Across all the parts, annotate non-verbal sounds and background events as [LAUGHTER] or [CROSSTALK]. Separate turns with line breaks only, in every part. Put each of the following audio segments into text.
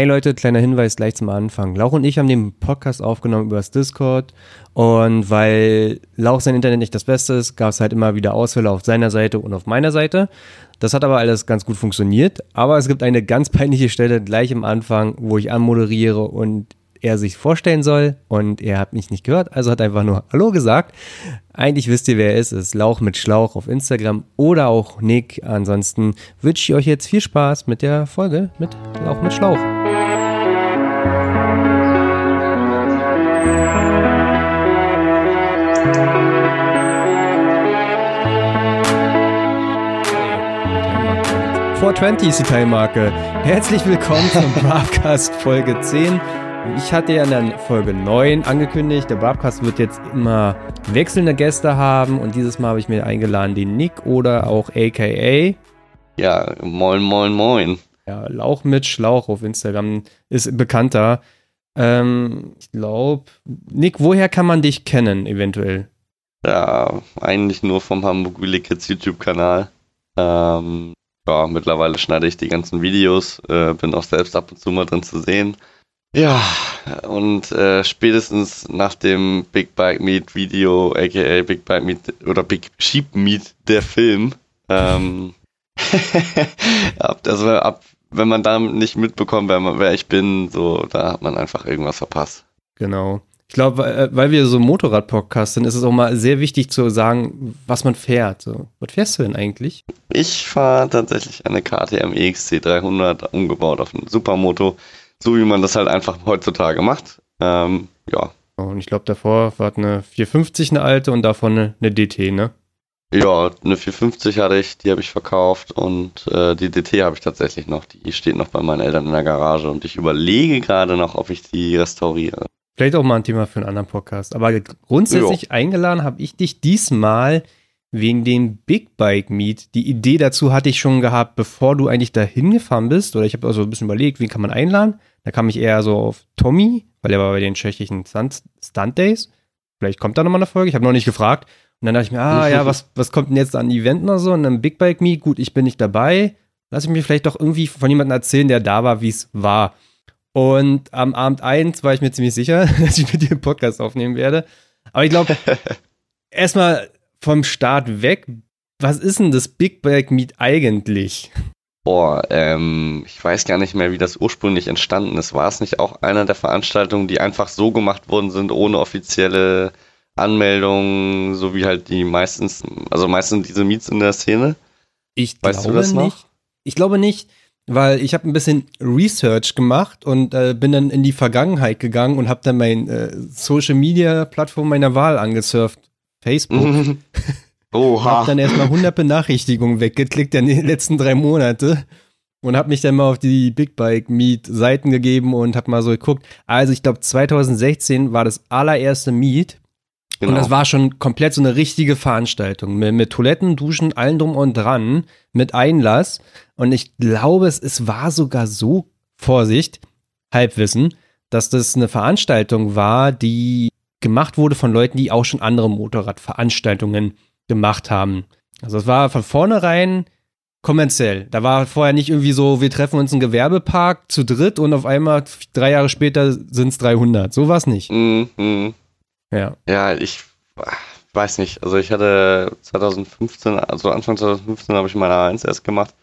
Hey Leute, kleiner Hinweis gleich zum Anfang. Lauch und ich haben den Podcast aufgenommen über das Discord und weil Lauch sein Internet nicht das Beste ist, gab es halt immer wieder Ausfälle auf seiner Seite und auf meiner Seite. Das hat aber alles ganz gut funktioniert, aber es gibt eine ganz peinliche Stelle gleich am Anfang, wo ich anmoderiere und er sich vorstellen soll und er hat mich nicht gehört, also hat einfach nur Hallo gesagt. Eigentlich wisst ihr, wer er ist. Es ist Lauch mit Schlauch auf Instagram oder auch Nick. Ansonsten wünsche ich euch jetzt viel Spaß mit der Folge mit Lauch mit Schlauch. Vor 20 ist die Teilmarke. Herzlich willkommen zum [LAUGHS] Broadcast Folge 10. Ich hatte ja in der Folge 9 angekündigt, der Broadcast wird jetzt immer wechselnde Gäste haben und dieses Mal habe ich mir eingeladen den Nick oder auch AKA.
Ja, moin, moin, moin.
Ja, Lauch mit Schlauch auf Instagram ist bekannter. Ähm, ich glaube, Nick, woher kann man dich kennen, eventuell?
Ja, eigentlich nur vom Hamburg Willy Kids YouTube-Kanal. Ähm, ja, mittlerweile schneide ich die ganzen Videos, äh, bin auch selbst ab und zu mal drin zu sehen. Ja, und äh, spätestens nach dem Big Bike Meet Video, aka Big Bike Meet oder Big Sheep Meet, der Film, ähm, [LAUGHS] also ab, wenn man da nicht mitbekommt, wer, wer ich bin, so, da hat man einfach irgendwas verpasst.
Genau. Ich glaube, äh, weil wir so Motorrad-Podcast sind, ist es auch mal sehr wichtig zu sagen, was man fährt. So, was fährst du denn eigentlich?
Ich fahre tatsächlich eine KTM EXC 300 umgebaut auf ein Supermoto so wie man das halt einfach heutzutage macht. Ähm, ja.
Und ich glaube, davor war eine 450 eine alte und davon eine, eine, DT, ne?
Ja, eine 450 hatte ich, die habe ich verkauft und äh, die DT habe ich tatsächlich noch. Die steht noch bei meinen Eltern in der Garage und ich überlege gerade noch, ob ich die restauriere.
Vielleicht auch mal ein Thema für einen anderen Podcast. Aber grundsätzlich jo. eingeladen habe ich dich diesmal wegen dem Big Bike Meet. Die Idee dazu hatte ich schon gehabt, bevor du eigentlich da hingefahren bist. Oder ich habe also ein bisschen überlegt, wen kann man einladen. Da kam ich eher so auf Tommy, weil er war bei den tschechischen Stunt, Stunt Days. Vielleicht kommt da nochmal eine Folge. Ich habe noch nicht gefragt. Und dann dachte ich mir, ah ja, was, was kommt denn jetzt an Event oder so? Und dann Big Bike Meet, gut, ich bin nicht dabei. Lass ich mir vielleicht doch irgendwie von jemandem erzählen, der da war, wie es war. Und am Abend 1 war ich mir ziemlich sicher, [LAUGHS] dass ich mit dir einen Podcast aufnehmen werde. Aber ich glaube, [LAUGHS] erstmal vom Start weg, was ist denn das Big Bike Meet eigentlich?
Boah, ähm, ich weiß gar nicht mehr, wie das ursprünglich entstanden ist. War es nicht auch einer der Veranstaltungen, die einfach so gemacht worden sind, ohne offizielle Anmeldung, so wie halt die meistens, also meistens diese Meets in der Szene?
Ich weißt glaube nicht. Ich glaube nicht, weil ich habe ein bisschen Research gemacht und äh, bin dann in die Vergangenheit gegangen und habe dann mein äh, Social Media Plattform meiner Wahl angesurft. Facebook. [LAUGHS] Oha. Hab dann erstmal 100 Benachrichtigungen weggeklickt in den letzten drei Monate und hab mich dann mal auf die Big Bike Meet Seiten gegeben und hab mal so geguckt. Also ich glaube 2016 war das allererste Meet genau. und das war schon komplett so eine richtige Veranstaltung mit, mit, Toiletten, Duschen, allen drum und dran, mit Einlass und ich glaube es, es war sogar so Vorsicht, Halbwissen, dass das eine Veranstaltung war, die gemacht wurde von Leuten, die auch schon andere Motorradveranstaltungen gemacht haben. Also es war von vornherein kommerziell. Da war vorher nicht irgendwie so, wir treffen uns im Gewerbepark zu dritt und auf einmal drei Jahre später sind es 300. So war es nicht.
Mhm. Ja. Ja, ich weiß nicht. Also ich hatte 2015, also Anfang 2015 habe ich meine A1 erst gemacht.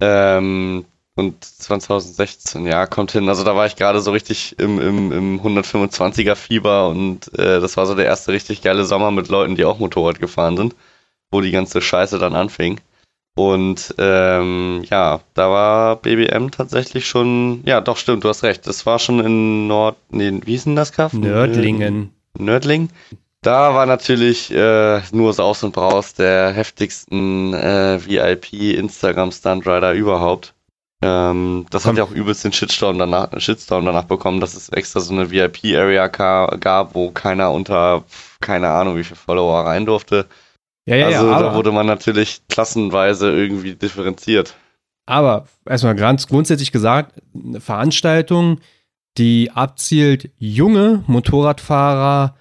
Ähm, und 2016, ja, kommt hin. Also da war ich gerade so richtig im, im, im 125er Fieber und äh, das war so der erste richtig geile Sommer mit Leuten, die auch Motorrad gefahren sind wo die ganze Scheiße dann anfing. Und ähm, ja, da war BBM tatsächlich schon, ja, doch stimmt, du hast recht. Das war schon in Nord, nee, wie hieß denn das Kaff?
Nördlingen.
Nördling. Da war natürlich äh, nur Saus und Braus der heftigsten äh, VIP Instagram Stuntrider überhaupt. Ähm, das Komm. hat ja auch übelst den Shitstorm danach, Shitstorm danach bekommen, dass es extra so eine VIP-Area gab, wo keiner unter, keine Ahnung, wie viele Follower rein durfte. Ja, ja, also ja, da wurde man natürlich klassenweise irgendwie differenziert.
Aber erstmal ganz grundsätzlich gesagt, eine Veranstaltung, die abzielt, junge Motorradfahrer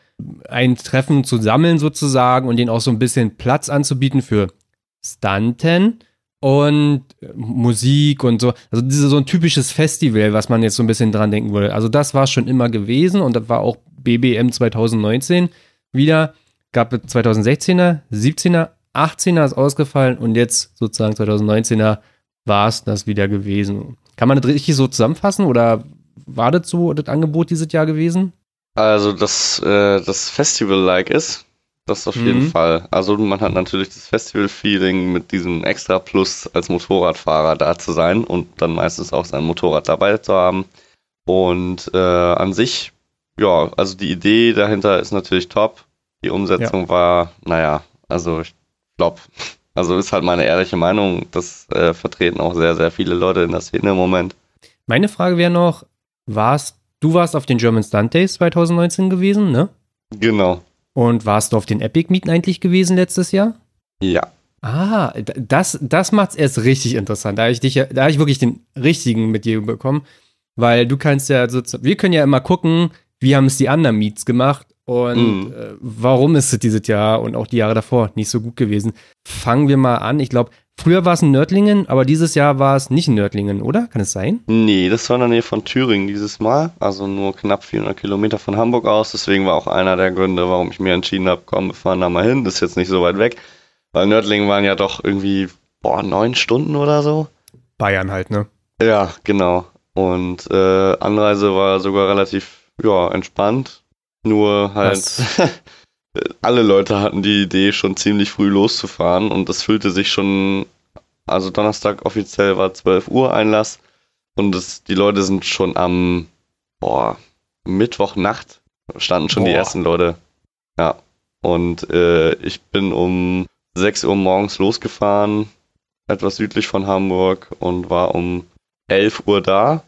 ein Treffen zu sammeln sozusagen und denen auch so ein bisschen Platz anzubieten für Stunten und Musik und so. Also diese, so ein typisches Festival, was man jetzt so ein bisschen dran denken würde. Also das war schon immer gewesen und das war auch BBM 2019 wieder. Gab 2016er, 17er, 18er ist ausgefallen und jetzt sozusagen 2019er war es das wieder gewesen. Kann man das richtig so zusammenfassen oder war das so das Angebot dieses Jahr gewesen?
Also, dass äh, das Festival-like ist, das auf mhm. jeden Fall. Also man hat natürlich das Festival-Feeling mit diesem extra Plus als Motorradfahrer da zu sein und dann meistens auch sein Motorrad dabei zu haben. Und äh, an sich, ja, also die Idee dahinter ist natürlich top. Die Umsetzung ja. war, naja, also ich glaube, [LAUGHS] also ist halt meine ehrliche Meinung. Das äh, vertreten auch sehr, sehr viele Leute in der Szene im Moment.
Meine Frage wäre noch, warst, du warst auf den German Stunt Days 2019 gewesen, ne?
Genau.
Und warst du auf den Epic Meeten eigentlich gewesen letztes Jahr?
Ja.
Ah, das, das macht es erst richtig interessant. Da habe ich dich, da habe ich wirklich den richtigen mit dir bekommen, weil du kannst ja sozusagen, wir können ja immer gucken, wie haben es die anderen Meets gemacht und mm. äh, warum ist es dieses Jahr und auch die Jahre davor nicht so gut gewesen. Fangen wir mal an. Ich glaube, früher war es in Nördlingen, aber dieses Jahr war es nicht in Nördlingen, oder? Kann es sein?
Nee, das war in der Nähe von Thüringen dieses Mal, also nur knapp 400 Kilometer von Hamburg aus. Deswegen war auch einer der Gründe, warum ich mir entschieden habe, komm, wir fahren da mal hin. Das ist jetzt nicht so weit weg. Weil Nördlingen waren ja doch irgendwie, boah, neun Stunden oder so.
Bayern halt, ne?
Ja, genau. Und äh, Anreise war sogar relativ, ja, entspannt. Nur halt, [LAUGHS] alle Leute hatten die Idee, schon ziemlich früh loszufahren und das fühlte sich schon, also Donnerstag offiziell war 12 Uhr Einlass und das, die Leute sind schon am, boah, Mittwochnacht standen schon boah. die ersten Leute. Ja. Und äh, ich bin um 6 Uhr morgens losgefahren, etwas südlich von Hamburg und war um 11 Uhr da.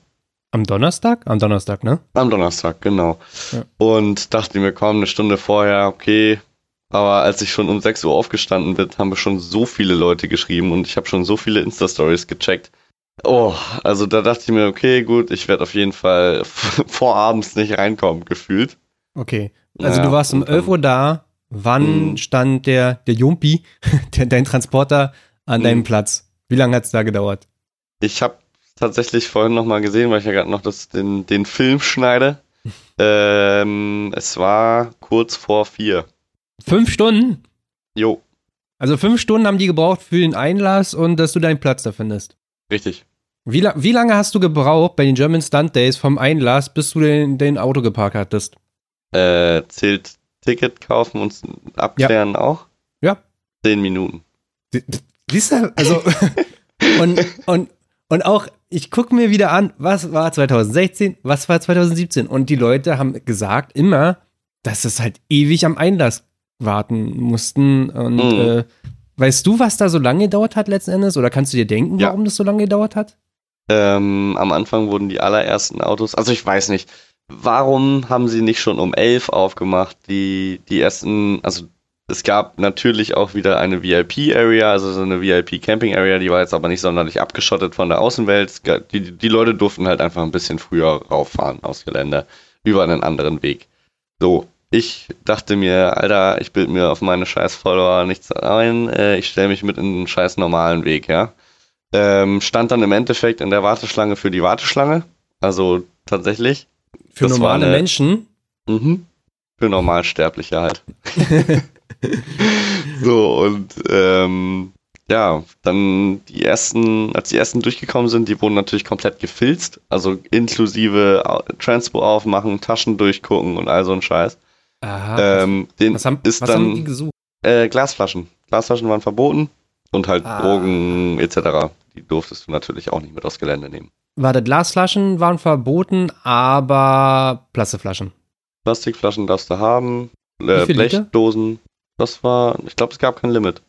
Am Donnerstag? Am Donnerstag, ne?
Am Donnerstag, genau. Ja. Und dachte mir, komm, eine Stunde vorher, okay. Aber als ich schon um 6 Uhr aufgestanden bin, haben wir schon so viele Leute geschrieben und ich habe schon so viele Insta-Stories gecheckt. Oh, also da dachte ich mir, okay, gut, ich werde auf jeden Fall [LAUGHS] vorabends nicht reinkommen, gefühlt.
Okay. Also ja, du warst um 11 Uhr da, Wann mhm. stand der, der Jumpi, [LAUGHS] der, dein Transporter, an deinem mhm. Platz? Wie lange hat es da gedauert?
Ich habe tatsächlich vorhin nochmal gesehen, weil ich ja gerade noch das, den, den Film schneide. [LAUGHS] ähm, es war kurz vor vier.
Fünf Stunden?
Jo.
Also fünf Stunden haben die gebraucht für den Einlass und dass du deinen Platz da findest.
Richtig.
Wie, wie lange hast du gebraucht bei den German Stunt Days vom Einlass, bis du den, den Auto geparkt hattest?
Äh, zählt Ticket kaufen und abklären
ja.
auch?
Ja.
Zehn Minuten.
Siehst du, also, [LAUGHS] und, und, und auch, ich gucke mir wieder an, was war 2016, was war 2017. Und die Leute haben gesagt immer, dass es halt ewig am Einlass warten mussten. Und mhm. äh, weißt du, was da so lange gedauert hat letzten Endes? Oder kannst du dir denken, ja. warum das so lange gedauert hat?
Ähm, am Anfang wurden die allerersten Autos, also ich weiß nicht, warum haben sie nicht schon um elf aufgemacht? Die, die ersten, also es gab natürlich auch wieder eine VIP-Area, also so eine VIP-Camping-Area, die war jetzt aber nicht sonderlich abgeschottet von der Außenwelt. Die, die Leute durften halt einfach ein bisschen früher rauffahren aufs Gelände über einen anderen Weg. So, ich dachte mir, Alter, ich bilde mir auf meine scheiß Follower nichts ein, äh, ich stelle mich mit in einen scheiß normalen Weg, ja. Ähm, stand dann im Endeffekt in der Warteschlange für die Warteschlange, also tatsächlich.
Für das normale eine, Menschen?
Mhm. Für Normalsterbliche halt. [LAUGHS] [LAUGHS] so, und ähm, ja, dann die ersten, als die ersten durchgekommen sind, die wurden natürlich komplett gefilzt, also inklusive Transpo aufmachen, Taschen durchgucken und all so ein Scheiß.
Aha. Ähm,
den was haben, ist was dann, haben die gesucht? Äh, Glasflaschen. Glasflaschen waren verboten und halt ah. Drogen etc. Die durftest du natürlich auch nicht mit aufs Gelände nehmen.
Warte, Glasflaschen waren verboten, aber Plastikflaschen.
Plastikflaschen darfst du haben. Äh, Blechdosen. Das war, ich glaube, es gab kein Limit.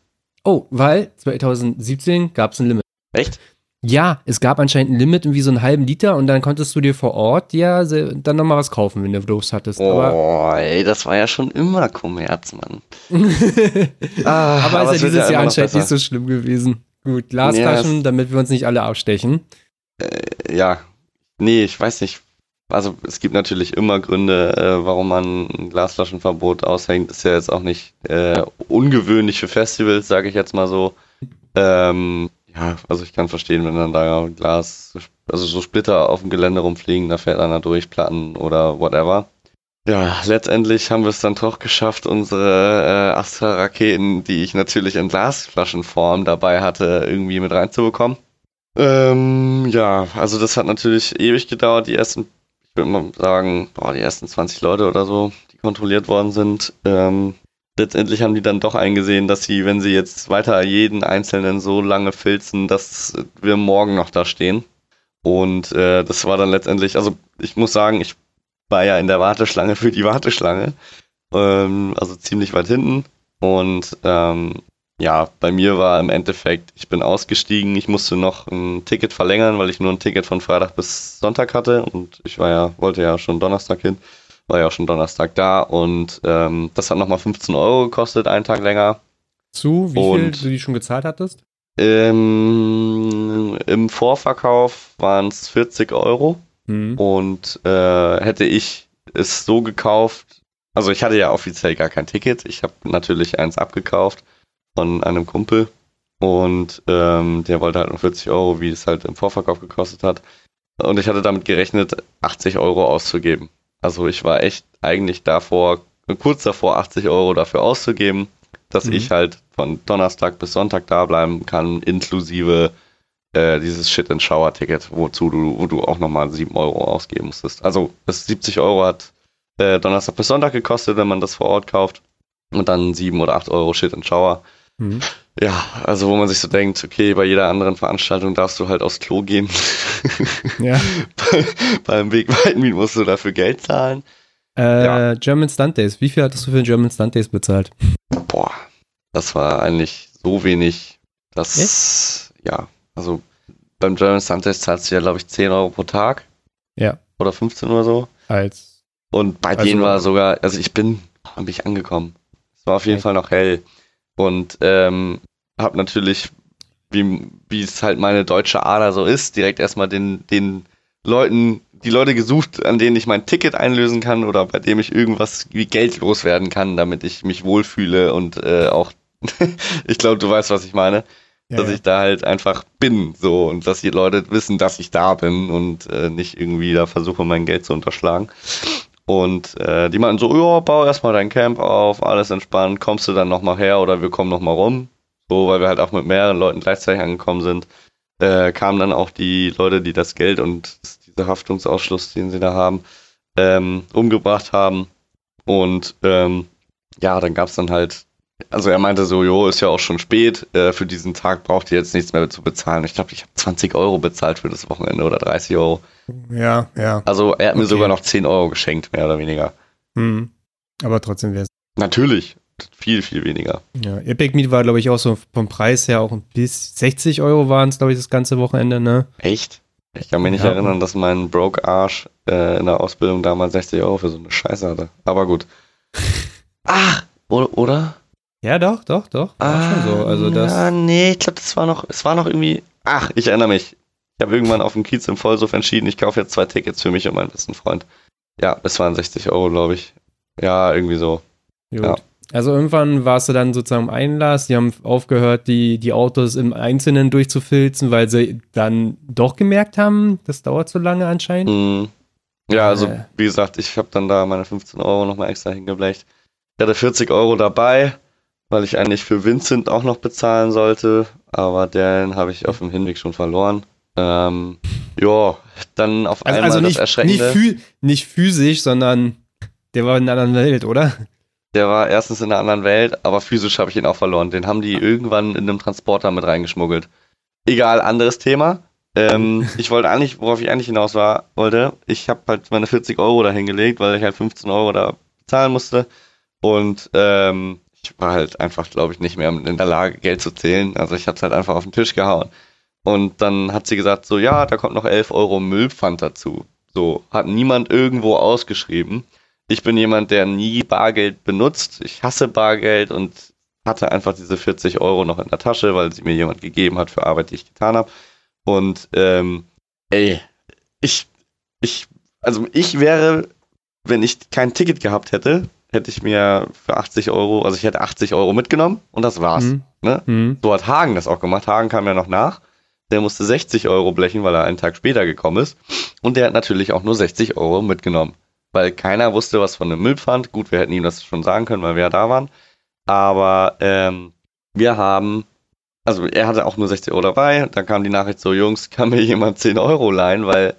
Oh, weil 2017 gab es ein Limit.
Echt?
Ja, es gab anscheinend ein Limit wie so einen halben Liter und dann konntest du dir vor Ort ja dann nochmal was kaufen, wenn du Durst hattest.
Oh, aber, ey, das war ja schon immer Kommerz, Mann. [LAUGHS]
ah, aber, aber ist ja dieses Jahr anscheinend nicht so schlimm gewesen. Gut, Glasflaschen, yes. damit wir uns nicht alle abstechen
äh, ja, nee, ich weiß nicht. Also es gibt natürlich immer Gründe, äh, warum man ein Glasflaschenverbot aushängt. Ist ja jetzt auch nicht äh, ungewöhnlich für Festivals, sage ich jetzt mal so. Ähm, ja, also ich kann verstehen, wenn dann da Glas, also so Splitter auf dem Gelände rumfliegen, da fährt einer durch, Platten oder whatever. Ja, letztendlich haben wir es dann doch geschafft, unsere äh, Astra-Raketen, die ich natürlich in Glasflaschenform dabei hatte, irgendwie mit reinzubekommen. Ähm, ja, also das hat natürlich ewig gedauert. Die ersten, würde mal sagen, boah, die ersten 20 Leute oder so, die kontrolliert worden sind. Ähm, letztendlich haben die dann doch eingesehen, dass sie, wenn sie jetzt weiter jeden Einzelnen so lange filzen, dass wir morgen noch da stehen. Und äh, das war dann letztendlich, also ich muss sagen, ich war ja in der Warteschlange für die Warteschlange. Ähm, also ziemlich weit hinten. Und ähm, ja, bei mir war im Endeffekt, ich bin ausgestiegen, ich musste noch ein Ticket verlängern, weil ich nur ein Ticket von Freitag bis Sonntag hatte und ich war ja, wollte ja schon Donnerstag hin, war ja auch schon Donnerstag da und ähm, das hat nochmal 15 Euro gekostet, einen Tag länger.
Zu, wie und, viel du die schon gezahlt hattest?
Ähm, Im Vorverkauf waren es 40 Euro. Mhm. Und äh, hätte ich es so gekauft, also ich hatte ja offiziell gar kein Ticket. Ich habe natürlich eins abgekauft von einem Kumpel und ähm, der wollte halt nur 40 Euro, wie es halt im Vorverkauf gekostet hat. Und ich hatte damit gerechnet, 80 Euro auszugeben. Also ich war echt eigentlich davor, kurz davor, 80 Euro dafür auszugeben, dass mhm. ich halt von Donnerstag bis Sonntag da bleiben kann, inklusive äh, dieses Shit-and-Shower-Ticket, wozu du, wo du auch nochmal 7 Euro ausgeben musstest. Also das 70 Euro hat äh, Donnerstag bis Sonntag gekostet, wenn man das vor Ort kauft. Und dann 7 oder 8 Euro Shit-and-Shower. Mhm. Ja, also wo man sich so denkt, okay, bei jeder anderen Veranstaltung darfst du halt aufs Klo gehen. ja. bei, [LAUGHS] beim Wegweiten musst du dafür Geld zahlen.
Äh, ja. German Stunt Days. Wie viel hattest du für German Stunt Days bezahlt?
Boah, das war eigentlich so wenig, dass, Echt? ja, also beim German Sundays zahlst du ja, glaube ich, 10 Euro pro Tag.
Ja.
Oder 15 oder so.
Als.
Und bei also denen war sogar, also ich bin, bin ich angekommen. Es war auf jeden okay. Fall noch hell. Und ähm, habe natürlich, wie, es halt meine deutsche Ader so ist, direkt erstmal den, den Leuten, die Leute gesucht, an denen ich mein Ticket einlösen kann oder bei dem ich irgendwas wie Geld loswerden kann, damit ich mich wohlfühle und äh, auch, [LAUGHS] ich glaube, du weißt, was ich meine ja, dass ja. ich da halt einfach bin, so und dass die Leute wissen, dass ich da bin und äh, nicht irgendwie da versuche, mein Geld zu unterschlagen. Und äh, die meinten so, ja, bau erstmal dein Camp auf, alles entspannt, kommst du dann nochmal her oder wir kommen nochmal rum. So, weil wir halt auch mit mehreren Leuten gleichzeitig angekommen sind, äh, kamen dann auch die Leute, die das Geld und dieser Haftungsausschluss, den sie da haben, ähm, umgebracht haben. Und ähm, ja, dann gab es dann halt also er meinte so, jo, ist ja auch schon spät, äh, für diesen Tag braucht ihr jetzt nichts mehr zu bezahlen. Ich glaube, ich habe 20 Euro bezahlt für das Wochenende oder 30 Euro.
Ja, ja.
Also er hat mir sogar noch 10 Euro geschenkt, mehr oder weniger.
Hm. Aber trotzdem wäre es.
Natürlich, viel, viel weniger.
Ja, Epic Meet war, glaube ich, auch so vom Preis her auch bis 60 Euro waren es, glaube ich, das ganze Wochenende, ne?
Echt? Ich kann mich nicht ja. erinnern, dass mein Broke-Arsch äh, in der Ausbildung damals 60 Euro für so eine Scheiße hatte. Aber gut. [LAUGHS] Ach, oder?
Ja, doch, doch, doch.
War ah, schon so. Also das. Ja, nee, ich glaube, das war noch, es war noch irgendwie. Ach, ich erinnere mich. Ich habe irgendwann auf dem Kiez im Vollsuff entschieden, ich kaufe jetzt zwei Tickets für mich und meinen besten Freund. Ja, es waren 60 Euro, glaube ich. Ja, irgendwie so.
Gut. Ja. Also irgendwann warst du dann sozusagen im Einlass, die haben aufgehört, die, die Autos im Einzelnen durchzufilzen, weil sie dann doch gemerkt haben, das dauert zu lange anscheinend.
Mm. Ja, also äh. wie gesagt, ich habe dann da meine 15 Euro nochmal extra hingeblecht. Ich hatte 40 Euro dabei weil ich eigentlich für Vincent auch noch bezahlen sollte, aber den habe ich auf dem Hinweg schon verloren. Ähm, ja, dann auf also, einmal also
nicht,
das Erschreckende.
Nicht, nicht physisch, sondern der war in einer anderen Welt, oder?
Der war erstens in einer anderen Welt, aber physisch habe ich ihn auch verloren. Den haben die irgendwann in einem Transporter mit reingeschmuggelt. Egal, anderes Thema. Ähm, [LAUGHS] ich wollte eigentlich, worauf ich eigentlich hinaus war, wollte, ich habe halt meine 40 Euro da hingelegt, weil ich halt 15 Euro da bezahlen musste. Und ähm, ich war halt einfach, glaube ich, nicht mehr in der Lage, Geld zu zählen. Also ich habe es halt einfach auf den Tisch gehauen. Und dann hat sie gesagt, so ja, da kommt noch 11 Euro Müllpfand dazu. So, hat niemand irgendwo ausgeschrieben. Ich bin jemand, der nie Bargeld benutzt. Ich hasse Bargeld und hatte einfach diese 40 Euro noch in der Tasche, weil sie mir jemand gegeben hat für Arbeit, die ich getan habe. Und ähm, ey, ich, ich, also ich wäre, wenn ich kein Ticket gehabt hätte, hätte ich mir für 80 Euro, also ich hätte 80 Euro mitgenommen und das war's. Mhm. Ne? Mhm. So hat Hagen das auch gemacht. Hagen kam ja noch nach. Der musste 60 Euro blechen, weil er einen Tag später gekommen ist. Und der hat natürlich auch nur 60 Euro mitgenommen. Weil keiner wusste was von dem Müllpfand. Gut, wir hätten ihm das schon sagen können, weil wir ja da waren. Aber ähm, wir haben, also er hatte auch nur 60 Euro dabei. Dann kam die Nachricht so, Jungs, kann mir jemand 10 Euro leihen, weil,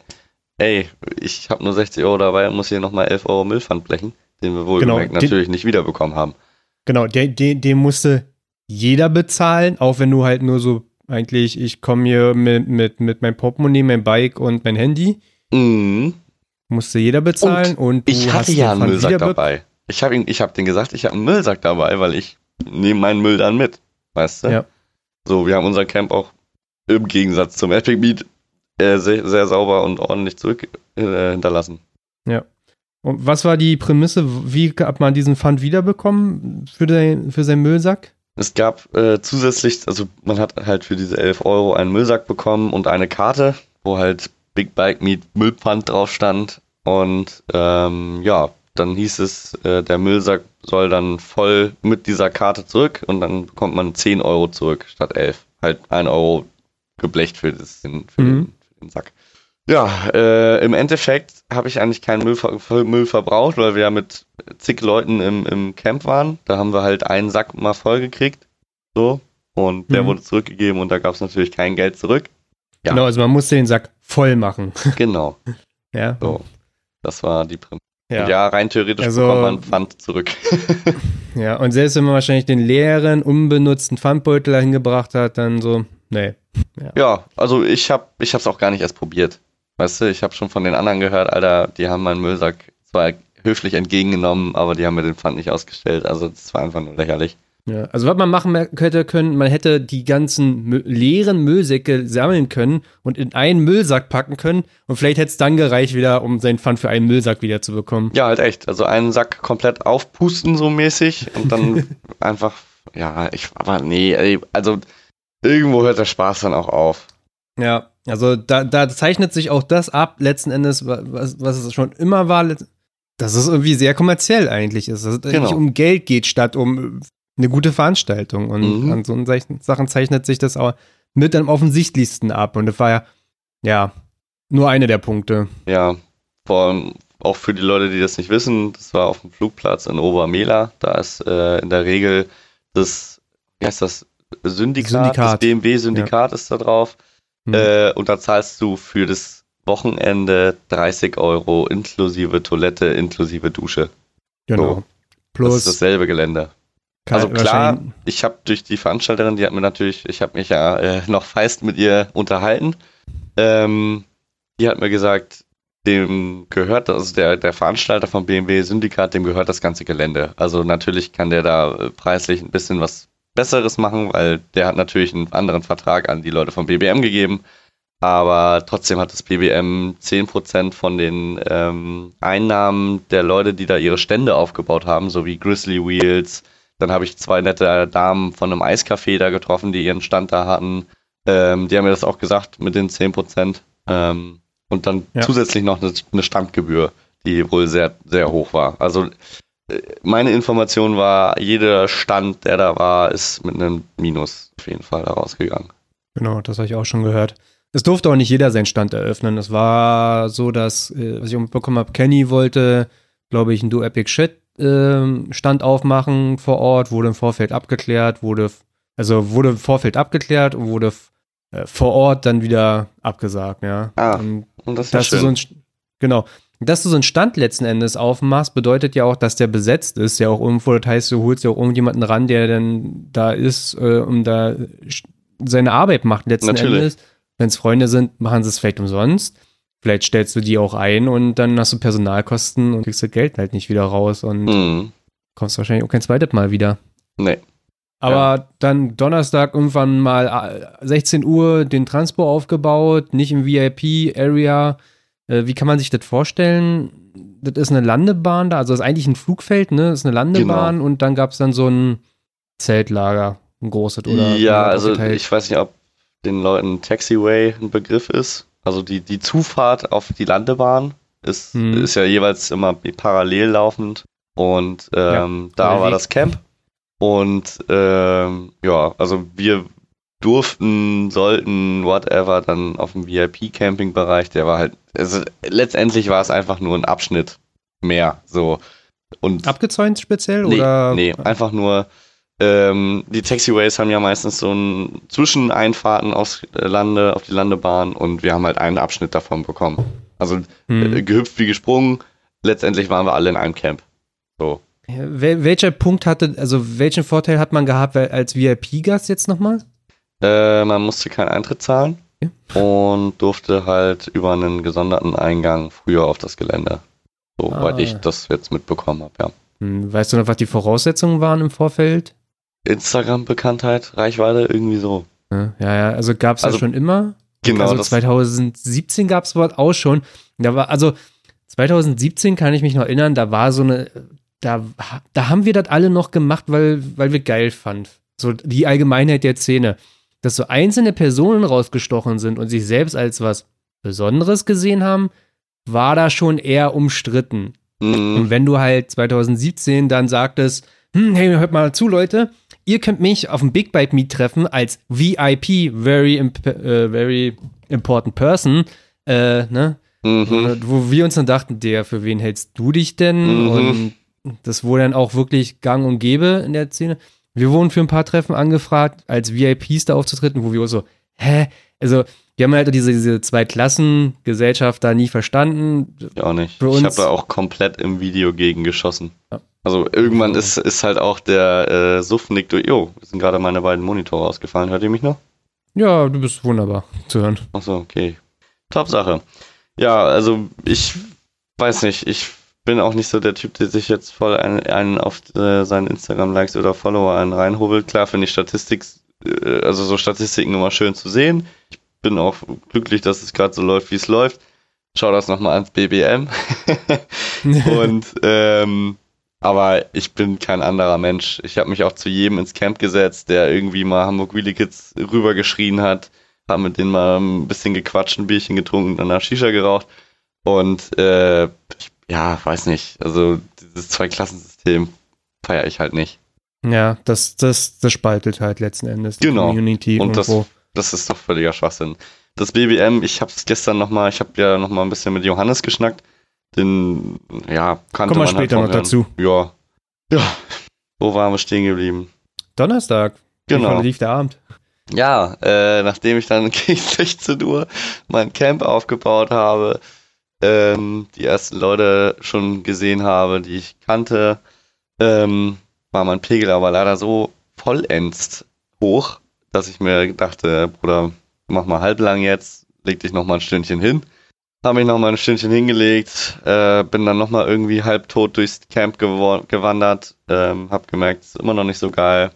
ey, ich habe nur 60 Euro dabei und muss hier nochmal 11 Euro Müllpfand blechen, den wir wohl genau, natürlich nicht wiederbekommen haben.
Genau, den, den, den musste jeder bezahlen, auch wenn du halt nur so eigentlich, ich komme hier mit, mit, mit meinem Portemonnaie, mein Bike und mein Handy. Mhm. Musste jeder bezahlen und,
und ich hatte ja einen Müllsack dabei. Ich habe ich hab denen gesagt, ich habe einen Müllsack dabei, weil ich nehme meinen Müll dann mit. Weißt du? Ja. So, wir haben unser Camp auch im Gegensatz zum Epic Meet äh, sehr, sehr, sauber und ordentlich zurück äh, hinterlassen.
Ja. Und was war die Prämisse? Wie hat man diesen Fund wiederbekommen für, den, für seinen Müllsack?
Es gab äh, zusätzlich, also man hat halt für diese 11 Euro einen Müllsack bekommen und eine Karte, wo halt Big Bike Meet Müllpfand drauf stand. Und ähm, ja, dann hieß es, äh, der Müllsack soll dann voll mit dieser Karte zurück und dann bekommt man 10 Euro zurück statt 11. Halt 1 Euro geblecht für, das, für, mhm. den, für den Sack. Ja, äh, im Endeffekt habe ich eigentlich keinen Müll, ver Müll, verbraucht, weil wir ja mit zig Leuten im, im Camp waren. Da haben wir halt einen Sack mal voll gekriegt. So. Und der mhm. wurde zurückgegeben und da gab es natürlich kein Geld zurück.
Ja. Genau, also man musste den Sack voll machen. [LAUGHS]
Genau. ja. So. Das war die Prämisse. Ja. ja, rein theoretisch also, bekommt man Pfand zurück. [LAUGHS]
ja, und selbst wenn man wahrscheinlich den leeren, unbenutzten Pfandbeutel dahin gebracht hat, dann so, nee.
Ja, ja also ich habe ich auch gar nicht erst probiert. Weißt du, ich habe schon von den anderen gehört, Alter, die haben meinen Müllsack zwar höflich entgegengenommen, aber die haben mir den Pfand nicht ausgestellt. Also das war einfach nur lächerlich.
Ja, also was man machen hätte können, man hätte die ganzen Mü leeren Müllsäcke sammeln können und in einen Müllsack packen können und vielleicht hätte es dann gereicht wieder, um seinen Pfand für einen Müllsack wieder zu bekommen.
Ja, halt echt. Also einen Sack komplett aufpusten so mäßig und dann [LAUGHS] einfach, ja, ich, aber nee, also irgendwo hört der Spaß dann auch auf.
Ja, also da, da zeichnet sich auch das ab, letzten Endes, was, was es schon immer war, dass es irgendwie sehr kommerziell eigentlich ist. Dass es genau. nicht um Geld geht, statt um eine gute Veranstaltung. Und mhm. an so Sachen zeichnet sich das auch mit am offensichtlichsten ab. Und das war ja, ja, nur eine der Punkte.
Ja, vor allem auch für die Leute, die das nicht wissen, das war auf dem Flugplatz in Obermela. Da ist äh, in der Regel das, wie heißt das, Syndikat, Syndikat. das BMW-Syndikat ja. ist da drauf. Mhm. Äh, und da zahlst du für das Wochenende 30 Euro inklusive Toilette, inklusive Dusche. Genau. So. Plus das ist dasselbe Gelände. Also klar, ich habe durch die Veranstalterin, die hat mir natürlich, ich habe mich ja äh, [LAUGHS] noch feist mit ihr unterhalten. Ähm, die hat mir gesagt, dem gehört, also der, der Veranstalter vom BMW Syndikat, dem gehört das ganze Gelände. Also natürlich kann der da äh, preislich ein bisschen was Besseres machen, weil der hat natürlich einen anderen Vertrag an die Leute vom BBM gegeben. Aber trotzdem hat das BBM 10% von den ähm, Einnahmen der Leute, die da ihre Stände aufgebaut haben, so wie Grizzly Wheels, dann habe ich zwei nette Damen von einem Eiscafé da getroffen, die ihren Stand da hatten. Ähm, die haben mir das auch gesagt mit den 10%. Ähm, und dann ja. zusätzlich noch eine, eine Standgebühr, die wohl sehr, sehr hoch war. Also meine Information war, jeder Stand, der da war, ist mit einem Minus auf jeden Fall rausgegangen.
Genau, das habe ich auch schon gehört. Es durfte auch nicht jeder seinen Stand eröffnen. Es war so, dass, äh, was ich mitbekommen habe, Kenny wollte, glaube ich, ein Do Epic Shit ähm, Stand aufmachen vor Ort, wurde im Vorfeld abgeklärt, wurde, also wurde im Vorfeld abgeklärt und wurde äh, vor Ort dann wieder abgesagt, ja.
Ah, und, und das ist dass
schön. So ein, genau. Dass du so einen Stand letzten Endes aufmachst, bedeutet ja auch, dass der besetzt ist, ja auch irgendwo, das heißt, du holst ja auch irgendjemanden ran, der dann da ist, äh, um da seine Arbeit macht letzten Natürlich. Endes. Wenn es Freunde sind, machen sie es vielleicht umsonst. Vielleicht stellst du die auch ein und dann hast du Personalkosten und kriegst das Geld halt nicht wieder raus und mhm. kommst wahrscheinlich auch kein zweites Mal wieder.
Nee.
Aber ja. dann Donnerstag irgendwann mal 16 äh, Uhr den Transport aufgebaut, nicht im VIP-Area. Äh, wie kann man sich das vorstellen? Das ist eine Landebahn da, also das ist eigentlich ein Flugfeld, ne? Das ist eine Landebahn genau. und dann gab es dann so ein Zeltlager, ein großes oder?
Ja, also ich weiß nicht, ob den Leuten Taxiway ein Begriff ist. Also die, die Zufahrt auf die Landebahn ist, hm. ist ja jeweils immer parallel laufend. Und ähm, ja, da war das Camp. Und ähm, ja, also wir durften, sollten, whatever, dann auf dem VIP-Camping-Bereich, der war halt, also letztendlich war es einfach nur ein Abschnitt mehr, so. Und
Abgezäunt speziell,
nee,
oder?
Nee, einfach nur, ähm, die Taxiways haben ja meistens so ein Zwischeneinfahrten aufs Lande, auf die Landebahn und wir haben halt einen Abschnitt davon bekommen. Also hm. äh, gehüpft wie gesprungen, letztendlich waren wir alle in einem Camp. So.
Welcher Punkt hatte, also welchen Vorteil hat man gehabt als VIP-Gast jetzt nochmal?
Äh, man musste keinen Eintritt zahlen okay. und durfte halt über einen gesonderten Eingang früher auf das Gelände. Soweit ah. ich das jetzt mitbekommen habe, ja.
Hm, weißt du noch, was die Voraussetzungen waren im Vorfeld?
Instagram-Bekanntheit, Reichweite, irgendwie so.
Ja, ja, also gab es also, ja schon immer.
Genau.
Also 2017 gab es Wort auch schon. Da war, also 2017 kann ich mich noch erinnern, da war so eine, da, da haben wir das alle noch gemacht, weil, weil wir geil fanden. So die Allgemeinheit der Szene. Dass so einzelne Personen rausgestochen sind und sich selbst als was Besonderes gesehen haben, war da schon eher umstritten. Mhm. Und wenn du halt 2017 dann sagtest, hm, hey, hört mal zu, Leute, ihr könnt mich auf dem Big Bite Meet treffen als VIP, very, imp äh, very important person, äh, ne? Mhm. Wo wir uns dann dachten, der, für wen hältst du dich denn? Mhm. Und das wurde dann auch wirklich gang und gäbe in der Szene. Wir wurden für ein paar Treffen angefragt, als VIPs da aufzutreten, wo wir so, hä? Also, wir haben halt diese, diese Zwei-Klassen-Gesellschaft da nie verstanden.
Ja, auch nicht. Für uns, ich habe da auch komplett im Video gegen geschossen. Ja. Also irgendwann ja. ist, ist halt auch der äh, Suffnick durch. Jo, sind gerade meine beiden Monitore ausgefallen. Hört ihr mich noch?
Ja, du bist wunderbar zu hören.
Achso, okay. Top Sache. Ja, also ich weiß nicht, ich bin auch nicht so der Typ, der sich jetzt voll einen, einen auf äh, seinen Instagram-Likes oder Follower einen reinhobelt. Klar finde ich Statistik, äh, also so Statistiken immer schön zu sehen. Ich bin auch glücklich, dass es gerade so läuft, wie es läuft. Schau das nochmal ans BBM. [LAUGHS] und ähm, aber ich bin kein anderer Mensch. Ich habe mich auch zu jedem ins Camp gesetzt, der irgendwie mal Hamburg Wheelie Kids rübergeschrien hat. Hab mit denen mal ein bisschen gequatscht, ein Bierchen getrunken, dann nach Shisha geraucht. Und äh, ich ja, weiß nicht. Also dieses Zweiklassensystem feiere ich halt nicht.
Ja, das, das, das spaltet halt letzten Endes
die genau. Community. Und das, das ist doch völliger Schwachsinn. Das BBM, ich habe es gestern nochmal, ich habe ja nochmal ein bisschen mit Johannes geschnackt. Den, ja,
kannte Kommen wir halt später halt noch dazu.
Ja. Ja. Wo waren wir stehen geblieben?
Donnerstag.
Genau.
lief der Abend.
Ja, äh, nachdem ich dann [LAUGHS] gegen 16 Uhr mein Camp aufgebaut habe, ähm, die ersten Leute schon gesehen habe, die ich kannte, ähm, war mein Pegel aber leider so vollends hoch, dass ich mir dachte, Bruder, mach mal halblang jetzt, leg dich noch mal ein Stündchen hin. Habe mich noch mal ein Stündchen hingelegt, äh, bin dann noch mal irgendwie halbtot durchs Camp gewandert, ähm, habe gemerkt, es ist immer noch nicht so geil.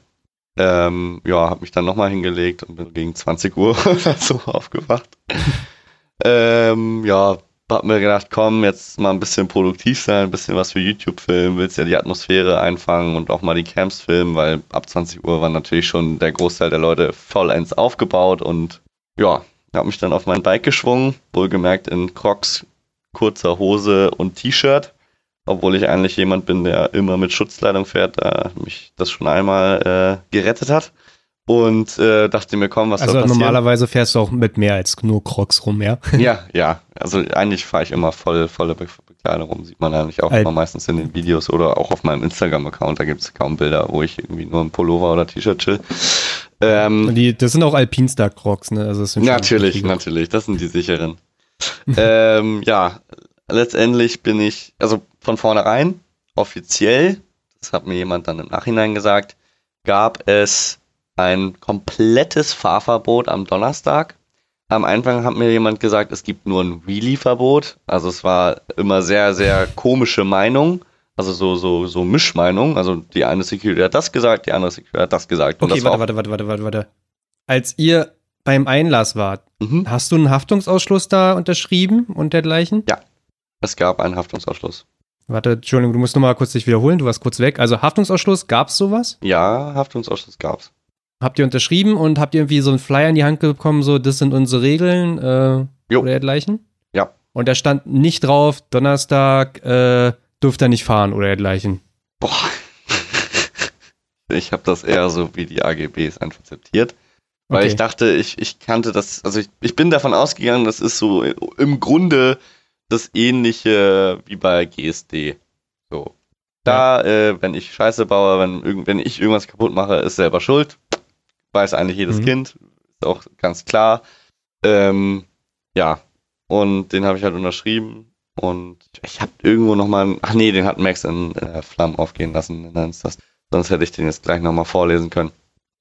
Ähm, ja, habe mich dann noch mal hingelegt und bin gegen 20 Uhr [LAUGHS] oder so aufgewacht. [LAUGHS] ähm, ja, hab mir gedacht, komm, jetzt mal ein bisschen produktiv sein, ein bisschen was für YouTube filmen, willst ja die Atmosphäre einfangen und auch mal die Camps filmen, weil ab 20 Uhr war natürlich schon der Großteil der Leute vollends aufgebaut und ja, hab mich dann auf mein Bike geschwungen, wohlgemerkt in Crocs, kurzer Hose und T-Shirt, obwohl ich eigentlich jemand bin, der immer mit Schutzkleidung fährt, da mich das schon einmal äh, gerettet hat und äh, dachte mir, komm, was
also soll passieren? Also normalerweise fährst du auch mit mehr als nur Crocs rum, ja? [LAUGHS]
Ja, ja. Also eigentlich fahre ich immer voll, volle Be Bekleidung rum. Sieht man eigentlich auch immer meistens in den Videos oder auch auf meinem Instagram-Account. Da gibt es kaum Bilder, wo ich irgendwie nur im Pullover oder T-Shirt chill.
Ähm, die, das sind auch Alpinstar Crocs, ne? Also
das sind natürlich, natürlich. Das sind die sicheren. [LAUGHS] ähm, ja, letztendlich bin ich, also von vornherein, offiziell, das hat mir jemand dann im Nachhinein gesagt, gab es ein komplettes Fahrverbot am Donnerstag. Am Anfang hat mir jemand gesagt, es gibt nur ein Wheelie-Verbot. Also es war immer sehr, sehr komische Meinung. Also so, so, so Mischmeinung. Also die eine Security hat das gesagt, die andere Security hat das gesagt.
okay,
das
warte, warte, warte, warte, warte, warte. Als ihr beim Einlass wart, mhm. hast du einen Haftungsausschluss da unterschrieben und dergleichen?
Ja, es gab einen Haftungsausschluss.
Warte, Entschuldigung, du musst nochmal kurz dich wiederholen, du warst kurz weg. Also Haftungsausschluss, gab es sowas?
Ja, Haftungsausschluss gab es.
Habt ihr unterschrieben und habt ihr irgendwie so einen Flyer in die Hand bekommen, so, das sind unsere Regeln äh, oder dergleichen?
Ja.
Und da stand nicht drauf, Donnerstag äh, dürft ihr nicht fahren oder dergleichen.
Boah. [LAUGHS] ich habe das eher so wie die AGBs einfach akzeptiert. Weil okay. ich dachte, ich, ich kannte das, also ich, ich bin davon ausgegangen, das ist so im Grunde das ähnliche wie bei GSD. So. Da, ja. äh, wenn ich Scheiße baue, wenn, wenn ich irgendwas kaputt mache, ist selber schuld. Weiß eigentlich jedes mhm. Kind. Ist auch ganz klar. Ähm, ja. Und den habe ich halt unterschrieben. Und ich habe irgendwo nochmal, ach nee, den hat Max in äh, Flammen aufgehen lassen. Dann ist das, sonst hätte ich den jetzt gleich nochmal vorlesen können.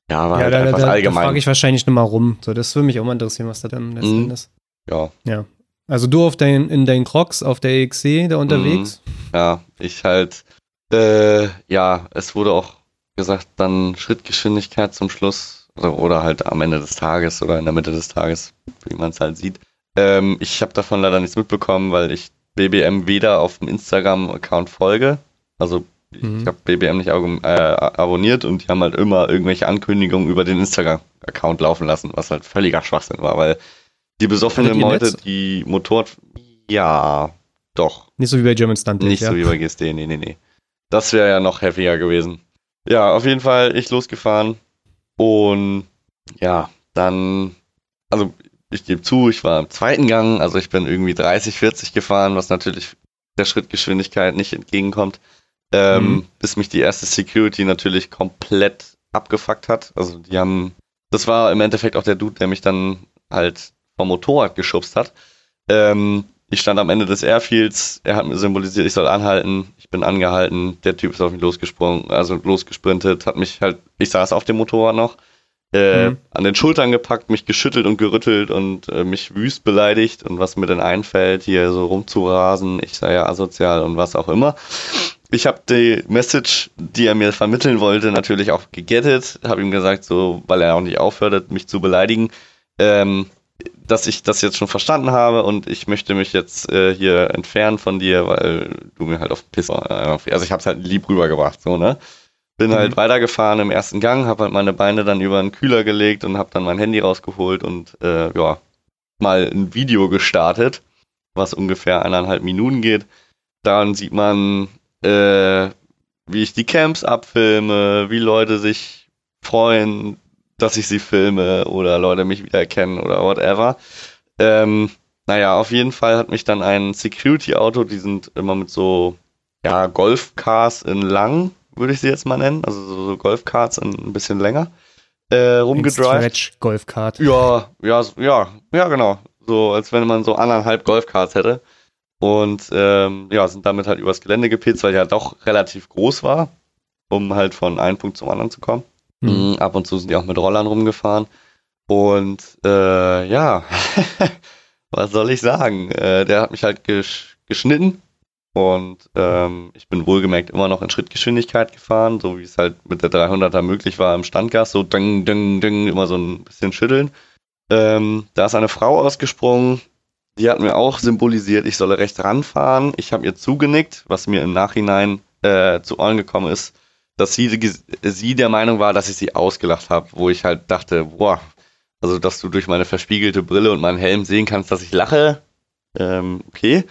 Ja, aber ja, halt da, einfach da, allgemein. Da frage ich wahrscheinlich nochmal rum. So, das würde mich auch mal interessieren, was da dann letzten mhm. ist.
Ja.
Ja. Also du auf dein, in deinen Crocs auf der EXC da unterwegs? Mhm.
Ja, ich halt, äh, ja, es wurde auch gesagt, dann Schrittgeschwindigkeit zum Schluss oder, oder halt am Ende des Tages oder in der Mitte des Tages, wie man es halt sieht. Ähm, ich habe davon leider nichts mitbekommen, weil ich BBM weder auf dem Instagram-Account folge, also Mhm. Ich habe BBM nicht äh, abonniert und die haben halt immer irgendwelche Ankündigungen über den Instagram-Account laufen lassen, was halt völliger Schwachsinn war, weil die besoffenen Leute, die Motorrad. Ja, doch.
Nicht so wie bei German Stunt.
Nicht ja. so wie bei GSD, nee, nee, nee. Das wäre ja noch heftiger gewesen. Ja, auf jeden Fall ich losgefahren und ja, dann, also ich gebe zu, ich war im zweiten Gang, also ich bin irgendwie 30, 40 gefahren, was natürlich der Schrittgeschwindigkeit nicht entgegenkommt ähm, mhm. bis mich die erste Security natürlich komplett abgefuckt hat. Also die haben, das war im Endeffekt auch der Dude, der mich dann halt vom Motorrad geschubst hat. Ähm, ich stand am Ende des Airfields, er hat mir symbolisiert, ich soll anhalten, ich bin angehalten, der Typ ist auf mich losgesprungen, also losgesprintet, hat mich halt, ich saß auf dem Motorrad noch, äh, mhm. an den Schultern gepackt, mich geschüttelt und gerüttelt und äh, mich wüst beleidigt und was mir denn einfällt, hier so rumzurasen, ich sei ja asozial und was auch immer ich habe die Message, die er mir vermitteln wollte, natürlich auch gegettet. Habe ihm gesagt, so, weil er auch nicht aufhört, mich zu beleidigen, ähm, dass ich das jetzt schon verstanden habe und ich möchte mich jetzt äh, hier entfernen von dir, weil du mir halt auf Piss, also ich habe es halt lieb rübergebracht, so ne. Bin halt mhm. halt weitergefahren im ersten Gang, habe halt meine Beine dann über einen Kühler gelegt und habe dann mein Handy rausgeholt und äh, ja mal ein Video gestartet, was ungefähr eineinhalb Minuten geht. Dann sieht man äh, wie ich die Camps abfilme, wie Leute sich freuen, dass ich sie filme oder Leute mich wiedererkennen oder whatever. Ähm, naja, auf jeden Fall hat mich dann ein Security-Auto, die sind immer mit so, ja, Golfcars in lang, würde ich sie jetzt mal nennen, also so, so Golfcards in ein bisschen länger, äh, rumgedrivet. Stretch
Golfkart.
Ja, ja, ja, ja, genau. So, als wenn man so anderthalb Golfcards hätte und ähm, ja, sind damit halt übers Gelände gepitzt, weil ja doch relativ groß war, um halt von einem Punkt zum anderen zu kommen. Mhm. Ab und zu sind die auch mit Rollern rumgefahren. Und äh, ja, [LAUGHS] was soll ich sagen? Äh, der hat mich halt gesch geschnitten und ähm, ich bin wohlgemerkt immer noch in Schrittgeschwindigkeit gefahren, so wie es halt mit der 300er möglich war im Standgas, so ding, ding, ding, immer so ein bisschen schütteln. Ähm, da ist eine Frau ausgesprungen, die hat mir auch symbolisiert, ich solle rechts ranfahren. Ich habe ihr zugenickt, was mir im Nachhinein äh, zu Ohren gekommen ist, dass sie, sie der Meinung war, dass ich sie ausgelacht habe, wo ich halt dachte, boah, also dass du durch meine verspiegelte Brille und meinen Helm sehen kannst, dass ich lache. Ähm, okay.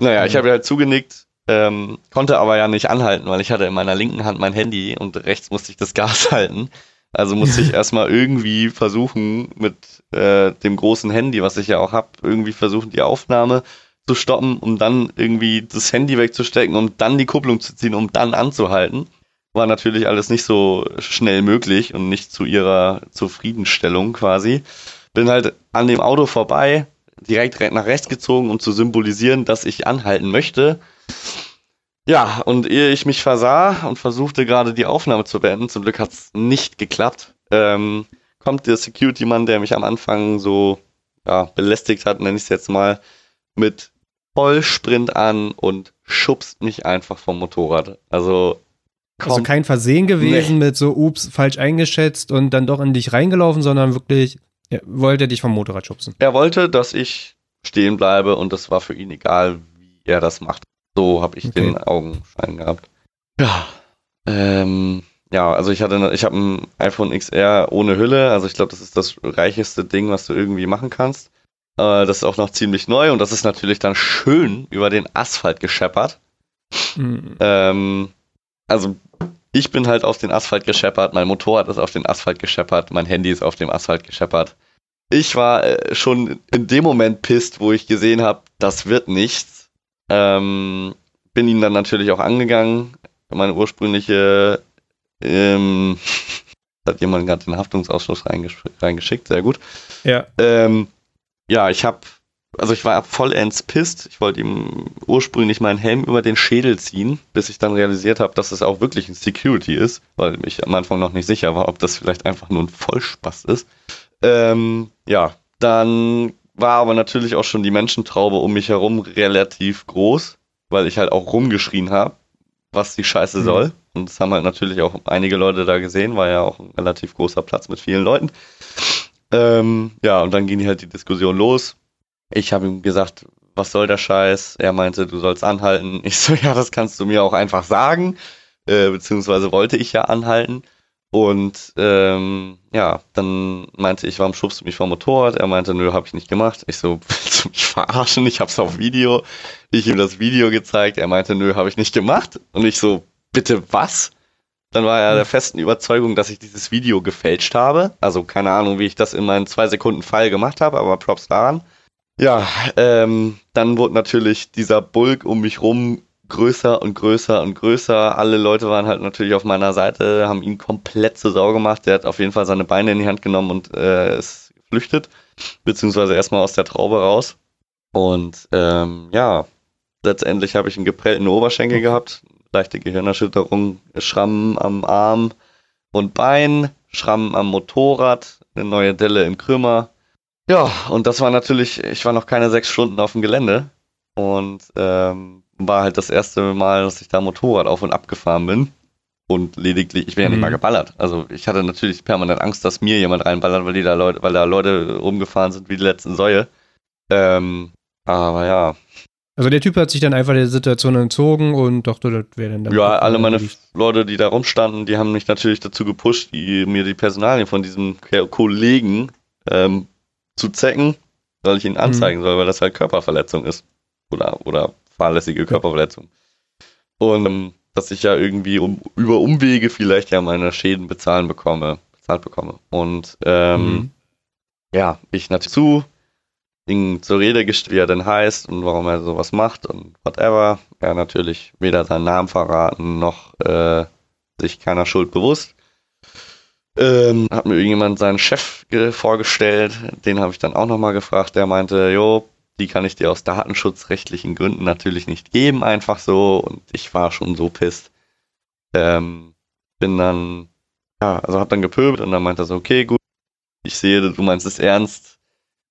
Naja, mhm. ich habe halt zugenickt, ähm, konnte aber ja nicht anhalten, weil ich hatte in meiner linken Hand mein Handy und rechts musste ich das Gas [LAUGHS] halten. Also musste ich [LAUGHS] erstmal irgendwie versuchen, mit äh, dem großen Handy, was ich ja auch habe, irgendwie versuchen, die Aufnahme zu stoppen, um dann irgendwie das Handy wegzustecken, um dann die Kupplung zu ziehen, um dann anzuhalten. War natürlich alles nicht so schnell möglich und nicht zu ihrer Zufriedenstellung quasi. Bin halt an dem Auto vorbei, direkt nach rechts gezogen, um zu symbolisieren, dass ich anhalten möchte. Ja, und ehe ich mich versah und versuchte gerade die Aufnahme zu beenden, zum Glück hat es nicht geklappt, ähm, kommt der Security-Mann, der mich am Anfang so ja, belästigt hat, nenne ich es jetzt mal, mit Vollsprint an und schubst mich einfach vom Motorrad. Also
also kein Versehen gewesen nee. mit so, ups, falsch eingeschätzt und dann doch in dich reingelaufen, sondern wirklich er wollte dich vom Motorrad schubsen.
Er wollte, dass ich stehen bleibe und das war für ihn egal, wie er das macht. So habe ich okay. den Augenschein gehabt. Ja. Ähm, ja, also ich hatte, ich habe ein iPhone XR ohne Hülle. Also ich glaube, das ist das reicheste Ding, was du irgendwie machen kannst. Äh, das ist auch noch ziemlich neu und das ist natürlich dann schön über den Asphalt gescheppert. Mhm. Ähm, also ich bin halt auf den Asphalt gescheppert, mein Motorrad ist auf den Asphalt gescheppert, mein Handy ist auf dem Asphalt gescheppert. Ich war äh, schon in dem Moment pisst, wo ich gesehen habe, das wird nichts. Ähm, bin ihn dann natürlich auch angegangen. Meine ursprüngliche, ähm, [LAUGHS] hat jemand gerade den Haftungsausschuss reingesch reingeschickt, sehr gut.
Ja.
Ähm, ja, ich habe, also ich war vollends pisst. Ich wollte ihm ursprünglich meinen Helm über den Schädel ziehen, bis ich dann realisiert habe, dass es auch wirklich ein Security ist, weil ich am Anfang noch nicht sicher war, ob das vielleicht einfach nur ein Vollspaß ist. Ähm, ja, dann war aber natürlich auch schon die Menschentraube um mich herum relativ groß, weil ich halt auch rumgeschrien habe, was die Scheiße mhm. soll. Und das haben halt natürlich auch einige Leute da gesehen, war ja auch ein relativ großer Platz mit vielen Leuten. Ähm, ja, und dann ging halt die Diskussion los. Ich habe ihm gesagt, was soll der Scheiß? Er meinte, du sollst anhalten. [LAUGHS] Ich so, ja, das kannst du mir auch einfach sagen. Äh, beziehungsweise wollte ich ja anhalten. Und ähm, ja, dann meinte ich, warum schubst du mich vom Motorrad? Er meinte, nö, habe ich nicht gemacht. Ich so, [LAUGHS] willst du mich verarschen? Ich hab's auf Video. Ich ihm das Video gezeigt. Er meinte, nö, habe ich nicht gemacht. Und ich so, bitte was? Dann war er der festen Überzeugung, dass ich dieses Video gefälscht habe. Also keine Ahnung, wie ich das in meinen zwei Sekunden Fall gemacht habe, aber Props daran. Ja, ähm, dann wurde natürlich dieser Bulk um mich rum größer und größer und größer. Alle Leute waren halt natürlich auf meiner Seite, haben ihn komplett zur Sau gemacht. Der hat auf jeden Fall seine Beine in die Hand genommen und äh, ist geflüchtet, beziehungsweise erstmal aus der Traube raus. Und ähm, ja, letztendlich habe ich einen geprellten Oberschenkel gehabt, leichte Gehirnerschütterung, Schrammen am Arm und Bein, Schrammen am Motorrad, eine neue Delle im Krümmer. Ja, und das war natürlich, ich war noch keine sechs Stunden auf dem Gelände und ähm, war halt das erste Mal, dass ich da Motorrad auf und ab gefahren bin. Und lediglich, ich bin ja nicht mal mhm. geballert. Also ich hatte natürlich permanent Angst, dass mir jemand reinballert, weil, die da Leute, weil da Leute rumgefahren sind wie die letzten Säue. Ähm, aber ja.
Also der Typ hat sich dann einfach der Situation entzogen und dachte, das wäre dann...
Ja, alle meine Leute, die da rumstanden, die haben mich natürlich dazu gepusht, die, mir die Personalien von diesem Kollegen ähm, zu zecken, weil ich ihn anzeigen mhm. soll, weil das halt Körperverletzung ist. Oder, oder fahrlässige Körperverletzung. Und ähm, dass ich ja irgendwie um, über Umwege vielleicht ja meine Schäden bezahlen bekomme, bezahlt bekomme. Und ähm, mhm. ja, ich natürlich zu, ihn zur Rede gestellt, wie er denn heißt und warum er sowas macht und whatever. Er natürlich weder seinen Namen verraten noch äh, sich keiner Schuld bewusst. Ähm, hat mir irgendjemand seinen Chef vorgestellt, den habe ich dann auch nochmal gefragt, der meinte, jo, die kann ich dir aus datenschutzrechtlichen Gründen natürlich nicht geben, einfach so. Und ich war schon so pisst. Ähm, bin dann, ja, also hab dann gepöbelt und dann meinte er so, okay, gut, ich sehe, du meinst es ernst.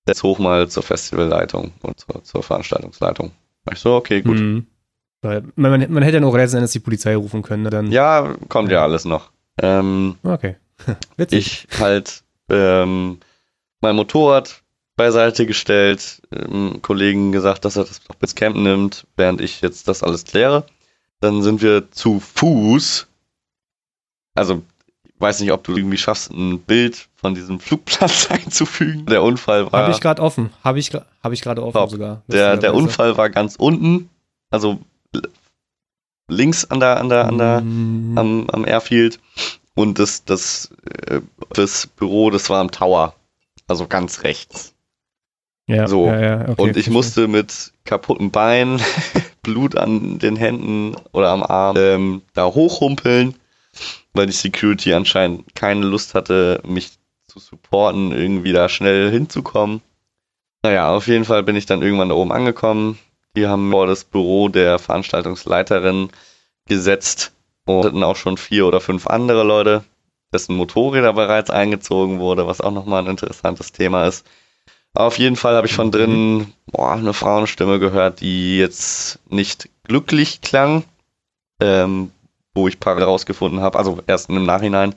Jetzt hoch mal zur Festivalleitung und zur, zur Veranstaltungsleitung. Ich so, okay, gut. Mhm.
Man, man, man, hätte ja noch letzten Endes die Polizei rufen können. Ne? Dann,
ja, kommt ja, ja alles noch. Ähm,
okay. [LAUGHS]
Witzig. Ich halt ähm, mein Motorrad beiseite gestellt, ähm, Kollegen gesagt, dass er das doch bis Camp nimmt, während ich jetzt das alles kläre. Dann sind wir zu Fuß. Also, ich weiß nicht, ob du irgendwie schaffst, ein Bild von diesem Flugplatz [LAUGHS] einzufügen. Der Unfall war.
Habe ich gerade offen. Habe ich, hab ich gerade offen glaub, sogar.
Der, der Unfall war ganz unten. Also links an der, an der, an der, mm. am, am Airfield. Und das, das, äh, das Büro, das war am Tower. Also ganz rechts.
Ja,
so.
Ja, ja,
okay, und ich musste mit kaputten Beinen, [LAUGHS] Blut an den Händen oder am Arm ähm, da hochhumpeln, weil die Security anscheinend keine Lust hatte, mich zu supporten, irgendwie da schnell hinzukommen. Naja, auf jeden Fall bin ich dann irgendwann da oben angekommen. Die haben vor das Büro der Veranstaltungsleiterin gesetzt und hatten auch schon vier oder fünf andere Leute, dessen Motorräder bereits eingezogen wurde, was auch nochmal ein interessantes Thema ist. Auf jeden Fall habe ich von drinnen boah, eine Frauenstimme gehört, die jetzt nicht glücklich klang, ähm, wo ich parallel rausgefunden habe, also erst im Nachhinein,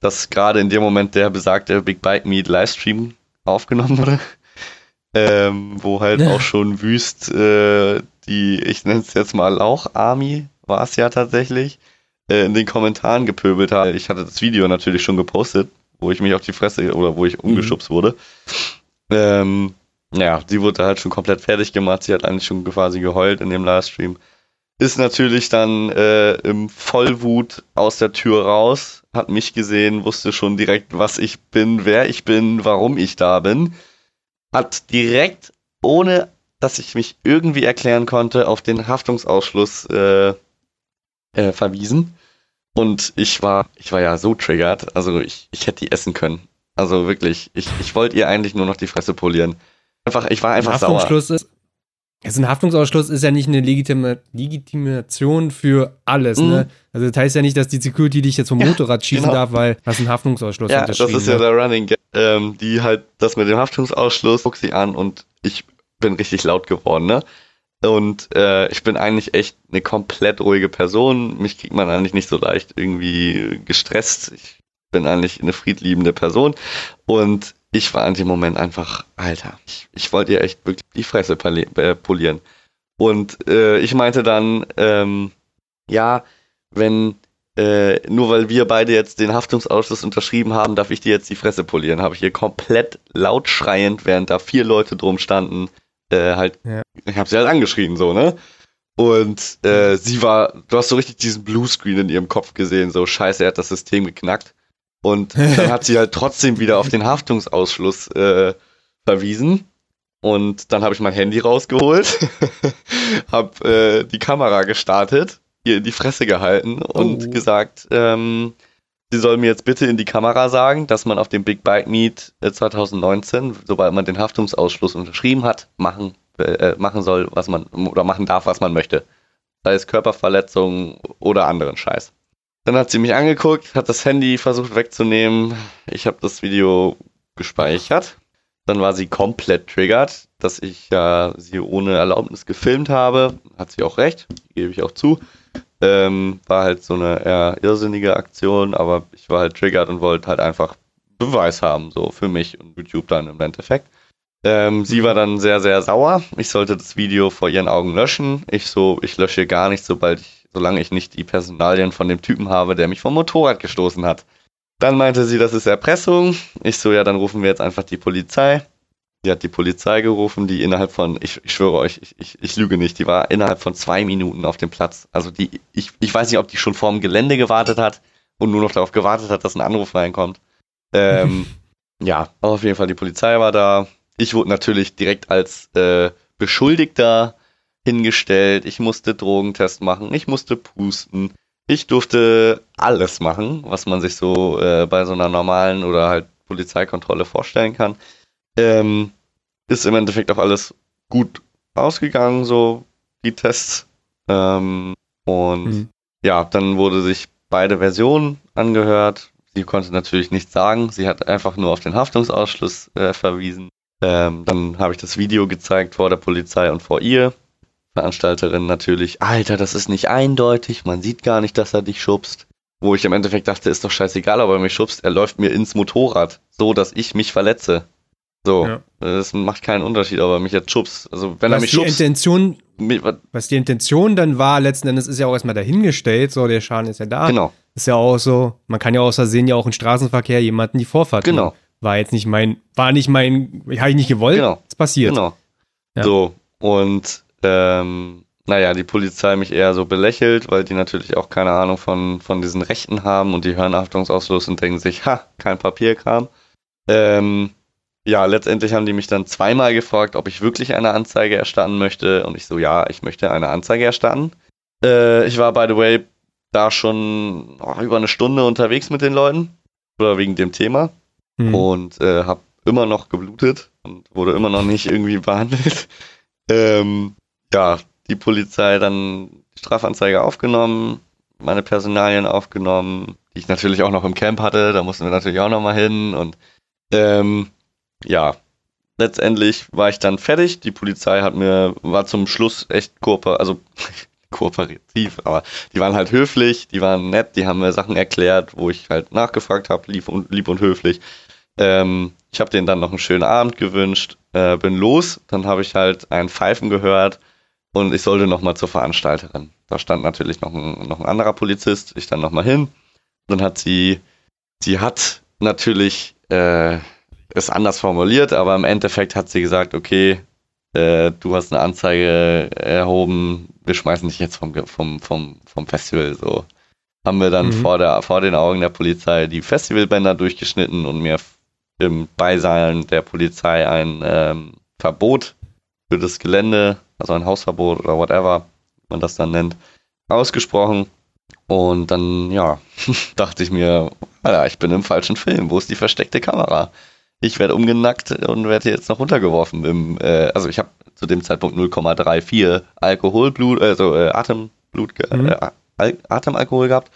dass gerade in dem Moment der besagte Big Bike Meet Livestream aufgenommen wurde, [LAUGHS] ähm, wo halt auch schon wüst äh, die, ich nenne es jetzt mal Lauch-Army, war es ja tatsächlich, äh, in den Kommentaren gepöbelt hat. Ich hatte das Video natürlich schon gepostet, wo ich mich auf die Fresse oder wo ich mhm. umgeschubst mhm. wurde. Ähm, ja, sie wurde halt schon komplett fertig gemacht. Sie hat eigentlich schon quasi geheult in dem Livestream. ist natürlich dann äh, im Vollwut aus der Tür raus, hat mich gesehen, wusste schon direkt, was ich bin, wer ich bin, warum ich da bin. Hat direkt, ohne dass ich mich irgendwie erklären konnte, auf den Haftungsausschluss äh, äh, verwiesen. Und ich war, ich war ja so triggert, also ich, ich hätte die essen können. Also wirklich, ich, ich wollte ihr eigentlich nur noch die Fresse polieren. Einfach, ich war einfach
ein sauer. Ist, also ein Haftungsausschluss ist ja nicht eine Legitime, Legitimation für alles, mhm. ne? Also das heißt ja nicht, dass die Security dich jetzt vom ja, Motorrad schießen genau. darf, weil das ein Haftungsausschluss
Ja, das ist ja der Running Gag. Ähm, die halt, das mit dem Haftungsausschluss, guck sie an und ich bin richtig laut geworden, ne? Und äh, ich bin eigentlich echt eine komplett ruhige Person. Mich kriegt man eigentlich nicht so leicht irgendwie gestresst. Ich bin eigentlich eine friedliebende Person. Und ich war in dem Moment einfach, Alter, ich, ich wollte ihr echt wirklich die Fresse äh, polieren. Und äh, ich meinte dann, ähm, ja, wenn äh, nur weil wir beide jetzt den Haftungsausschuss unterschrieben haben, darf ich dir jetzt die Fresse polieren. Habe ich ihr komplett laut schreiend, während da vier Leute drum standen, äh, halt, ja. ich habe sie halt angeschrien, so, ne? Und äh, sie war, du hast so richtig diesen Bluescreen in ihrem Kopf gesehen, so scheiße, er hat das System geknackt. Und [LAUGHS] dann hat sie halt trotzdem wieder auf den Haftungsausschluss äh, verwiesen. Und dann habe ich mein Handy rausgeholt, [LAUGHS] habe äh, die Kamera gestartet, ihr in die Fresse gehalten und oh. gesagt, ähm, sie soll mir jetzt bitte in die Kamera sagen, dass man auf dem Big Bike Meet 2019, äh, sobald man den Haftungsausschluss unterschrieben hat, machen, äh, machen soll, was man oder machen darf, was man möchte. Sei es Körperverletzung oder anderen Scheiß. Dann hat sie mich angeguckt, hat das Handy versucht wegzunehmen. Ich habe das Video gespeichert. Dann war sie komplett triggert, dass ich ja sie ohne Erlaubnis gefilmt habe. Hat sie auch recht, gebe ich auch zu. Ähm, war halt so eine eher irrsinnige Aktion, aber ich war halt triggert und wollte halt einfach Beweis haben, so für mich und YouTube dann im Endeffekt. Ähm, sie war dann sehr, sehr sauer. Ich sollte das Video vor ihren Augen löschen. Ich so, ich lösche gar nicht, sobald ich solange ich nicht die Personalien von dem Typen habe, der mich vom Motorrad gestoßen hat. Dann meinte sie, das ist Erpressung. Ich so, ja, dann rufen wir jetzt einfach die Polizei. Sie hat die Polizei gerufen, die innerhalb von, ich, ich schwöre euch, ich, ich, ich, lüge nicht, die war innerhalb von zwei Minuten auf dem Platz. Also die, ich, ich weiß nicht, ob die schon vorm Gelände gewartet hat und nur noch darauf gewartet hat, dass ein Anruf reinkommt. Ähm, [LAUGHS] ja, aber auf jeden Fall, die Polizei war da. Ich wurde natürlich direkt als äh, Beschuldigter hingestellt, ich musste Drogentest machen, ich musste pusten, ich durfte alles machen, was man sich so äh, bei so einer normalen oder halt Polizeikontrolle vorstellen kann. Ähm, ist im Endeffekt auch alles gut ausgegangen, so die Tests. Ähm, und mhm. ja, dann wurde sich beide Versionen angehört. Sie konnte natürlich nichts sagen. Sie hat einfach nur auf den Haftungsausschluss äh, verwiesen. Ähm, dann habe ich das Video gezeigt vor der Polizei und vor ihr. Veranstalterin natürlich, Alter, das ist nicht eindeutig, man sieht gar nicht, dass er dich schubst. Wo ich im Endeffekt dachte, ist doch scheißegal, ob er mich schubst, er läuft mir ins Motorrad, so dass ich mich verletze. So, ja. das macht keinen Unterschied, ob er mich jetzt schubst. Also wenn
was
er mich
die schubst. Intention, was die Intention dann war, letzten Endes ist ja auch erstmal dahingestellt, so der Schaden ist ja da.
Genau.
Ist ja auch so, man kann ja aus Versehen ja auch im Straßenverkehr jemanden die Vorfahrt
Genau. Nehmen.
War jetzt nicht mein, war nicht mein, habe ich nicht gewollt,
genau.
ist passiert.
Genau. Ja. So, und ähm, naja, die Polizei mich eher so belächelt, weil die natürlich auch keine Ahnung von, von diesen Rechten haben und die hören Haftungsausschluss und denken sich, ha, kein Papierkram. Ähm, ja, letztendlich haben die mich dann zweimal gefragt, ob ich wirklich eine Anzeige erstatten möchte. Und ich so, ja, ich möchte eine Anzeige erstatten. Äh, ich war, by the way, da schon oh, über eine Stunde unterwegs mit den Leuten. Oder wegen dem Thema. Mhm. Und äh, habe immer noch geblutet und wurde immer noch nicht irgendwie [LAUGHS] behandelt. Ähm, ja, die Polizei dann die Strafanzeige aufgenommen, meine Personalien aufgenommen, die ich natürlich auch noch im Camp hatte, da mussten wir natürlich auch nochmal hin und ähm, ja, letztendlich war ich dann fertig. Die Polizei hat mir, war zum Schluss echt kooper, also [LAUGHS] kooperativ, aber die waren halt höflich, die waren nett, die haben mir Sachen erklärt, wo ich halt nachgefragt habe, lieb und, lieb und höflich. Ähm, ich habe denen dann noch einen schönen Abend gewünscht, äh, bin los, dann habe ich halt ein Pfeifen gehört und ich sollte nochmal zur Veranstalterin. Da stand natürlich noch ein, noch ein anderer Polizist, ich dann nochmal hin. Dann hat sie, sie hat natürlich äh, es anders formuliert, aber im Endeffekt hat sie gesagt, okay, äh, du hast eine Anzeige erhoben, wir schmeißen dich jetzt vom, vom, vom, vom Festival. So haben wir dann mhm. vor, der, vor den Augen der Polizei die Festivalbänder durchgeschnitten und mir im Beisein der Polizei ein ähm, Verbot für das Gelände, also ein Hausverbot oder whatever, man das dann nennt, ausgesprochen. Und dann, ja, [LAUGHS] dachte ich mir, Alter, ich bin im falschen Film. Wo ist die versteckte Kamera? Ich werde umgenackt und werde jetzt noch runtergeworfen. Im, äh, also ich habe zu dem Zeitpunkt 0,34 Alkoholblut, also äh, Atemblut, mhm. äh, Atemalkohol gehabt.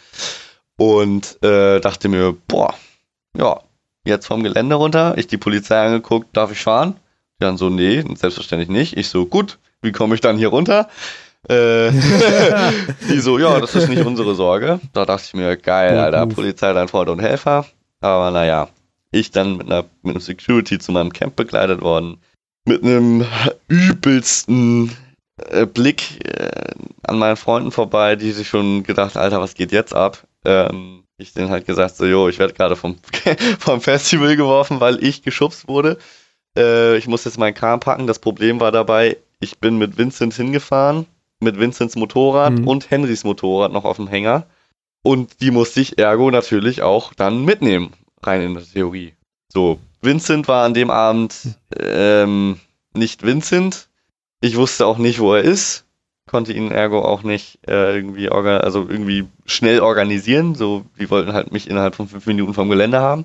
Und äh, dachte mir, boah, ja, jetzt vom Gelände runter. Ich die Polizei angeguckt, darf ich fahren? Die dann so, nee, selbstverständlich nicht. Ich so, gut, wie komme ich dann hier runter? Äh, [LAUGHS] die so, ja, das ist nicht unsere Sorge. Da dachte ich mir, geil, Alter, Polizei, dein Freund und Helfer. Aber naja, ich dann mit, einer, mit einem Security zu meinem Camp begleitet worden. Mit einem übelsten äh, Blick äh, an meinen Freunden vorbei, die sich schon gedacht, Alter, was geht jetzt ab? Ähm, ich denen halt gesagt, so, jo, ich werde gerade vom, [LAUGHS] vom Festival geworfen, weil ich geschubst wurde. Äh, ich muss jetzt meinen Kram packen. Das Problem war dabei, ich bin mit Vincent hingefahren, mit Vincents Motorrad mhm. und Henrys Motorrad noch auf dem Hänger. Und die musste ich ergo natürlich auch dann mitnehmen, rein in der Theorie. So, Vincent war an dem Abend ähm, nicht Vincent. Ich wusste auch nicht, wo er ist konnte ihn ergo auch nicht äh, irgendwie also irgendwie schnell organisieren. So, die wollten halt mich innerhalb von fünf Minuten vom Gelände haben.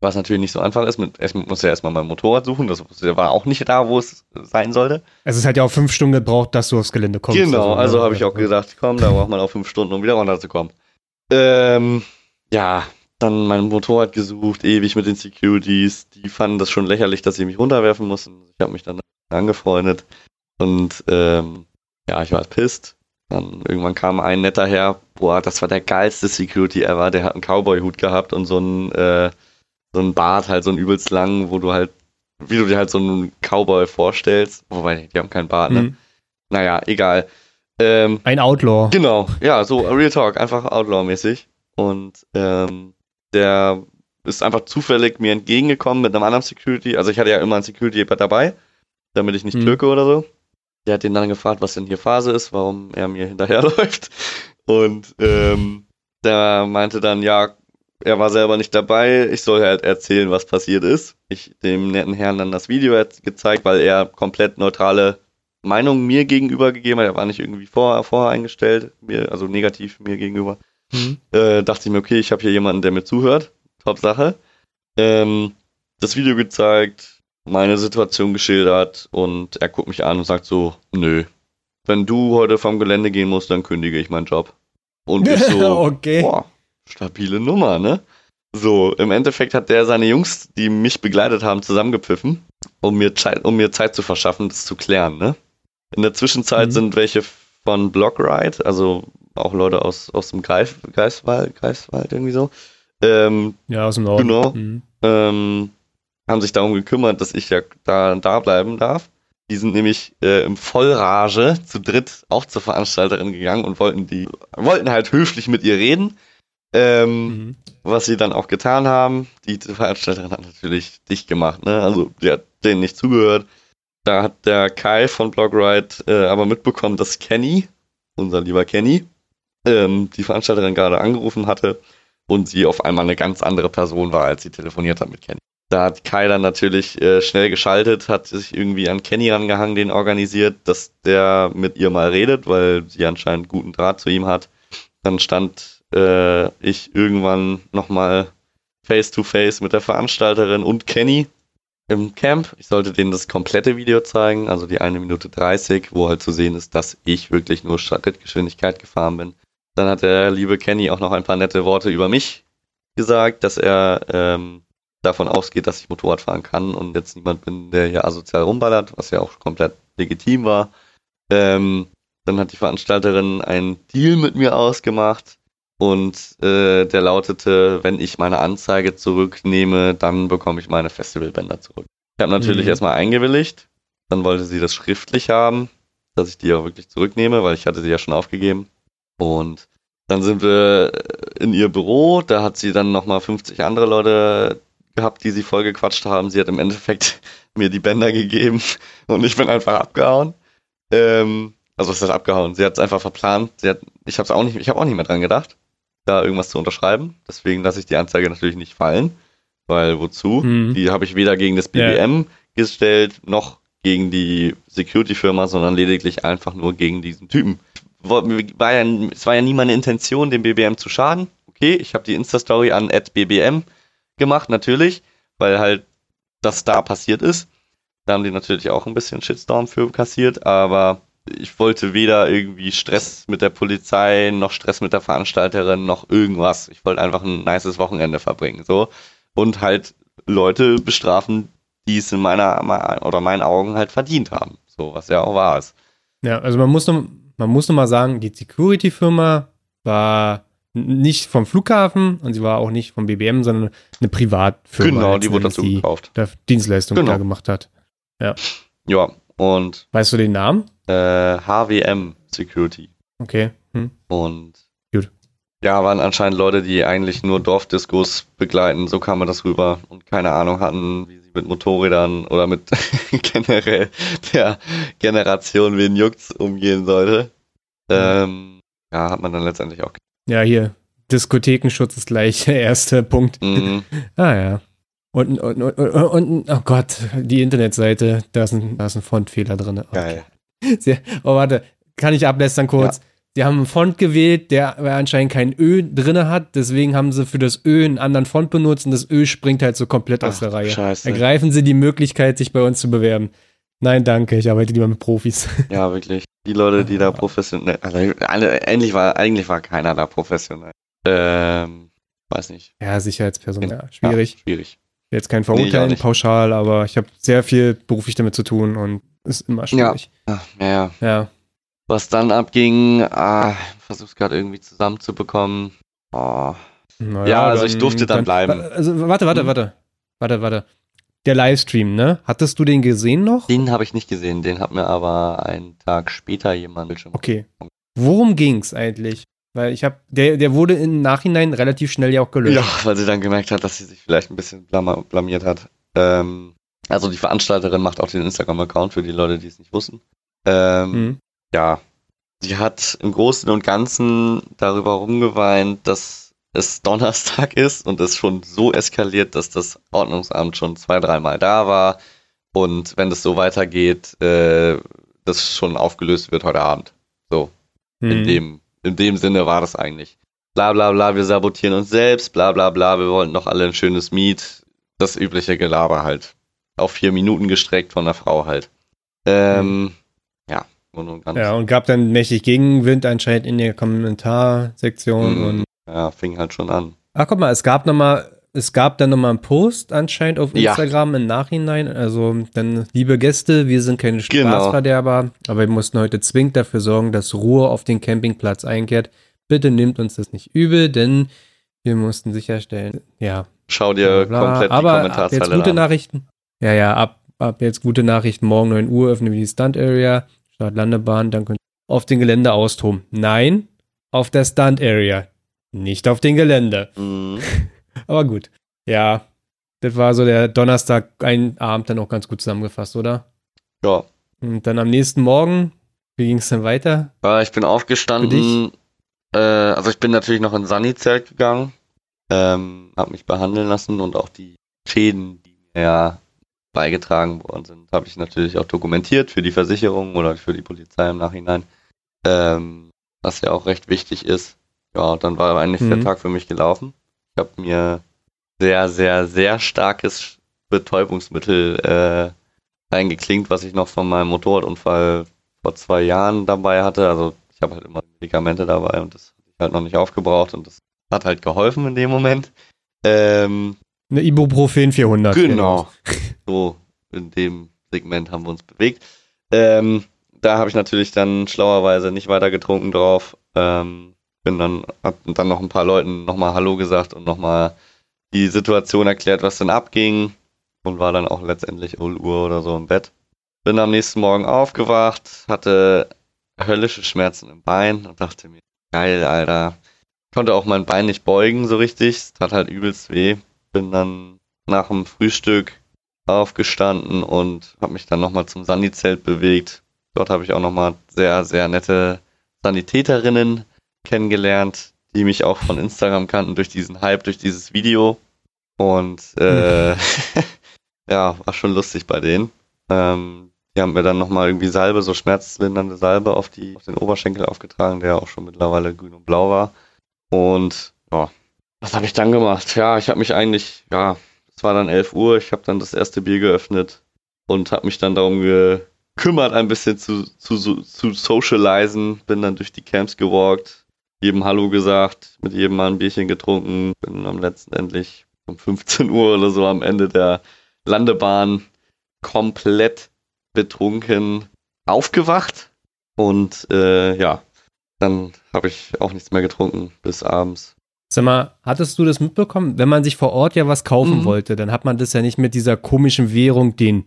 Was natürlich nicht so einfach ist. Mit, erst musste er erstmal mein Motorrad suchen. Das war auch nicht da, wo es sein sollte.
Also es hat ja auch fünf Stunden gebraucht, dass du aufs Gelände kommst.
Genau, also, also habe ich auch gedacht, komm, da braucht man auch fünf Stunden, um wieder runterzukommen. Ähm, ja, dann mein Motorrad gesucht, ewig mit den Securities. Die fanden das schon lächerlich, dass sie mich runterwerfen mussten. Ich habe mich dann angefreundet. Und ähm, ja, ich war pisst. Dann irgendwann kam ein netter her, boah, das war der geilste Security ever, der hat einen Cowboy-Hut gehabt und so einen, äh, so einen Bart, halt so einen übelst lang, wo du halt, wie du dir halt so einen Cowboy vorstellst, wobei, die haben keinen Bart, ne? Mhm. Naja, egal.
Ähm, ein Outlaw.
Genau, ja, so Real Talk, einfach Outlaw-mäßig. Und ähm, der ist einfach zufällig mir entgegengekommen mit einem anderen Security. Also ich hatte ja immer einen Security dabei, damit ich nicht mhm. türke oder so. Der hat ihn dann gefragt, was denn hier Phase ist, warum er mir [LAUGHS] hinterherläuft. Und ähm, der meinte dann, ja, er war selber nicht dabei, ich soll halt erzählen, was passiert ist. Ich dem netten Herrn dann das Video gezeigt, weil er komplett neutrale Meinungen mir gegenüber gegeben hat. Er war nicht irgendwie vor, vorher eingestellt, mir, also negativ mir gegenüber. Mhm. Äh, dachte ich mir, okay, ich habe hier jemanden, der mir zuhört. Top Sache. Ähm, das Video gezeigt, meine Situation geschildert und er guckt mich an und sagt so, nö, wenn du heute vom Gelände gehen musst, dann kündige ich meinen Job. Und ich so, [LAUGHS] okay. boah, stabile Nummer, ne? So, im Endeffekt hat der seine Jungs, die mich begleitet haben, zusammengepfiffen, um mir, Zeit, um mir Zeit zu verschaffen, das zu klären, ne? In der Zwischenzeit mhm. sind welche von Blockride, also auch Leute aus, aus dem Greif, Greifswald, Greifswald irgendwie so. Ähm,
ja, aus dem Norden.
Genau. Mhm. Ähm, haben sich darum gekümmert, dass ich ja da, da bleiben darf. Die sind nämlich äh, im Vollrage zu dritt auch zur Veranstalterin gegangen und wollten die, wollten halt höflich mit ihr reden. Ähm, mhm. Was sie dann auch getan haben. Die Veranstalterin hat natürlich dicht gemacht, ne? Also die hat denen nicht zugehört. Da hat der Kai von Blogride äh, aber mitbekommen, dass Kenny, unser lieber Kenny, ähm, die Veranstalterin gerade angerufen hatte und sie auf einmal eine ganz andere Person war, als sie telefoniert hat mit Kenny. Da hat Kai dann natürlich äh, schnell geschaltet, hat sich irgendwie an Kenny rangehangen, den organisiert, dass der mit ihr mal redet, weil sie anscheinend guten Draht zu ihm hat. Dann stand äh, ich irgendwann nochmal face to face mit der Veranstalterin und Kenny im Camp. Ich sollte denen das komplette Video zeigen, also die eine Minute 30, wo halt zu sehen ist, dass ich wirklich nur Schrittgeschwindigkeit gefahren bin. Dann hat der liebe Kenny auch noch ein paar nette Worte über mich gesagt, dass er ähm, davon ausgeht, dass ich Motorrad fahren kann und jetzt niemand bin, der hier asozial rumballert, was ja auch komplett legitim war. Ähm, dann hat die Veranstalterin einen Deal mit mir ausgemacht und äh, der lautete, wenn ich meine Anzeige zurücknehme, dann bekomme ich meine Festivalbänder zurück. Ich habe natürlich mhm. erstmal eingewilligt, dann wollte sie das schriftlich haben, dass ich die auch wirklich zurücknehme, weil ich hatte sie ja schon aufgegeben. Und dann sind wir in ihr Büro, da hat sie dann nochmal 50 andere Leute gehabt, die sie voll gequatscht haben. Sie hat im Endeffekt [LAUGHS] mir die Bänder gegeben [LAUGHS] und ich bin einfach abgehauen. Ähm, also es ist abgehauen. Sie hat es einfach verplant. Sie hat, ich habe auch nicht, ich habe auch nicht mehr dran gedacht, da irgendwas zu unterschreiben. Deswegen lasse ich die Anzeige natürlich nicht fallen, weil wozu? Mhm. Die habe ich weder gegen das BBM ja. gestellt noch gegen die Security-Firma, sondern lediglich einfach nur gegen diesen Typen. War ja, es war ja nie meine Intention, dem BBM zu schaden. Okay, ich habe die Insta-Story an @bbm gemacht, natürlich, weil halt das da passiert ist. Da haben die natürlich auch ein bisschen Shitstorm für kassiert, aber ich wollte weder irgendwie Stress mit der Polizei, noch Stress mit der Veranstalterin, noch irgendwas. Ich wollte einfach ein nices Wochenende verbringen, so. Und halt Leute bestrafen, die es in meiner oder meinen Augen halt verdient haben. So, was ja auch wahr ist.
Ja, also man muss noch, man muss noch mal sagen, die Security-Firma war nicht vom Flughafen und sie war auch nicht vom BBM, sondern eine Privatfirma.
Genau, die wurde dazu gekauft.
Die Dienstleistung genau. da gemacht hat. Ja.
Ja, und.
Weißt du den Namen?
Äh, HWM Security.
Okay.
Hm. Und. Gut. Ja, waren anscheinend Leute, die eigentlich nur Dorfdiskos begleiten, so kam mir das rüber und keine Ahnung hatten, wie sie mit Motorrädern oder mit [LAUGHS] generell der Generation, wen juckt's, umgehen sollte. Ähm, ja, hat man dann letztendlich auch
ja, hier, Diskothekenschutz ist gleich der erste Punkt. Mhm. [LAUGHS] ah ja. Und, und, und, und, oh Gott, die Internetseite, da ist ein, da ist ein Fontfehler drin. Okay. Geil. [LAUGHS] Sie, oh, warte, kann ich ablästern kurz? Ja. Sie haben einen Font gewählt, der anscheinend kein Ö drin hat, deswegen haben sie für das Ö einen anderen Font benutzt und das Ö springt halt so komplett Ach, aus der Reihe. Scheiße. Ergreifen Sie die Möglichkeit, sich bei uns zu bewerben. Nein, danke, ich arbeite lieber mit Profis. [LAUGHS]
Ja, wirklich. Die Leute, die da professionell, also eigentlich war, eigentlich war keiner da professionell. Ähm, weiß nicht.
Ja, Sicherheitspersonal, ja, schwierig. Ja,
schwierig.
Jetzt kein Verurteilen nee, pauschal, aber ich habe sehr viel beruflich damit zu tun und ist immer schwierig.
Ja, ja. ja. Was dann abging, ah, versuch's gerade irgendwie zusammenzubekommen. Oh. Naja, ja, also dann, ich durfte dann, dann, bleiben.
Also warte, warte, hm. warte. Warte, warte der Livestream, ne? Hattest du den gesehen noch?
Den habe ich nicht gesehen, den hat mir aber einen Tag später jemand
Bildschirm. Okay. Worum ging's eigentlich? Weil ich habe, der, der wurde im Nachhinein relativ schnell ja auch gelöst. Ja,
weil sie dann gemerkt hat, dass sie sich vielleicht ein bisschen blam blamiert hat. Ähm, also die Veranstalterin macht auch den Instagram-Account für die Leute, die es nicht wussten. Ähm, mhm. Ja, sie hat im Großen und Ganzen darüber rumgeweint, dass es Donnerstag ist und es schon so eskaliert, dass das Ordnungsamt schon zwei, dreimal da war und wenn es so weitergeht, äh, das schon aufgelöst wird heute Abend. So. Hm. In, dem, in dem Sinne war das eigentlich. Bla bla bla, wir sabotieren uns selbst, bla bla bla, wir wollten noch alle ein schönes Meet. Das übliche Gelaber halt. Auf vier Minuten gestreckt von der Frau halt. Ähm, hm. ja,
und ganz. Ja, und gab dann mächtig Gegenwind anscheinend in der Kommentarsektion hm. und
ja, fing halt schon an.
Ach, guck mal, es gab noch mal, es gab dann nochmal einen Post anscheinend auf Instagram ja. im Nachhinein. Also dann, liebe Gäste, wir sind keine genau. Spaßverderber, genau. aber wir mussten heute zwingend dafür sorgen, dass Ruhe auf den Campingplatz einkehrt. Bitte nehmt uns das nicht übel, denn wir mussten sicherstellen, ja.
Schau dir bla, komplett
aber die Kommentarzeile jetzt gute an. Nachrichten. Ja, ja, ab, ab jetzt gute Nachrichten. Morgen 9 Uhr öffnen wir die Stunt Area, Start-Landebahn, dann könnt ihr auf den Gelände austoben. Nein, auf der Stunt Area. Nicht auf dem Gelände. Mhm. [LAUGHS] Aber gut. Ja, das war so der Donnerstag, ein Abend dann auch ganz gut zusammengefasst, oder?
Ja.
Und dann am nächsten Morgen, wie ging es dann weiter?
Ja, ich bin aufgestanden. Äh, also ich bin natürlich noch in Sunny-Zelt gegangen, ähm, habe mich behandeln lassen und auch die Schäden, die mir ja beigetragen worden sind, habe ich natürlich auch dokumentiert für die Versicherung oder für die Polizei im Nachhinein. Ähm, was ja auch recht wichtig ist ja, dann war eigentlich mhm. der Tag für mich gelaufen. Ich habe mir sehr, sehr, sehr starkes Betäubungsmittel äh, eingeklinkt, was ich noch von meinem Motorradunfall vor zwei Jahren dabei hatte. Also ich habe halt immer Medikamente dabei und das habe ich halt noch nicht aufgebraucht und das hat halt geholfen in dem Moment.
Ähm, Eine Ibuprofen 400.
Genau. [LAUGHS] so in dem Segment haben wir uns bewegt. Ähm, da habe ich natürlich dann schlauerweise nicht weiter getrunken drauf. Ähm, bin dann, hab dann noch ein paar Leuten nochmal Hallo gesagt und nochmal die Situation erklärt, was denn abging und war dann auch letztendlich 0 Uhr oder so im Bett. Bin am nächsten Morgen aufgewacht, hatte höllische Schmerzen im Bein und dachte mir, geil, Alter. Konnte auch mein Bein nicht beugen so richtig, es tat halt übelst weh. Bin dann nach dem Frühstück aufgestanden und habe mich dann nochmal zum Sani-Zelt bewegt. Dort habe ich auch nochmal sehr, sehr nette Sanitäterinnen kennengelernt, die mich auch von Instagram kannten durch diesen Hype, durch dieses Video. Und äh, [LAUGHS] ja, war schon lustig bei denen. Ähm, die haben mir dann nochmal irgendwie Salbe, so schmerzlindernde Salbe auf, die, auf den Oberschenkel aufgetragen, der auch schon mittlerweile grün und blau war. Und ja, was habe ich dann gemacht? Ja, ich habe mich eigentlich, ja, es war dann 11 Uhr, ich habe dann das erste Bier geöffnet und habe mich dann darum gekümmert, ein bisschen zu, zu, zu socialisen. Bin dann durch die Camps gewalkt, jedem Hallo gesagt, mit jedem mal ein Bierchen getrunken. Bin am letzten endlich um 15 Uhr oder so am Ende der Landebahn komplett betrunken aufgewacht. Und äh, ja, dann habe ich auch nichts mehr getrunken bis abends.
Sag mal, hattest du das mitbekommen? Wenn man sich vor Ort ja was kaufen mhm. wollte, dann hat man das ja nicht mit dieser komischen Währung, den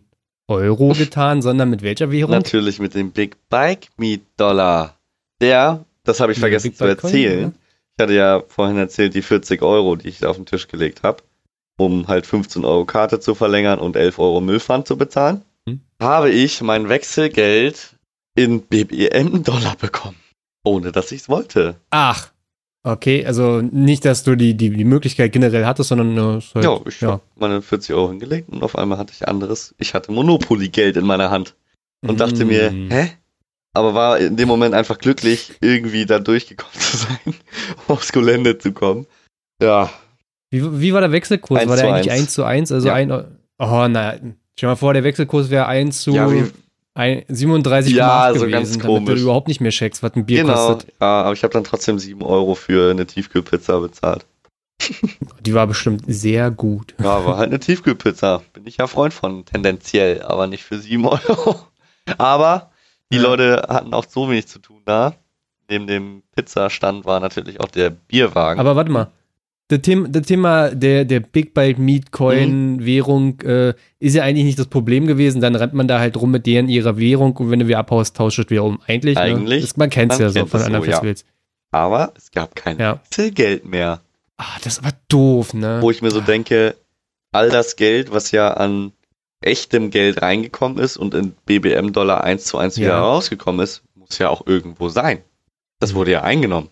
Euro getan, sondern mit welcher Währung?
Natürlich mit dem Big Bike Meat Dollar. Der, das habe ich ja, vergessen zu erzählen. Ich hatte ja vorhin erzählt, die 40 Euro, die ich da auf den Tisch gelegt habe, um halt 15 Euro Karte zu verlängern und 11 Euro Müllpfand zu bezahlen, hm? habe ich mein Wechselgeld in BBM Dollar bekommen. Ohne dass ich es wollte.
Ach. Okay, also nicht, dass du die, die, die Möglichkeit generell hattest, sondern nur.
Halt, ja, ich ja. habe meine 40 Euro hingelegt und auf einmal hatte ich anderes. Ich hatte Monopoly-Geld in meiner Hand und mm. dachte mir, mm. hä? Aber war in dem Moment einfach glücklich, irgendwie da durchgekommen [LAUGHS] zu sein, aufs Gelände zu kommen. Ja.
Wie, wie war der Wechselkurs? War der eigentlich 1 zu 1? Also ja. ein. Oh, nein. Stell dir mal vor, der Wechselkurs wäre 1 zu. Ja, wie, 37,8
ja, so gewesen, ganz
damit du überhaupt nicht mehr checkst, was ein Bier genau, kostet.
Ja, aber ich habe dann trotzdem 7 Euro für eine Tiefkühlpizza bezahlt. [LAUGHS]
Die war bestimmt sehr gut.
Ja, war halt eine Tiefkühlpizza. Bin ich ja Freund von, tendenziell, aber nicht für 7 [LAUGHS] Euro. Aber die ja. Leute hatten auch so wenig zu tun da. Neben dem Pizzastand war natürlich auch der Bierwagen.
Aber warte mal, das Thema, das Thema der, der Big Bite Meat Coin mhm. Währung äh, ist ja eigentlich nicht das Problem gewesen. Dann rennt man da halt rum mit deren ihrer Währung und wenn du wieder abhaust, tauscht es wieder um. Eigentlich,
ne? eigentlich ne?
das, man kennt es ja so von anderen so, Festivals.
Ja. Aber es gab kein ja. Geld mehr.
Ah, das war doof, ne?
Wo ich mir so denke, all das Geld, was ja an echtem Geld reingekommen ist und in BBM-Dollar 1 zu 1 wieder ja. rausgekommen ist, muss ja auch irgendwo sein. Das wurde ja eingenommen.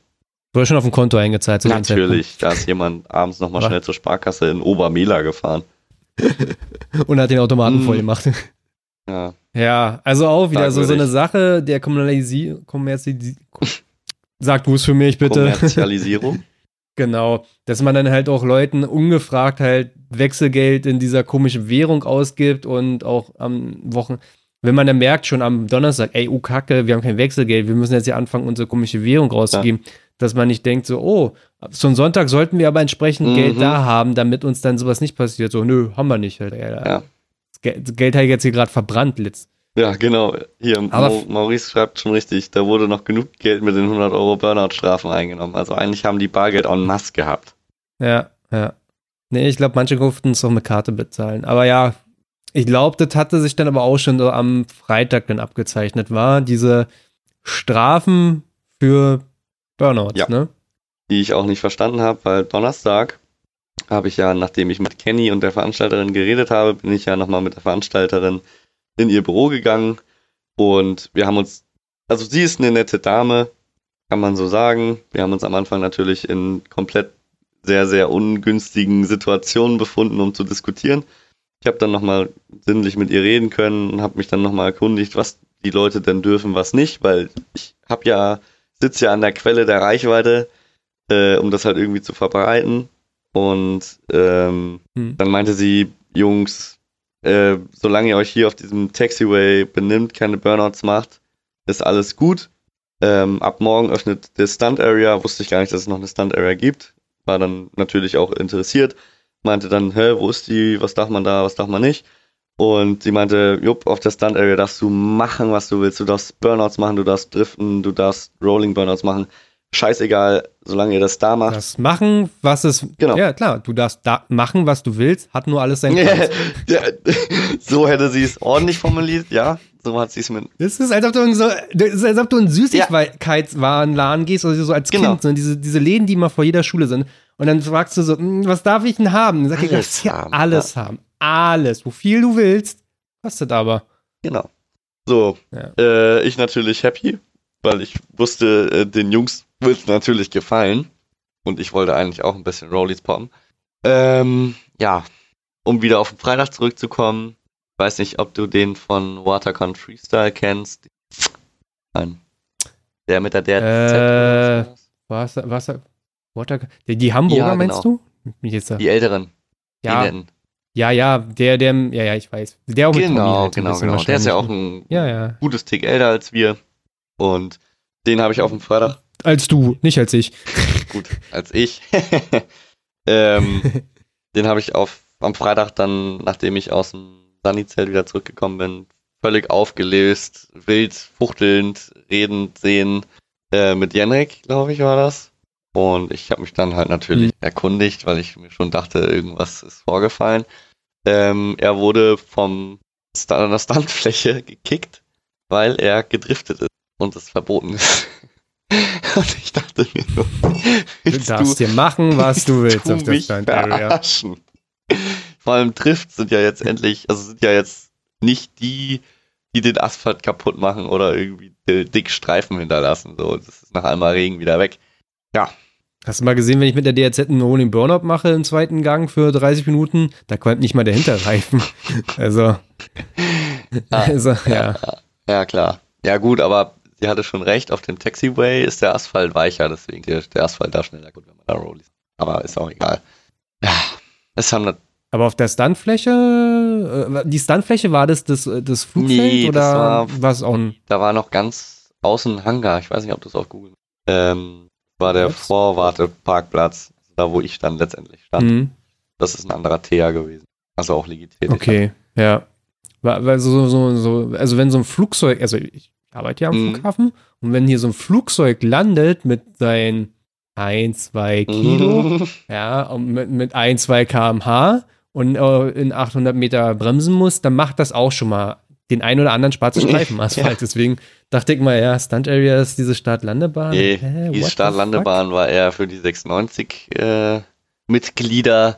Wurde schon auf dem Konto eingezahlt.
Natürlich, da ist jemand abends nochmal schnell zur Sparkasse in Obermela gefahren. [LAUGHS]
Und hat den Automaten mm. voll gemacht.
Ja.
Ja, also auch wieder so, so eine Sache der Kommunalisierung. Sag du es für mich bitte.
Kommerzialisierung. [LAUGHS]
genau. Dass man dann halt auch Leuten ungefragt halt Wechselgeld in dieser komischen Währung ausgibt und auch am Wochen. Wenn man dann merkt, schon am Donnerstag, ey, oh Kacke, wir haben kein Wechselgeld, wir müssen jetzt hier anfangen, unsere komische Währung rauszugeben. Ja dass man nicht denkt, so, oh, zum Sonntag sollten wir aber entsprechend mhm. Geld da haben, damit uns dann sowas nicht passiert. So, nö, haben wir nicht. Halt, ja. Das Geld hat jetzt hier gerade verbrannt, Litz.
Ja, genau. Hier, aber Maurice schreibt schon richtig, da wurde noch genug Geld mit den 100 Euro Burnout-Strafen eingenommen. Also eigentlich haben die Bargeld en masse gehabt.
Ja, ja. Nee, ich glaube, manche durften es auch mit Karte bezahlen. Aber ja, ich glaube, das hatte sich dann aber auch schon so am Freitag dann abgezeichnet, war diese Strafen für Burnout, ja. ne?
Die ich auch nicht verstanden habe, weil Donnerstag habe ich ja, nachdem ich mit Kenny und der Veranstalterin geredet habe, bin ich ja nochmal mit der Veranstalterin in ihr Büro gegangen und wir haben uns, also sie ist eine nette Dame, kann man so sagen. Wir haben uns am Anfang natürlich in komplett sehr, sehr ungünstigen Situationen befunden, um zu diskutieren. Ich habe dann nochmal sinnlich mit ihr reden können und habe mich dann nochmal erkundigt, was die Leute denn dürfen, was nicht, weil ich habe ja sitze ja an der Quelle der Reichweite, äh, um das halt irgendwie zu verbreiten. Und ähm, hm. dann meinte sie, Jungs, äh, solange ihr euch hier auf diesem Taxiway benimmt, keine Burnouts macht, ist alles gut. Ähm, ab morgen öffnet der Stunt Area, wusste ich gar nicht, dass es noch eine Stunt Area gibt. War dann natürlich auch interessiert. Meinte dann, hä, wo ist die, was darf man da, was darf man nicht? Und sie meinte, Jupp, auf der Stunt Area darfst du machen, was du willst. Du darfst Burnouts machen, du darfst driften, du darfst Rolling Burnouts machen. Scheißegal, solange ihr das da macht.
Das machen, was es. Genau. Ja, klar, du darfst da machen, was du willst, hat nur alles seinen [LAUGHS] Preis.
ja, so hätte sie es ordentlich formuliert, ja. So hat sie es mit.
Das ist, als ob du in so, das ist, als ob du in Süßigkeitswarenladen gehst, oder so als genau. Kind, so diese, diese Läden, die immer vor jeder Schule sind. Und dann fragst du so, hm, was darf ich denn haben? Dann sag ich, du darfst hier haben, alles ja. haben. Alles. Wo viel du willst. Kostet aber.
Genau. So. Ja. Äh, ich natürlich happy, weil ich wusste, äh, den Jungs wird es natürlich gefallen. Und ich wollte eigentlich auch ein bisschen Rollies poppen. Ähm, ja. Um wieder auf den Freitag zurückzukommen, weiß nicht, ob du den von Watercon Freestyle kennst. Nein. Der mit der
DRZ. Äh, was, was, Water, die, die Hamburger ja, genau. meinst du?
die älteren.
Ja. Die ja, ja, der, der, ja, ja, ich weiß. Der
auch mit Genau, halt genau, genau. Der ist ja auch ein ja, ja. gutes Tick älter als wir. Und den habe ich auf dem Freitag.
Als du, nicht als ich. [LAUGHS]
Gut, als ich. [LAUGHS] ähm, [LAUGHS] den habe ich auf, am Freitag dann, nachdem ich aus dem Sunny-Zelt wieder zurückgekommen bin, völlig aufgelöst, wild, fuchtelnd, redend, sehen, äh, mit Jenrik, glaube ich, war das. Und ich habe mich dann halt natürlich mhm. erkundigt, weil ich mir schon dachte, irgendwas ist vorgefallen. Ähm, er wurde vom St der Standfläche [LAUGHS] gekickt, weil er gedriftet ist und es verboten ist. [LAUGHS] und ich dachte mir
nur, du darfst du, dir machen, was du willst du
auf der Stand Area. Vor allem Drifts sind ja jetzt endlich, also sind ja jetzt nicht die, die den Asphalt kaputt machen oder irgendwie dick Streifen hinterlassen. So, das ist nach einmal Regen wieder weg. Ja.
Hast du mal gesehen, wenn ich mit der DRZ einen Rolling Burnout mache im zweiten Gang für 30 Minuten, da qualmt nicht mal der Hinterreifen. [LAUGHS] also, ah,
also ja. ja. Ja, klar. Ja, gut, aber sie hatte schon recht, auf dem Taxiway ist der Asphalt weicher, deswegen der, der Asphalt da schneller gut, wenn man da rollt. Aber ist auch egal. Ja, es haben
aber auf der Standfläche, äh, die Standfläche war das das, das Flugfeld nee, oder war es auch ein?
Da war noch ganz außen Hangar. Ich weiß nicht, ob du es auf Google. Ähm, war der Vorwarteparkplatz, da wo ich dann letztendlich stand. Mhm. Das ist ein anderer TEA gewesen. Also auch legitim.
Okay, ja. Weil so, so, so, also wenn so ein Flugzeug, also ich arbeite ja am mhm. Flughafen und wenn hier so ein Flugzeug landet mit seinen 1, 2 Kilo, mhm. [LAUGHS] ja, und mit, mit 1, 2 kmh und äh, in 800 Meter bremsen muss, dann macht das auch schon mal den ein oder anderen schwarzen [LAUGHS] Streifen Asphalt. ja. Deswegen dachte ich mal, ja, Stunt Area ist diese Start-Landebahn.
Nee, Hä, die Start-Landebahn war eher für die 96 äh, Mitglieder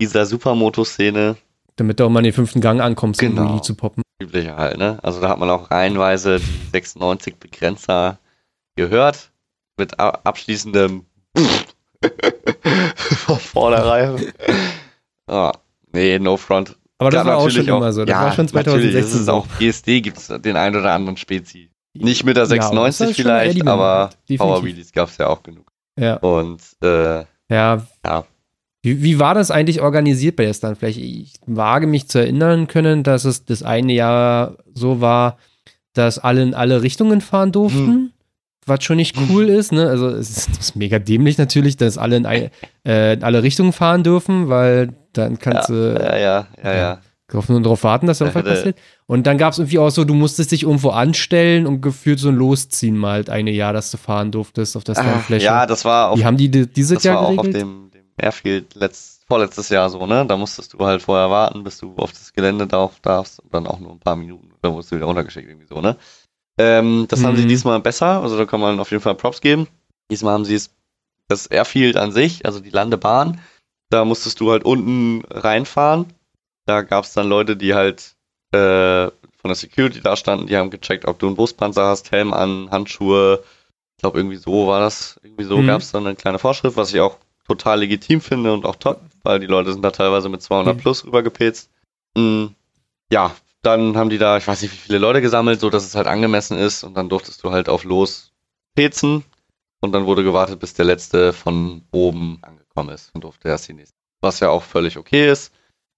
dieser Supermoto-Szene.
Damit du auch mal in den fünften Gang ankommst, genau. um Wheelie zu poppen.
Übliche halt, ne? Also da hat man auch reihenweise die 96 Begrenzer gehört. Mit abschließendem [LAUGHS] von vornherein. [LAUGHS] ah, nee, No Front
aber das ja, war auch schon auch, immer so.
Das ja, war schon 2016. Das ist auch GSD gibt es den einen oder anderen Spezi. Nicht mit der 96 ja, vielleicht, aber Power Wheelies gab es ja auch genug.
Ja.
Und äh,
ja. ja. Wie, wie, war das eigentlich organisiert bei der Stuntfläche? Ich wage mich zu erinnern können, dass es das eine Jahr so war, dass alle in alle Richtungen fahren durften. Hm. Was schon nicht cool ist, ne? Also es ist, ist [LAUGHS] mega dämlich natürlich, dass alle in, äh, in alle Richtungen fahren dürfen, weil dann kannst
ja, du. Ja, ja, ja, ja.
Darauf nur darauf warten, dass irgendwas passiert. Und dann gab es irgendwie auch so, du musstest dich irgendwo anstellen und gefühlt so ein Losziehen mal halt eine Jahr, dass du fahren durftest auf der Startfläche.
Ja, das war
auch. Wie haben die dieses
das
Jahr
war geregelt? auch auf dem, dem Airfield letzt, vorletztes Jahr so, ne? Da musstest du halt vorher warten, bis du auf das Gelände drauf darfst und dann auch nur ein paar Minuten, dann wurdest du wieder runtergeschickt, irgendwie so, ne? Ähm, das mhm. haben sie mhm. diesmal besser, also da kann man auf jeden Fall Props geben. Diesmal haben sie es, das Airfield an sich, also die Landebahn, da musstest du halt unten reinfahren. Da gab es dann Leute, die halt äh, von der Security da standen, die haben gecheckt, ob du einen Brustpanzer hast, Helm an, Handschuhe. Ich glaube, irgendwie so war das. Irgendwie so mhm. gab es dann eine kleine Vorschrift, was ich auch total legitim finde und auch top, weil die Leute sind da teilweise mit 200 mhm. plus rübergepetzt. Mhm. Ja, dann haben die da, ich weiß nicht, wie viele Leute gesammelt, so dass es halt angemessen ist und dann durftest du halt auf los pezen und dann wurde gewartet, bis der letzte von oben angekommen gekommen ist und durfte erst die nächste. Was ja auch völlig okay ist.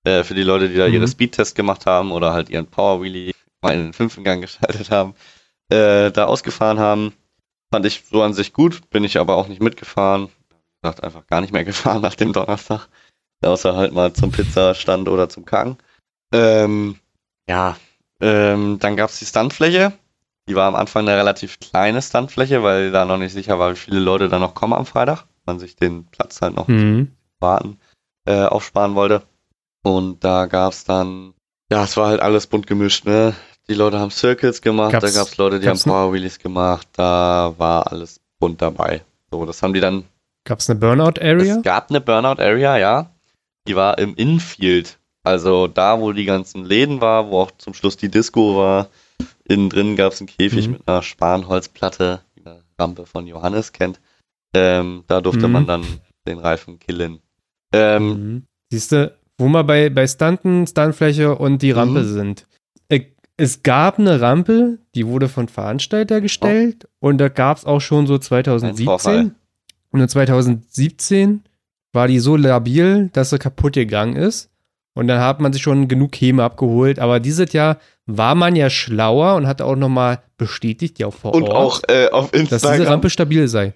Äh, für die Leute, die da mhm. ihre Speedtests gemacht haben oder halt ihren Power Wheelie mal in den fünften Gang [LAUGHS] geschaltet haben, äh, da ausgefahren haben. Fand ich so an sich gut, bin ich aber auch nicht mitgefahren. Wie gesagt, einfach gar nicht mehr [LAUGHS] gefahren nach dem Donnerstag. Außer halt mal zum Pizzastand oder zum Kang. Ähm, ja, ähm, dann gab es die Standfläche. Die war am Anfang eine relativ kleine Standfläche, weil da noch nicht sicher war, wie viele Leute da noch kommen am Freitag man sich den Platz halt noch mhm. warten, äh, aufsparen wollte. Und da gab es dann, ja, es war halt alles bunt gemischt, ne? die Leute haben Circles gemacht, gab's, da gab es Leute, die haben Power Wheelies gemacht, da war alles bunt dabei. So, das haben die dann.
Gab es eine Burnout Area?
Es gab eine Burnout Area, ja. Die war im Infield. Also da, wo die ganzen Läden war, wo auch zum Schluss die Disco war. Innen drin gab es einen Käfig mhm. mit einer Spanholzplatte, die eine Rampe von Johannes kennt. Ähm, da durfte mhm. man dann den Reifen killen.
Ähm, mhm. Siehst du, wo wir bei, bei Stunten, Stuntfläche und die Rampe mhm. sind. Äh, es gab eine Rampe, die wurde von Veranstalter gestellt oh. und da gab es auch schon so 2017. Und 2017 war die so labil, dass sie kaputt gegangen ist. Und dann hat man sich schon genug Häme abgeholt. Aber dieses Jahr war man ja schlauer und hat auch nochmal bestätigt, ja vor
und Ort, auch äh, auf Instagram.
dass diese Rampe stabil sei.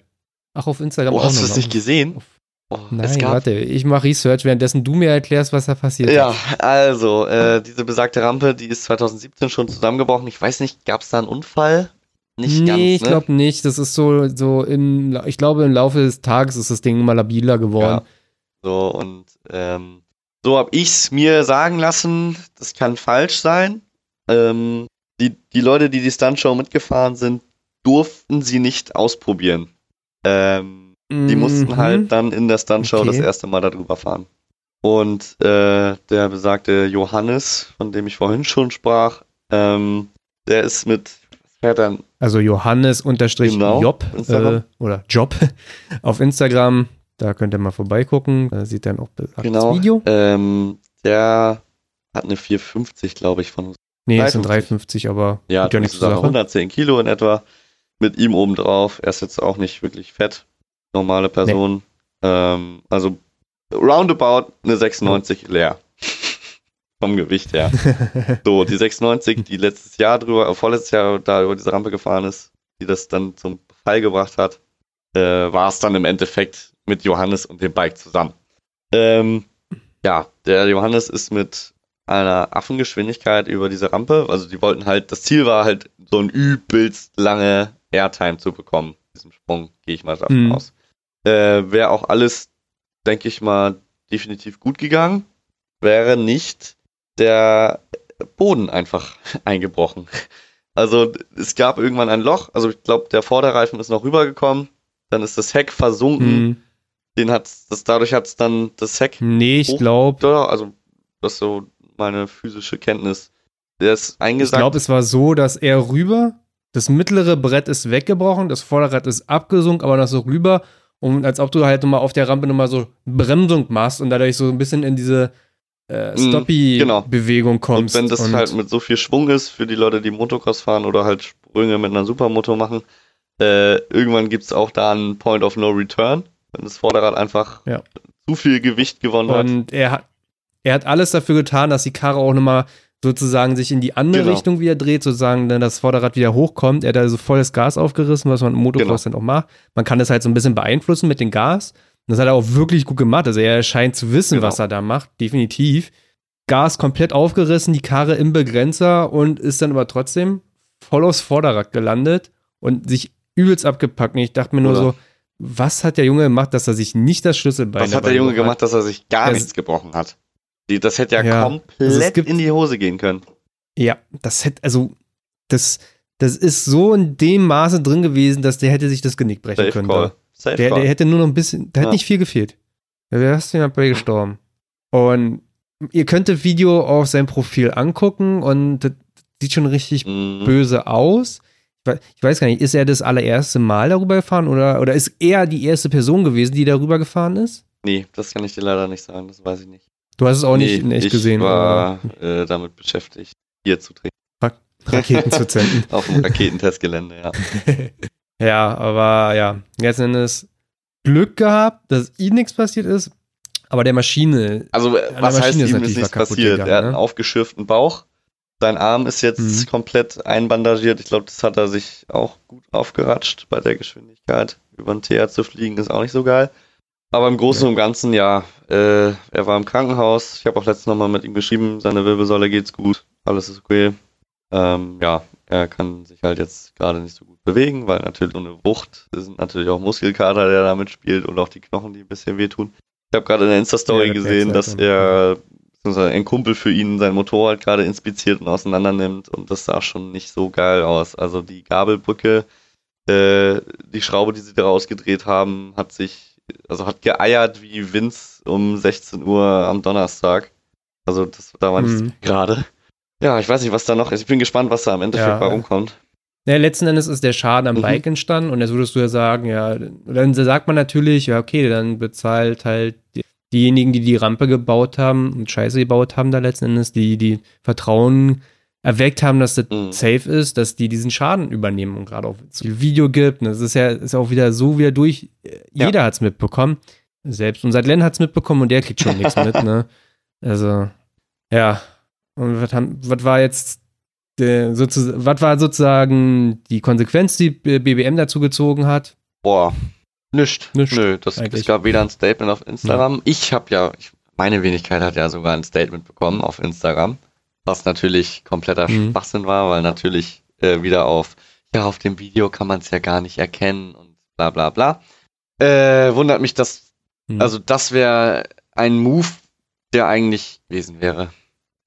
Ach, auf Instagram
oh, Hast du es nicht gesehen? Auf,
oh, Nein, warte, ich mache Research, währenddessen du mir erklärst, was da passiert
ja, ist. Ja, also, äh, diese besagte Rampe, die ist 2017 schon zusammengebrochen. Ich weiß nicht, gab es da einen Unfall?
Nicht nee, ganz, ich ne? glaube nicht. Das ist so, so im, ich glaube, im Laufe des Tages ist das Ding immer labiler geworden. Ja.
So, und ähm, so habe ich es mir sagen lassen, das kann falsch sein. Ähm, die, die Leute, die die Stuntshow mitgefahren sind, durften sie nicht ausprobieren. Ähm, mhm. Die mussten halt dann in der Stuntshow okay. das erste Mal darüber fahren. Und äh, der besagte Johannes, von dem ich vorhin schon sprach, ähm, der ist mit
dann. Also Johannes unterstrich genau, Job äh, oder Job [LAUGHS] auf Instagram. Da könnt ihr mal vorbeigucken. Da sieht dann auch
das genau, Video. Ähm, der hat eine 450, glaube ich, von uns.
Nee, es sind 350, aber
ja, ja nichts 110 Kilo in etwa. Mit ihm oben drauf. Er ist jetzt auch nicht wirklich fett. Normale Person. Nee. Ähm, also roundabout eine 96 leer. Vom Gewicht her. [LAUGHS] so, die 96, die letztes Jahr drüber, äh, vorletztes Jahr da über diese Rampe gefahren ist, die das dann zum Fall gebracht hat, äh, war es dann im Endeffekt mit Johannes und dem Bike zusammen. Ähm, ja, der Johannes ist mit einer Affengeschwindigkeit über diese Rampe, also die wollten halt, das Ziel war halt, so ein übelst lange Airtime zu bekommen. Diesen Sprung gehe ich mal davon mhm. aus. Äh, Wäre auch alles, denke ich mal, definitiv gut gegangen. Wäre nicht der Boden einfach [LAUGHS] eingebrochen. Also es gab irgendwann ein Loch, also ich glaube, der Vorderreifen ist noch rübergekommen, dann ist das Heck versunken. Mhm. Den hat das dadurch hat es dann das Heck.
Nee, ich glaube.
Also das ist so meine physische Kenntnis. Der ist eingesackt.
Ich glaube, es war so, dass er rüber, das mittlere Brett ist weggebrochen, das Vorderrad ist abgesunken, aber noch so rüber und als ob du halt nochmal auf der Rampe nochmal so Bremsung machst und dadurch so ein bisschen in diese äh, mhm, Stoppy-Bewegung genau. kommst.
Und wenn das und halt mit so viel Schwung ist für die Leute, die Motocross fahren oder halt Sprünge mit einer Supermoto machen, äh, irgendwann gibt es auch da einen Point of No Return, wenn das Vorderrad einfach ja. zu viel Gewicht gewonnen
und
hat.
Und er hat, er hat alles dafür getan, dass die Karre auch nochmal sozusagen sich in die andere genau. Richtung wieder dreht, sozusagen, dann das Vorderrad wieder hochkommt. Er hat also volles Gas aufgerissen, was man im Motocross genau. dann auch macht. Man kann das halt so ein bisschen beeinflussen mit dem Gas. Und das hat er auch wirklich gut gemacht. Also er scheint zu wissen, genau. was er da macht, definitiv. Gas komplett aufgerissen, die Karre im Begrenzer und ist dann aber trotzdem voll aufs Vorderrad gelandet und sich übelst abgepackt. Und ich dachte mir nur Oder? so, was hat der Junge gemacht, dass er sich nicht das Schlüsselbein
Was hat der Junge gemacht, dass er sich gar das, nichts gebrochen hat? Das hätte ja, ja komplett also gibt, in die Hose gehen können.
Ja, das hätte, also, das, das ist so in dem Maße drin gewesen, dass der hätte sich das Genick brechen Safe können. Call. Safe der, der hätte nur noch ein bisschen, der ja. hat nicht viel gefehlt. Der wäre fast bei gestorben. Und ihr könnt das Video auf seinem Profil angucken und das sieht schon richtig mhm. böse aus. Ich weiß gar nicht, ist er das allererste Mal darüber gefahren oder, oder ist er die erste Person gewesen, die darüber gefahren ist?
Nee, das kann ich dir leider nicht sagen, das weiß ich nicht.
Du hast es auch nee, nicht in echt ich gesehen.
Ich war äh, damit beschäftigt, hier zu treten.
Raketen zu zünden. [LAUGHS]
auf dem Raketentestgelände, ja. [LAUGHS]
ja, aber ja, jetzt Endes Glück gehabt, dass ihm nichts passiert ist. Aber der Maschine.
Also, was Maschine heißt, ist ihm ist nichts passiert? Gegangen, er hat einen ne? aufgeschürften Bauch. Sein Arm ist jetzt mhm. komplett einbandagiert. Ich glaube, das hat er sich auch gut aufgeratscht bei der Geschwindigkeit. Über den Teer zu fliegen ist auch nicht so geil. Aber im Großen ja. und Ganzen, ja, äh, er war im Krankenhaus. Ich habe auch letztens nochmal mit ihm geschrieben, seine Wirbelsäule geht's gut, alles ist okay. Ähm, ja, er kann sich halt jetzt gerade nicht so gut bewegen, weil natürlich ohne Wucht sind natürlich auch Muskelkater, der da mitspielt und auch die Knochen, die ein bisschen wehtun. Ich habe gerade in der Insta-Story ja, gesehen, dass er beziehungsweise ein Kumpel für ihn sein Motorrad gerade inspiziert und auseinander nimmt und das sah schon nicht so geil aus. Also die Gabelbrücke, äh, die Schraube, die sie da rausgedreht haben, hat sich, also hat geeiert wie Vince um 16 Uhr am Donnerstag. Also das, da war nichts mhm. gerade. Ja, ich weiß nicht, was da noch ist. Ich bin gespannt, was da am Endeffekt ja. bei rumkommt.
Ja, letzten Endes ist der Schaden am mhm. Bike entstanden und jetzt würdest du ja sagen, ja, dann sagt man natürlich, ja, okay, dann bezahlt halt die, diejenigen, die die Rampe gebaut haben und Scheiße gebaut haben, da letzten Endes, die, die Vertrauen erweckt haben, dass das mhm. safe ist, dass die diesen Schaden übernehmen und gerade auch so viel Video gibt. Und das ist ja ist auch wieder so wieder durch. Jeder ja. hat es mitbekommen. Selbst unser Glenn hat es mitbekommen und der kriegt schon nichts mit, ne? Also, ja. Und was, haben, was war jetzt der, was war sozusagen die Konsequenz, die BBM dazu gezogen hat?
Boah, Nicht. Nicht. Nö, das, es gab weder ein Statement auf Instagram. Ja. Ich habe ja, ich, meine Wenigkeit hat ja sogar ein Statement bekommen auf Instagram, was natürlich kompletter mhm. Schwachsinn war, weil natürlich äh, wieder auf, ja, auf dem Video kann man es ja gar nicht erkennen und bla bla bla. Äh, wundert mich, dass, mhm. also das wäre ein Move, der eigentlich gewesen wäre.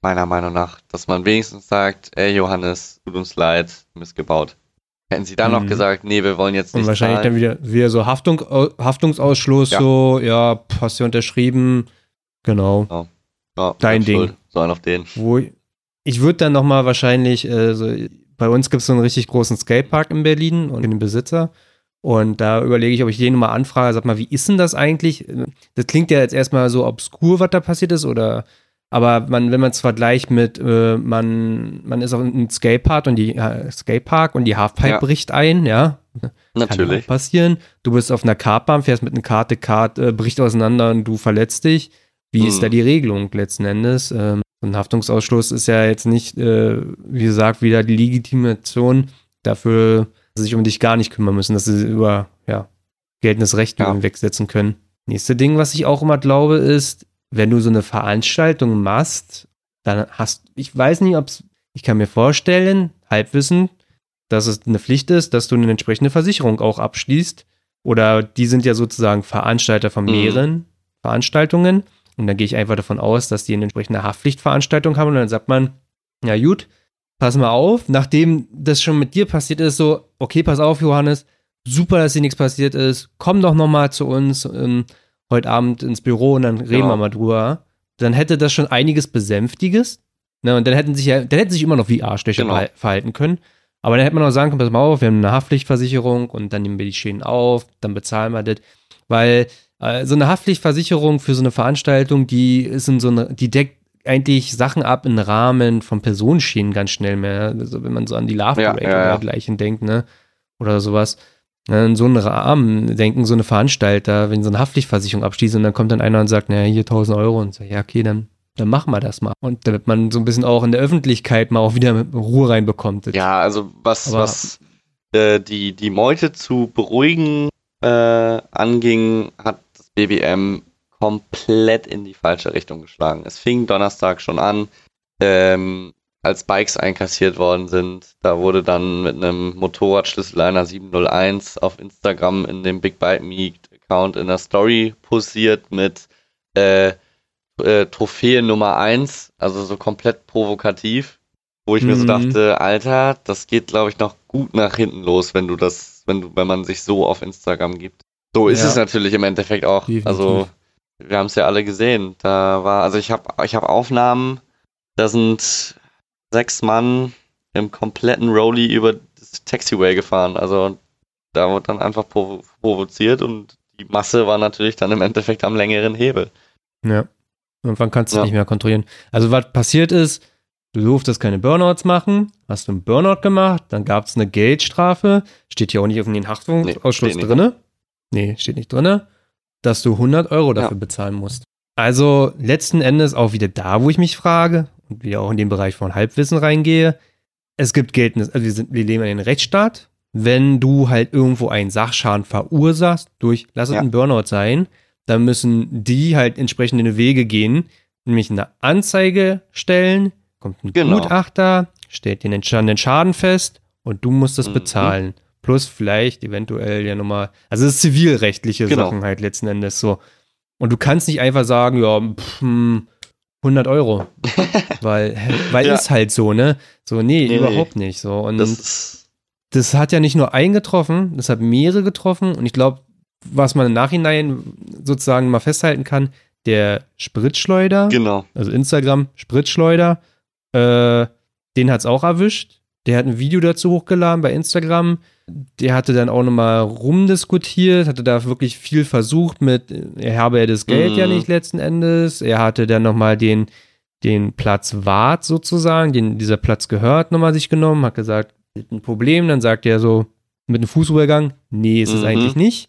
Meiner Meinung nach. Dass man wenigstens sagt, ey Johannes, tut uns leid, missgebaut. Hätten sie dann mhm. noch gesagt, nee, wir wollen jetzt nicht.
Und wahrscheinlich zahlen. dann wieder, wieder so Haftung, Haftungsausschluss, ja. so, ja, hast du unterschrieben. Genau. Ja. Ja, Dein Ding.
So ein auf den.
Wo ich würde dann nochmal wahrscheinlich, äh, so, bei uns gibt es so einen richtig großen Skatepark in Berlin und den Besitzer. Und da überlege ich, ob ich den mal anfrage, sag mal, wie ist denn das eigentlich? Das klingt ja jetzt erstmal so obskur, was da passiert ist, oder aber man, wenn man es vergleicht mit, äh, man, man ist auf einem Skatepark und die äh, Skatepark und die Halfpipe ja. bricht ein, ja.
Natürlich.
Kann passieren. Du bist auf einer Kartbahn, fährst mit einer Karte, Kart äh, bricht auseinander und du verletzt dich. Wie hm. ist da mhm. die Regelung letzten Endes? Ähm, ein Haftungsausschluss ist ja jetzt nicht, äh, wie gesagt, wieder die Legitimation dafür, sich um dich gar nicht kümmern müssen, dass sie über ja, geltendes Recht ja. hinwegsetzen können. Nächste Ding, was ich auch immer glaube, ist, wenn du so eine Veranstaltung machst, dann hast, ich weiß nicht, ob es, ich kann mir vorstellen, Halbwissen, dass es eine Pflicht ist, dass du eine entsprechende Versicherung auch abschließt. Oder die sind ja sozusagen Veranstalter von mhm. mehreren mhm. Veranstaltungen. Und dann gehe ich einfach davon aus, dass die eine entsprechende Haftpflichtveranstaltung haben. Und dann sagt man, ja gut, pass mal auf, nachdem das schon mit dir passiert ist, so, okay, pass auf, Johannes, super, dass dir nichts passiert ist, komm doch nochmal zu uns ähm, heute Abend ins Büro und dann reden ja. wir mal drüber. Dann hätte das schon einiges Besänftiges. Ne, und dann hätten sich ja, dann hätten sich immer noch wie Arschlöcher genau. verhalten können. Aber dann hätte man auch sagen können, pass mal auf, wir haben eine Haftpflichtversicherung und dann nehmen wir die Schäden auf, dann bezahlen wir das. Weil äh, so eine Haftpflichtversicherung für so eine Veranstaltung, die ist in so eine, die deckt eigentlich Sachen ab im Rahmen von Personenschäden ganz schnell mehr. Also wenn man so an die Love Parade ja, ja, ja. oder dergleichen denkt, ne? Oder sowas. In so einen Rahmen denken so eine Veranstalter, wenn sie so eine Haftpflichtversicherung abschließen und dann kommt dann einer und sagt, naja, hier 1000 Euro und so, ja, okay, dann, dann machen wir das mal. Und damit man so ein bisschen auch in der Öffentlichkeit mal auch wieder Ruhe reinbekommt.
Ja, also was, Aber, was äh, die, die Meute zu beruhigen äh, anging, hat das BBM komplett in die falsche Richtung geschlagen. Es fing Donnerstag schon an, ähm, als Bikes einkassiert worden sind. Da wurde dann mit einem Motorradschlüssel einer 701 auf Instagram in dem Big Bike Me Account in der Story posiert mit äh, äh, Trophäe Nummer 1, also so komplett provokativ, wo ich mhm. mir so mhm. dachte, Alter, das geht glaube ich noch gut nach hinten los, wenn du das, wenn du, wenn man sich so auf Instagram gibt. So ist ja. es natürlich im Endeffekt auch. Definitiv. Also wir haben es ja alle gesehen. Da war, also ich habe ich hab Aufnahmen, da sind sechs Mann im kompletten Rolli über das Taxiway gefahren. Also da wurde dann einfach provo provoziert und die Masse war natürlich dann im Endeffekt am längeren Hebel.
Ja. Irgendwann kannst du ja. nicht mehr kontrollieren. Also was passiert ist, du durftest keine Burnouts machen, hast du einen Burnout gemacht, dann gab es eine Geldstrafe, steht hier auch nicht auf den Haftungsausschuss nee, drinne. Nee, steht nicht drinne, dass du 100 Euro dafür ja. bezahlen musst. Also letzten Endes auch wieder da, wo ich mich frage, und wieder auch in den Bereich von Halbwissen reingehe, es gibt geltendes, also wir, sind, wir leben in einem Rechtsstaat. Wenn du halt irgendwo einen Sachschaden verursachst, durch, lass es ja. ein Burnout sein, dann müssen die halt entsprechende Wege gehen, nämlich eine Anzeige stellen, kommt ein genau. Gutachter, stellt den entstandenen Schaden fest und du musst das mhm. bezahlen. Plus vielleicht eventuell ja nochmal, also es ist zivilrechtliche genau. Sachen halt letzten Endes so. Und du kannst nicht einfach sagen, ja, pff, hm, 100 Euro. [LAUGHS] weil weil ja. ist halt so, ne? So, nee, nee überhaupt nee. nicht. So. Und das, das, hat ja nicht nur einen getroffen, das hat mehrere getroffen. Und ich glaube, was man im Nachhinein sozusagen mal festhalten kann, der Spritschleuder,
genau.
also Instagram, Spritschleuder, äh, den hat es auch erwischt. Der hat ein Video dazu hochgeladen bei Instagram. Der hatte dann auch nochmal rumdiskutiert, hatte da wirklich viel versucht mit, er habe ja das Geld mhm. ja nicht letzten Endes. Er hatte dann nochmal den, den Platz Wart sozusagen, den dieser Platz gehört, nochmal sich genommen, hat gesagt, ein Problem. Dann sagt er so mit einem Fußübergang, nee, ist es mhm. eigentlich nicht.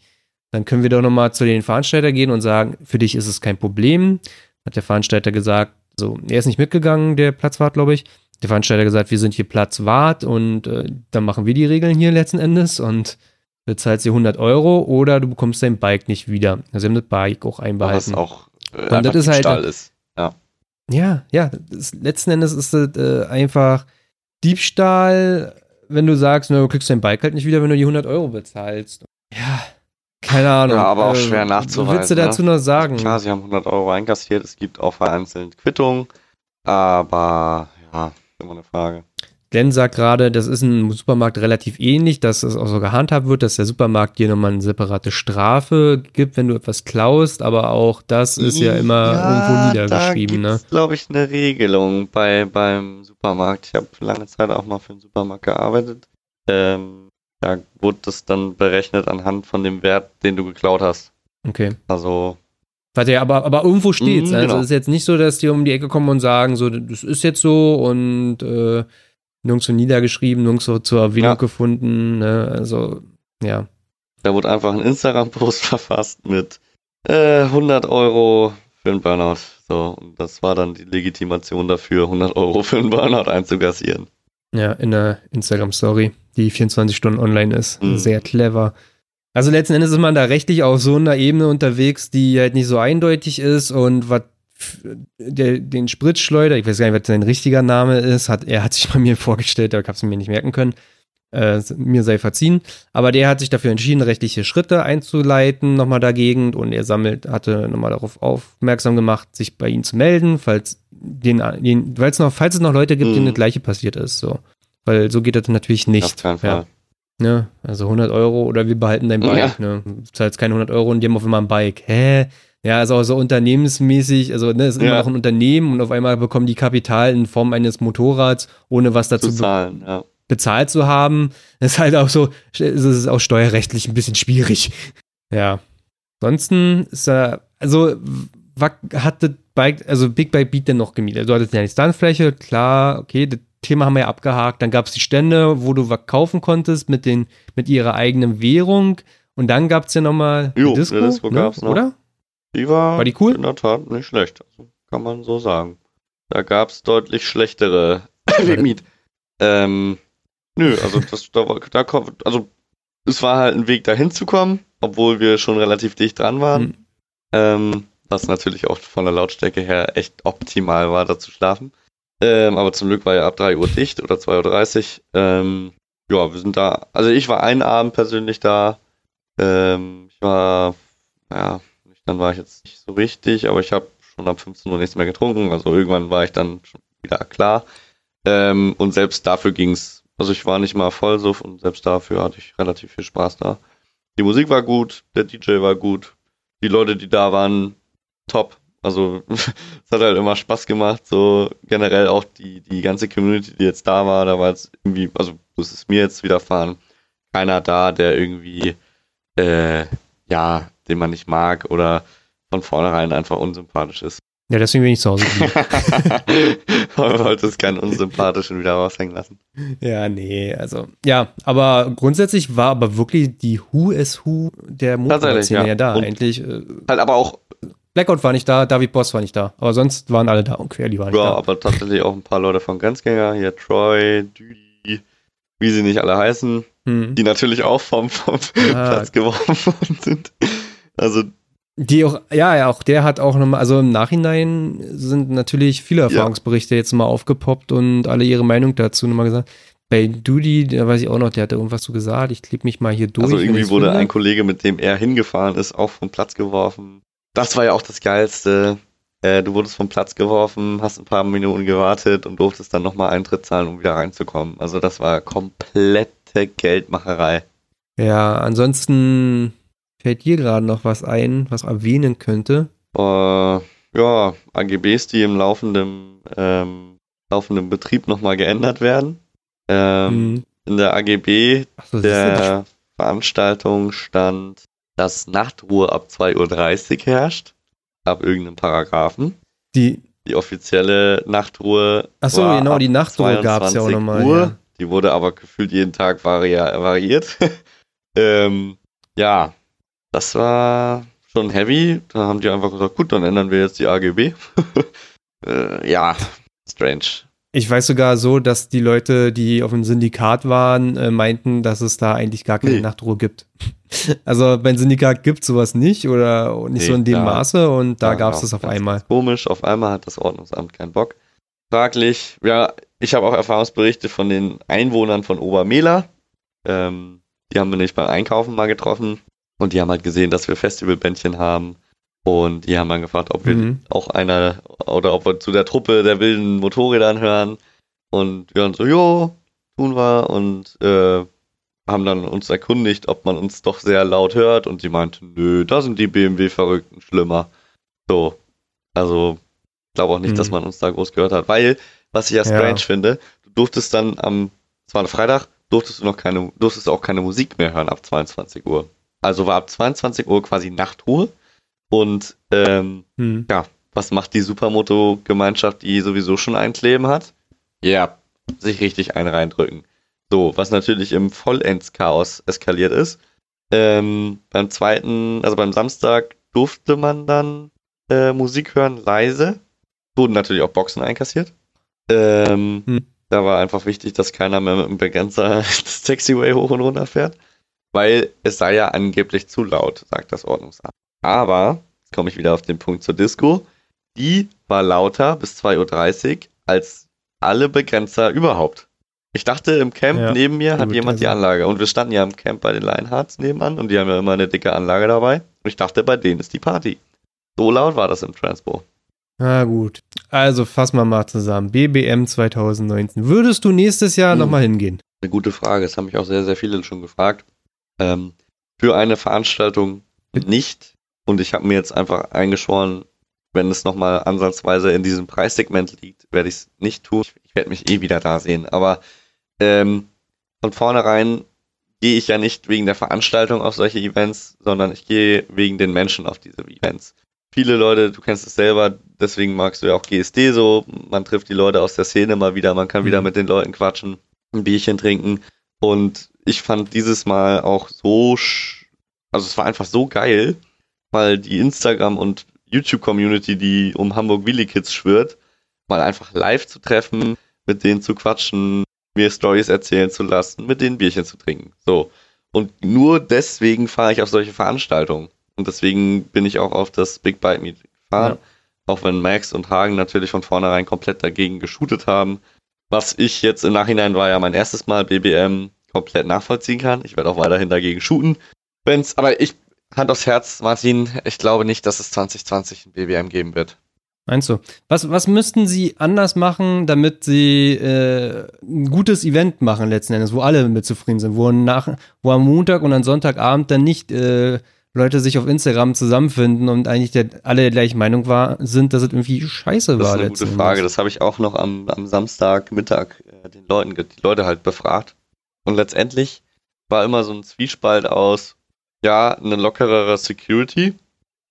Dann können wir doch nochmal zu den Veranstalter gehen und sagen, für dich ist es kein Problem. Hat der Veranstalter gesagt, so, er ist nicht mitgegangen, der Platzwart, glaube ich der Veranstalter gesagt, wir sind hier Platzwart und äh, dann machen wir die Regeln hier letzten Endes und bezahlst dir 100 Euro oder du bekommst dein Bike nicht wieder. Also haben das Bike auch einbehalten.
Was auch äh, und das ist halt, ist. Ja,
ja, ja das, letzten Endes ist das äh, einfach Diebstahl, wenn du sagst, na, du kriegst dein Bike halt nicht wieder, wenn du die 100 Euro bezahlst. Ja, keine Ahnung.
Ja, aber auch äh, schwer nachzuweisen.
Was willst du dazu
ne?
noch sagen?
Klar, sie haben 100 Euro einkassiert, es gibt auch vereinzelt Quittungen, aber ja, immer eine Frage.
Glenn sagt gerade, das ist im Supermarkt relativ ähnlich, dass es auch so gehandhabt wird, dass der Supermarkt dir nochmal eine separate Strafe gibt, wenn du etwas klaust, aber auch das ist ja immer ja, irgendwo niedergeschrieben. Da ne?
glaube ich, eine Regelung bei, beim Supermarkt. Ich habe lange Zeit auch mal für einen Supermarkt gearbeitet. Ähm, da wurde das dann berechnet anhand von dem Wert, den du geklaut hast.
Okay.
Also
Warte, aber, aber irgendwo steht's. Mhm, also genau. es ist jetzt nicht so, dass die um die Ecke kommen und sagen, so, das ist jetzt so und äh, nirgendwo niedergeschrieben, nirgendwo zur Erwähnung ja. gefunden. Ne? Also, ja.
Da wurde einfach ein Instagram-Post [LAUGHS] verfasst mit äh, 100 Euro für einen Burnout. So, und das war dann die Legitimation dafür, 100 Euro für einen Burnout einzugassieren.
Ja, in der Instagram-Story, die 24 Stunden online ist. Mhm. Sehr clever. Also letzten Endes ist man da rechtlich auf so einer Ebene unterwegs, die halt nicht so eindeutig ist und was der, den Spritzschleuder, ich weiß gar nicht, was sein richtiger Name ist, hat, er hat sich [LAUGHS] bei mir vorgestellt, aber ich habe es mir nicht merken können. Äh, mir sei verziehen. Aber der hat sich dafür entschieden, rechtliche Schritte einzuleiten, nochmal dagegen. Und er sammelt, hatte nochmal darauf aufmerksam gemacht, sich bei ihnen zu melden, falls den, den weil es noch, falls es noch Leute gibt, denen das gleiche passiert ist. So. Weil so geht das natürlich nicht. Auf keinen Fall. Ja. Ne? Also 100 Euro oder wir behalten dein Bike. Ja. Ne? Du zahlst keine 100 Euro und die haben auf einmal ein Bike. Hä? Ja, ist auch so unternehmensmäßig, also ne, ist immer ja. noch ein Unternehmen und auf einmal bekommen die Kapital in Form eines Motorrads, ohne was dazu
zu zahlen, ja.
bezahlt zu haben. Das ist halt auch so, es ist auch steuerrechtlich ein bisschen schwierig. Ja. Ansonsten ist da, also hat das Bike, also Big Bike Beat denn noch gemietet? Du hattest ja eine Standfläche, klar, okay, das Thema haben wir ja abgehakt. Dann gab es die Stände, wo du was kaufen konntest mit, den, mit ihrer eigenen Währung. Und dann gab es ja nochmal
die Disco, die Disco ne? gab's noch.
oder?
Die war,
war die cool?
in der Tat nicht schlecht. Also kann man so sagen. Da gab es deutlich schlechtere. Ähm, nö, also das, da, da kommt, also es war halt ein Weg dahin zu kommen, obwohl wir schon relativ dicht dran waren. Mhm. Ähm, was natürlich auch von der Lautstärke her echt optimal war, da zu schlafen. Ähm, aber zum Glück war ja ab 3 Uhr dicht oder 2.30 Uhr. Ähm, ja, wir sind da. Also ich war einen Abend persönlich da. Ähm, ich war, naja, dann war ich jetzt nicht so richtig, aber ich habe schon ab 15 Uhr nichts mehr getrunken. Also irgendwann war ich dann schon wieder klar. Ähm, und selbst dafür ging's. Also ich war nicht mal voll so und selbst dafür hatte ich relativ viel Spaß da. Die Musik war gut, der DJ war gut, die Leute, die da waren, top. Also [LAUGHS] es hat halt immer Spaß gemacht, so generell auch die, die ganze Community, die jetzt da war, da war jetzt irgendwie, also das ist mir jetzt widerfahren, keiner da, der irgendwie, äh, ja, den man nicht mag oder von vornherein einfach unsympathisch ist.
Ja, deswegen bin ich zu Hause
Man wollte es keinen unsympathischen wieder raushängen lassen.
Ja, nee, also, ja, aber grundsätzlich war aber wirklich die Who is Who der Motorradszene ja. ja da Und eigentlich. Äh,
halt aber auch
Blackout war nicht da, David Boss war nicht da. Aber sonst waren alle da und Querli war nicht ja, da.
Ja, aber tatsächlich auch ein paar Leute von Grenzgänger. Hier Troy, Düdi, wie sie nicht alle heißen. Hm. Die natürlich auch vom, vom ah. Platz geworfen [LAUGHS] worden sind. Also.
Die auch, ja, ja, auch der hat auch nochmal, also im Nachhinein sind natürlich viele Erfahrungsberichte ja. jetzt mal aufgepoppt und alle ihre Meinung dazu nochmal gesagt. Bei Dudi, da weiß ich auch noch, der hatte irgendwas so gesagt, ich klebe mich mal hier durch.
Also irgendwie wurde ein Kollege, mit dem er hingefahren ist, auch vom Platz geworfen das war ja auch das Geilste. Äh, du wurdest vom Platz geworfen, hast ein paar Minuten gewartet und durftest dann nochmal Eintritt zahlen, um wieder reinzukommen. Also das war komplette Geldmacherei.
Ja, ansonsten fällt dir gerade noch was ein, was erwähnen könnte?
Äh, ja, AGBs, die im laufenden, ähm, laufenden Betrieb nochmal geändert werden. Ähm, mhm. In der AGB so, der Veranstaltung stand, dass Nachtruhe ab 2.30 Uhr herrscht. Ab irgendeinem Paragraphen.
Die,
die offizielle Nachtruhe.
Achso, genau, die Nachtruhe gab es ja auch nochmal. Ja.
Die wurde aber gefühlt jeden Tag vari variiert. [LAUGHS] ähm, ja, das war schon heavy. Da haben die einfach gesagt, gut, dann ändern wir jetzt die AGB. [LAUGHS] äh, ja, strange.
Ich weiß sogar so, dass die Leute, die auf dem Syndikat waren, äh, meinten, dass es da eigentlich gar keine nee. Nachtruhe gibt. [LAUGHS] also beim Syndikat gibt es sowas nicht oder nicht nee, so in dem ja. Maße und da ja, gab es das auf einmal.
Komisch, auf einmal hat das Ordnungsamt keinen Bock. Fraglich, ja, ich habe auch Erfahrungsberichte von den Einwohnern von Obermehler. Ähm, die haben wir nicht beim Einkaufen mal getroffen und die haben halt gesehen, dass wir Festivalbändchen haben und die haben dann gefragt, ob wir mhm. auch einer oder ob wir zu der Truppe der wilden Motorrädern hören. Und wir haben so, jo, tun wir. Und äh, haben dann uns erkundigt, ob man uns doch sehr laut hört. Und sie meinte, nö, da sind die BMW-Verrückten schlimmer. So. Also, ich glaube auch nicht, mhm. dass man uns da groß gehört hat. Weil, was ich ja strange ja. finde, du durftest dann am, es war ein Freitag, durftest du noch keine, durftest auch keine Musik mehr hören ab 22 Uhr. Also war ab 22 Uhr quasi Nachtruhe und ähm, hm. ja, was macht die Supermoto-Gemeinschaft, die sowieso schon ein Kleben hat? Ja, sich richtig einen reindrücken. So, was natürlich im Vollends-Chaos eskaliert ist. Ähm, beim zweiten, also beim Samstag durfte man dann äh, Musik hören, leise. Wurden natürlich auch Boxen einkassiert. Ähm, hm. Da war einfach wichtig, dass keiner mehr mit dem Begrenzer [LAUGHS] das Taxiway hoch und runter fährt. Weil es sei ja angeblich zu laut, sagt das Ordnungsamt. Aber, jetzt komme ich wieder auf den Punkt zur Disco, die war lauter bis 2.30 Uhr als alle Begrenzer überhaupt. Ich dachte, im Camp ja, neben mir hat jemand die Anlage. Und wir standen ja im Camp bei den Lionhearts nebenan und die haben ja immer eine dicke Anlage dabei. Und ich dachte, bei denen ist die Party. So laut war das im Transpo.
Na gut. Also fassen wir mal zusammen. BBM 2019. Würdest du nächstes Jahr hm. nochmal hingehen?
Eine gute Frage. Das haben mich auch sehr, sehr viele schon gefragt. Ähm, für eine Veranstaltung nicht. Und ich habe mir jetzt einfach eingeschworen, wenn es nochmal ansatzweise in diesem Preissegment liegt, werde ich es nicht tun. Ich werde mich eh wieder da sehen. Aber ähm, von vornherein gehe ich ja nicht wegen der Veranstaltung auf solche Events, sondern ich gehe wegen den Menschen auf diese Events. Viele Leute, du kennst es selber, deswegen magst du ja auch GSD so. Man trifft die Leute aus der Szene mal wieder, man kann wieder mhm. mit den Leuten quatschen, ein Bierchen trinken. Und ich fand dieses Mal auch so, also es war einfach so geil, mal die Instagram- und YouTube-Community, die um Hamburg Willy Kids schwört, mal einfach live zu treffen, mit denen zu quatschen, mir Stories erzählen zu lassen, mit denen Bierchen zu trinken. So. Und nur deswegen fahre ich auf solche Veranstaltungen. Und deswegen bin ich auch auf das Big Bite Meet gefahren. Ja. Auch wenn Max und Hagen natürlich von vornherein komplett dagegen geshootet haben. Was ich jetzt im Nachhinein war ja mein erstes Mal BBM komplett nachvollziehen kann. Ich werde auch weiterhin dagegen shooten. Wenn's, aber ich Hand aufs Herz, Martin, ich glaube nicht, dass es 2020 ein BBM geben wird.
Meinst du? Was, was müssten sie anders machen, damit sie äh, ein gutes Event machen letzten Endes, wo alle mit zufrieden sind, wo, nach, wo am Montag und am Sonntagabend dann nicht äh, Leute sich auf Instagram zusammenfinden und eigentlich der, alle der gleichen Meinung war, sind, dass es irgendwie scheiße war.
Das ist eine gute Frage. Das habe ich auch noch am, am Samstagmittag äh, den Leuten, die Leute halt befragt. Und letztendlich war immer so ein Zwiespalt aus, ja, eine lockerere Security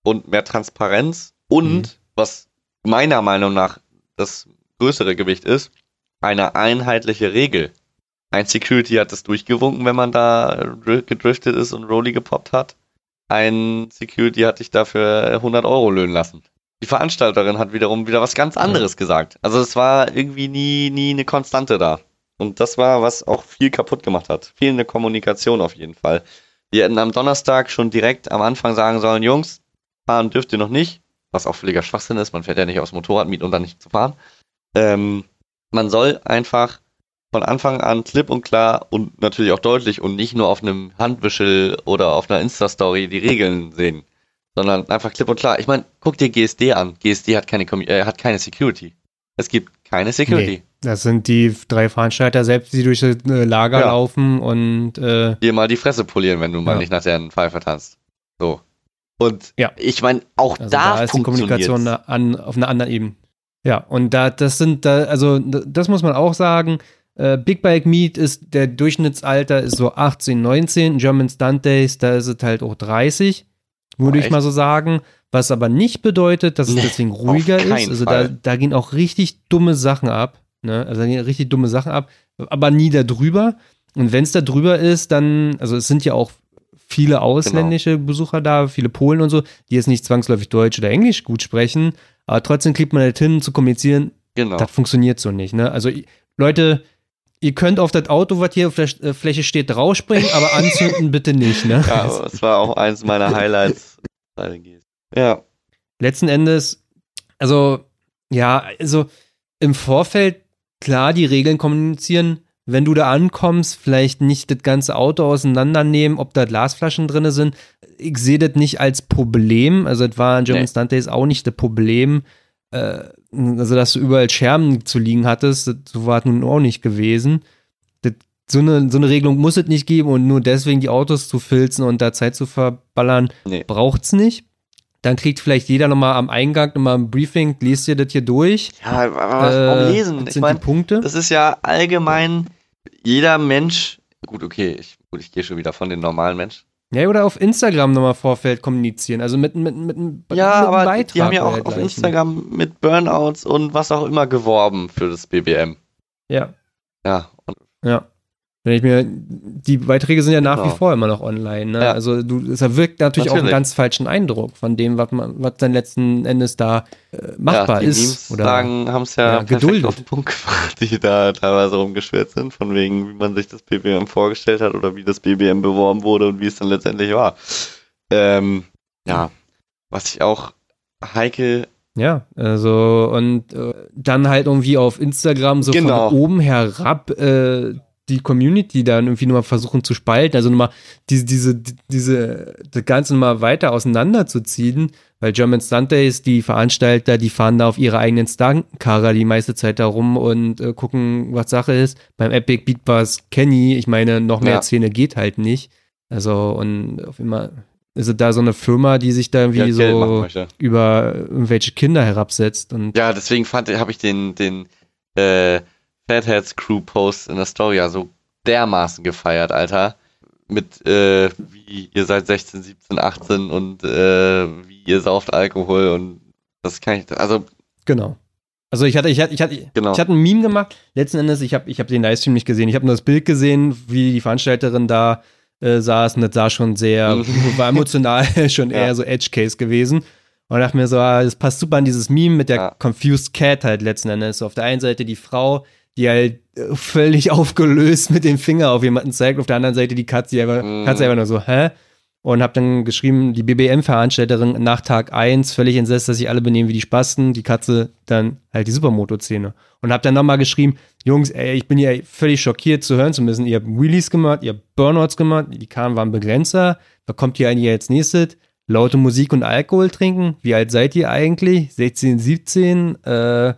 und mehr Transparenz und, mhm. was meiner Meinung nach das größere Gewicht ist, eine einheitliche Regel. Ein Security hat es durchgewunken, wenn man da gedriftet ist und Rolli gepoppt hat. Ein Security hat dich dafür 100 Euro löhnen lassen. Die Veranstalterin hat wiederum wieder was ganz anderes gesagt. Also es war irgendwie nie, nie eine Konstante da. Und das war, was auch viel kaputt gemacht hat. Fehlende Kommunikation auf jeden Fall. Wir hätten am Donnerstag schon direkt am Anfang sagen sollen, Jungs, fahren dürft ihr noch nicht, was auch völliger Schwachsinn ist, man fährt ja nicht aufs Motorrad mieten, um dann nicht zu fahren. Ähm, man soll einfach von Anfang an klipp und klar und natürlich auch deutlich und nicht nur auf einem Handwischel oder auf einer Insta-Story die Regeln sehen. sondern einfach klipp und klar. Ich meine, guck dir GSD an. GSD hat keine, äh, hat keine Security. Es gibt keine Security. Nee,
das sind die drei Veranstalter selbst, die durch das äh, Lager ja. laufen und äh,
dir mal die Fresse polieren, wenn du mal nicht nach deren Pfeife tanzt. So. Und ja. ich meine, auch also da, da ist die Kommunikation
an, auf einer anderen Ebene. Ja, und da, das sind da, also das muss man auch sagen. Äh, Big Bike Meet ist, der Durchschnittsalter ist so 18, 19. German Stunt Days, da ist es halt auch 30, würde oh, ich mal so sagen. Was aber nicht bedeutet, dass es nee, deswegen ruhiger ist. Also da, da gehen auch richtig dumme Sachen ab. Ne? Also da gehen richtig dumme Sachen ab, aber nie da drüber. Und wenn es da drüber ist, dann, also es sind ja auch viele ausländische genau. Besucher da, viele Polen und so, die jetzt nicht zwangsläufig Deutsch oder Englisch gut sprechen, aber trotzdem kriegt man halt hin zu kommunizieren. Genau. Das funktioniert so nicht. Ne? Also Leute, ihr könnt auf das Auto, was hier auf der äh, Fläche steht, rausspringen, aber anzünden bitte nicht. Ne?
Ja, das war auch eins meiner Highlights.
Ja. Letzten Endes, also ja, also im Vorfeld klar die Regeln kommunizieren, wenn du da ankommst, vielleicht nicht das ganze Auto auseinandernehmen, ob da Glasflaschen drin sind. Ich sehe das nicht als Problem. Also, das war in German nee. Stunt auch nicht das Problem. Äh, also, dass du überall Scherben zu liegen hattest, das, so war es nun auch nicht gewesen. Das, so, eine, so eine Regelung muss es nicht geben und nur deswegen die Autos zu filzen und da Zeit zu verballern, nee. braucht es nicht. Dann kriegt vielleicht jeder nochmal am Eingang nochmal ein Briefing, liest ihr das hier durch.
Ja, aber was, äh, warum lesen?
ich meine, Punkte.
Das ist ja allgemein jeder Mensch. Gut, okay, ich, gut, ich gehe schon wieder von den normalen Menschen.
Ja, oder auf Instagram nochmal Vorfeld kommunizieren, also mit, mit, mit, mit
ja, mit aber Beitrag. Die haben ja auch auf Instagram mit Burnouts und was auch immer geworben für das BBM.
Ja.
Ja.
ja. Wenn ich mir, die Beiträge sind ja nach genau. wie vor immer noch online. Ne? Ja. Also du, es wirkt natürlich, natürlich, auch einen ganz falschen Eindruck von dem, was man, was dann letzten Endes da äh, machbar ja, die ist. Memes
oder haben es ja, ja geduldet. auf den Punkt [LAUGHS] gebracht, die da teilweise rumgeschwert sind, von wegen, wie man sich das BBM vorgestellt hat oder wie das BBM beworben wurde und wie es dann letztendlich war. Ähm, ja, was ich auch heikel
ja, also und äh, dann halt irgendwie auf Instagram so genau. von oben herab äh, die Community dann irgendwie nochmal versuchen zu spalten, also nochmal diese, diese, diese, das Ganze nochmal weiter auseinanderzuziehen, weil German Sundays, die Veranstalter, die fahren da auf ihre eigenen Stuntkarer die meiste Zeit da rum und äh, gucken, was Sache ist. Beim Epic Beat Bars Kenny, ich meine, noch mehr ja. Szene geht halt nicht. Also, und auf immer, ist es da so eine Firma, die sich da irgendwie ja, so über irgendwelche Kinder herabsetzt und.
Ja, deswegen fand, habe ich den, den, äh, Fatheads Crew Post in der Story ja so dermaßen gefeiert, Alter. Mit, äh, wie ihr seid 16, 17, 18 und äh, wie ihr sauft Alkohol und das kann ich, also.
Genau. Also ich hatte, ich hatte, ich hatte, genau. ich hatte ein Meme gemacht. Letzten Endes, ich habe, ich habe den Livestream nicht gesehen. Ich habe nur das Bild gesehen, wie die Veranstalterin da äh, saß und das sah schon sehr, [LAUGHS] war emotional [LAUGHS] schon ja. eher so Edge Case gewesen. Und dachte mir so, ah, das passt super an dieses Meme mit der ja. Confused Cat halt letzten Endes. So auf der einen Seite die Frau, die halt äh, völlig [LAUGHS] aufgelöst mit dem Finger auf jemanden zeigt, auf der anderen Seite die Katze, die einfach, mm. Katze einfach nur so, hä? Und hab dann geschrieben, die BBM-Veranstalterin nach Tag 1 völlig entsetzt, dass sich alle benehmen wie die Spasten, die Katze dann halt die Supermoto-Szene. Und hab dann nochmal geschrieben, Jungs, ey, ich bin ja völlig schockiert zu hören zu müssen. Ihr habt Wheelies gemacht, ihr habt Burnouts gemacht, die Karren waren Begrenzer. Da kommt hier eigentlich als nächstes? Laute Musik und Alkohol trinken? Wie alt seid ihr eigentlich? 16, 17? Äh,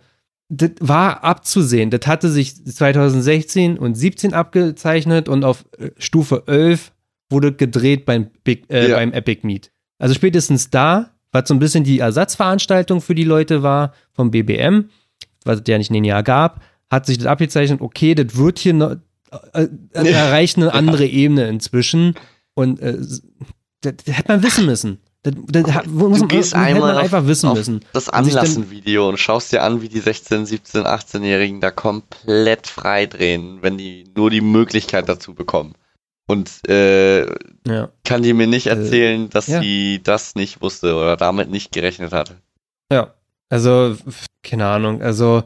das war abzusehen. Das hatte sich 2016 und 17 abgezeichnet und auf äh, Stufe 11 wurde gedreht beim, Big, äh, ja. beim Epic Meet. Also spätestens da, was so ein bisschen die Ersatzveranstaltung für die Leute war vom BBM, was es ja nicht in den Jahr gab, hat sich das abgezeichnet, okay, das wird hier noch, äh, äh erreicht eine andere Ebene inzwischen und äh, das, das hätte man wissen müssen. Das, das,
du muss man, gehst man einmal einfach auf, wissen müssen. Das Anlassenvideo und schaust dir an, wie die 16, 17, 18-Jährigen da komplett frei drehen, wenn die nur die Möglichkeit dazu bekommen. Und äh, ja. kann die mir nicht äh, erzählen, dass ja. sie das nicht wusste oder damit nicht gerechnet hatte.
Ja, also keine Ahnung, also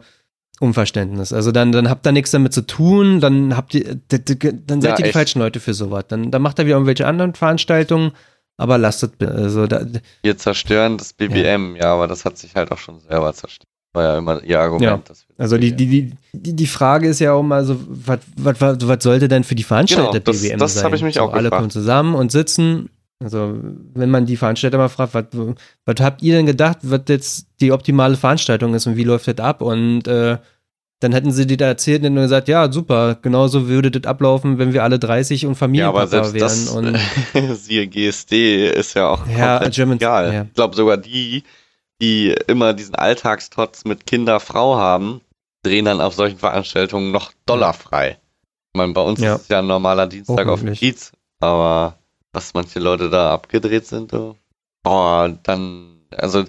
Unverständnis. Also dann, dann habt ihr nichts damit zu tun, dann habt ihr, dann seid ja, ihr die falschen Leute für sowas. Dann, dann macht ihr wieder irgendwelche anderen Veranstaltungen aber lasst also da,
Wir zerstören das BBM, ja. ja. aber das hat sich halt auch schon selber zerstört. War ja immer ihr Argument.
Ja. also die, die, die, die Frage ist ja auch mal so, was, was, was sollte denn für die Veranstalter genau, das,
BBM das sein? Das habe ich mich so, auch
Alle kommen zusammen und sitzen Also, wenn man die Veranstalter mal fragt, was, was habt ihr denn gedacht, was jetzt die optimale Veranstaltung ist und wie läuft das ab? Und äh, dann hätten sie dir da erzählt und gesagt, ja, super, genauso würde das ablaufen, wenn wir alle 30 und Familienpapa ja, aber wären. Das, und [LAUGHS]
siehe GSD ist ja auch
ja, German,
egal. Ja. Ich glaube sogar die, die immer diesen Alltagstrotz mit Kinder, Frau haben, drehen dann auf solchen Veranstaltungen noch dollarfrei. Ich meine, bei uns ja. ist es ja ein normaler Dienstag auf dem Kiez, aber was manche Leute da abgedreht sind, oh, dann, also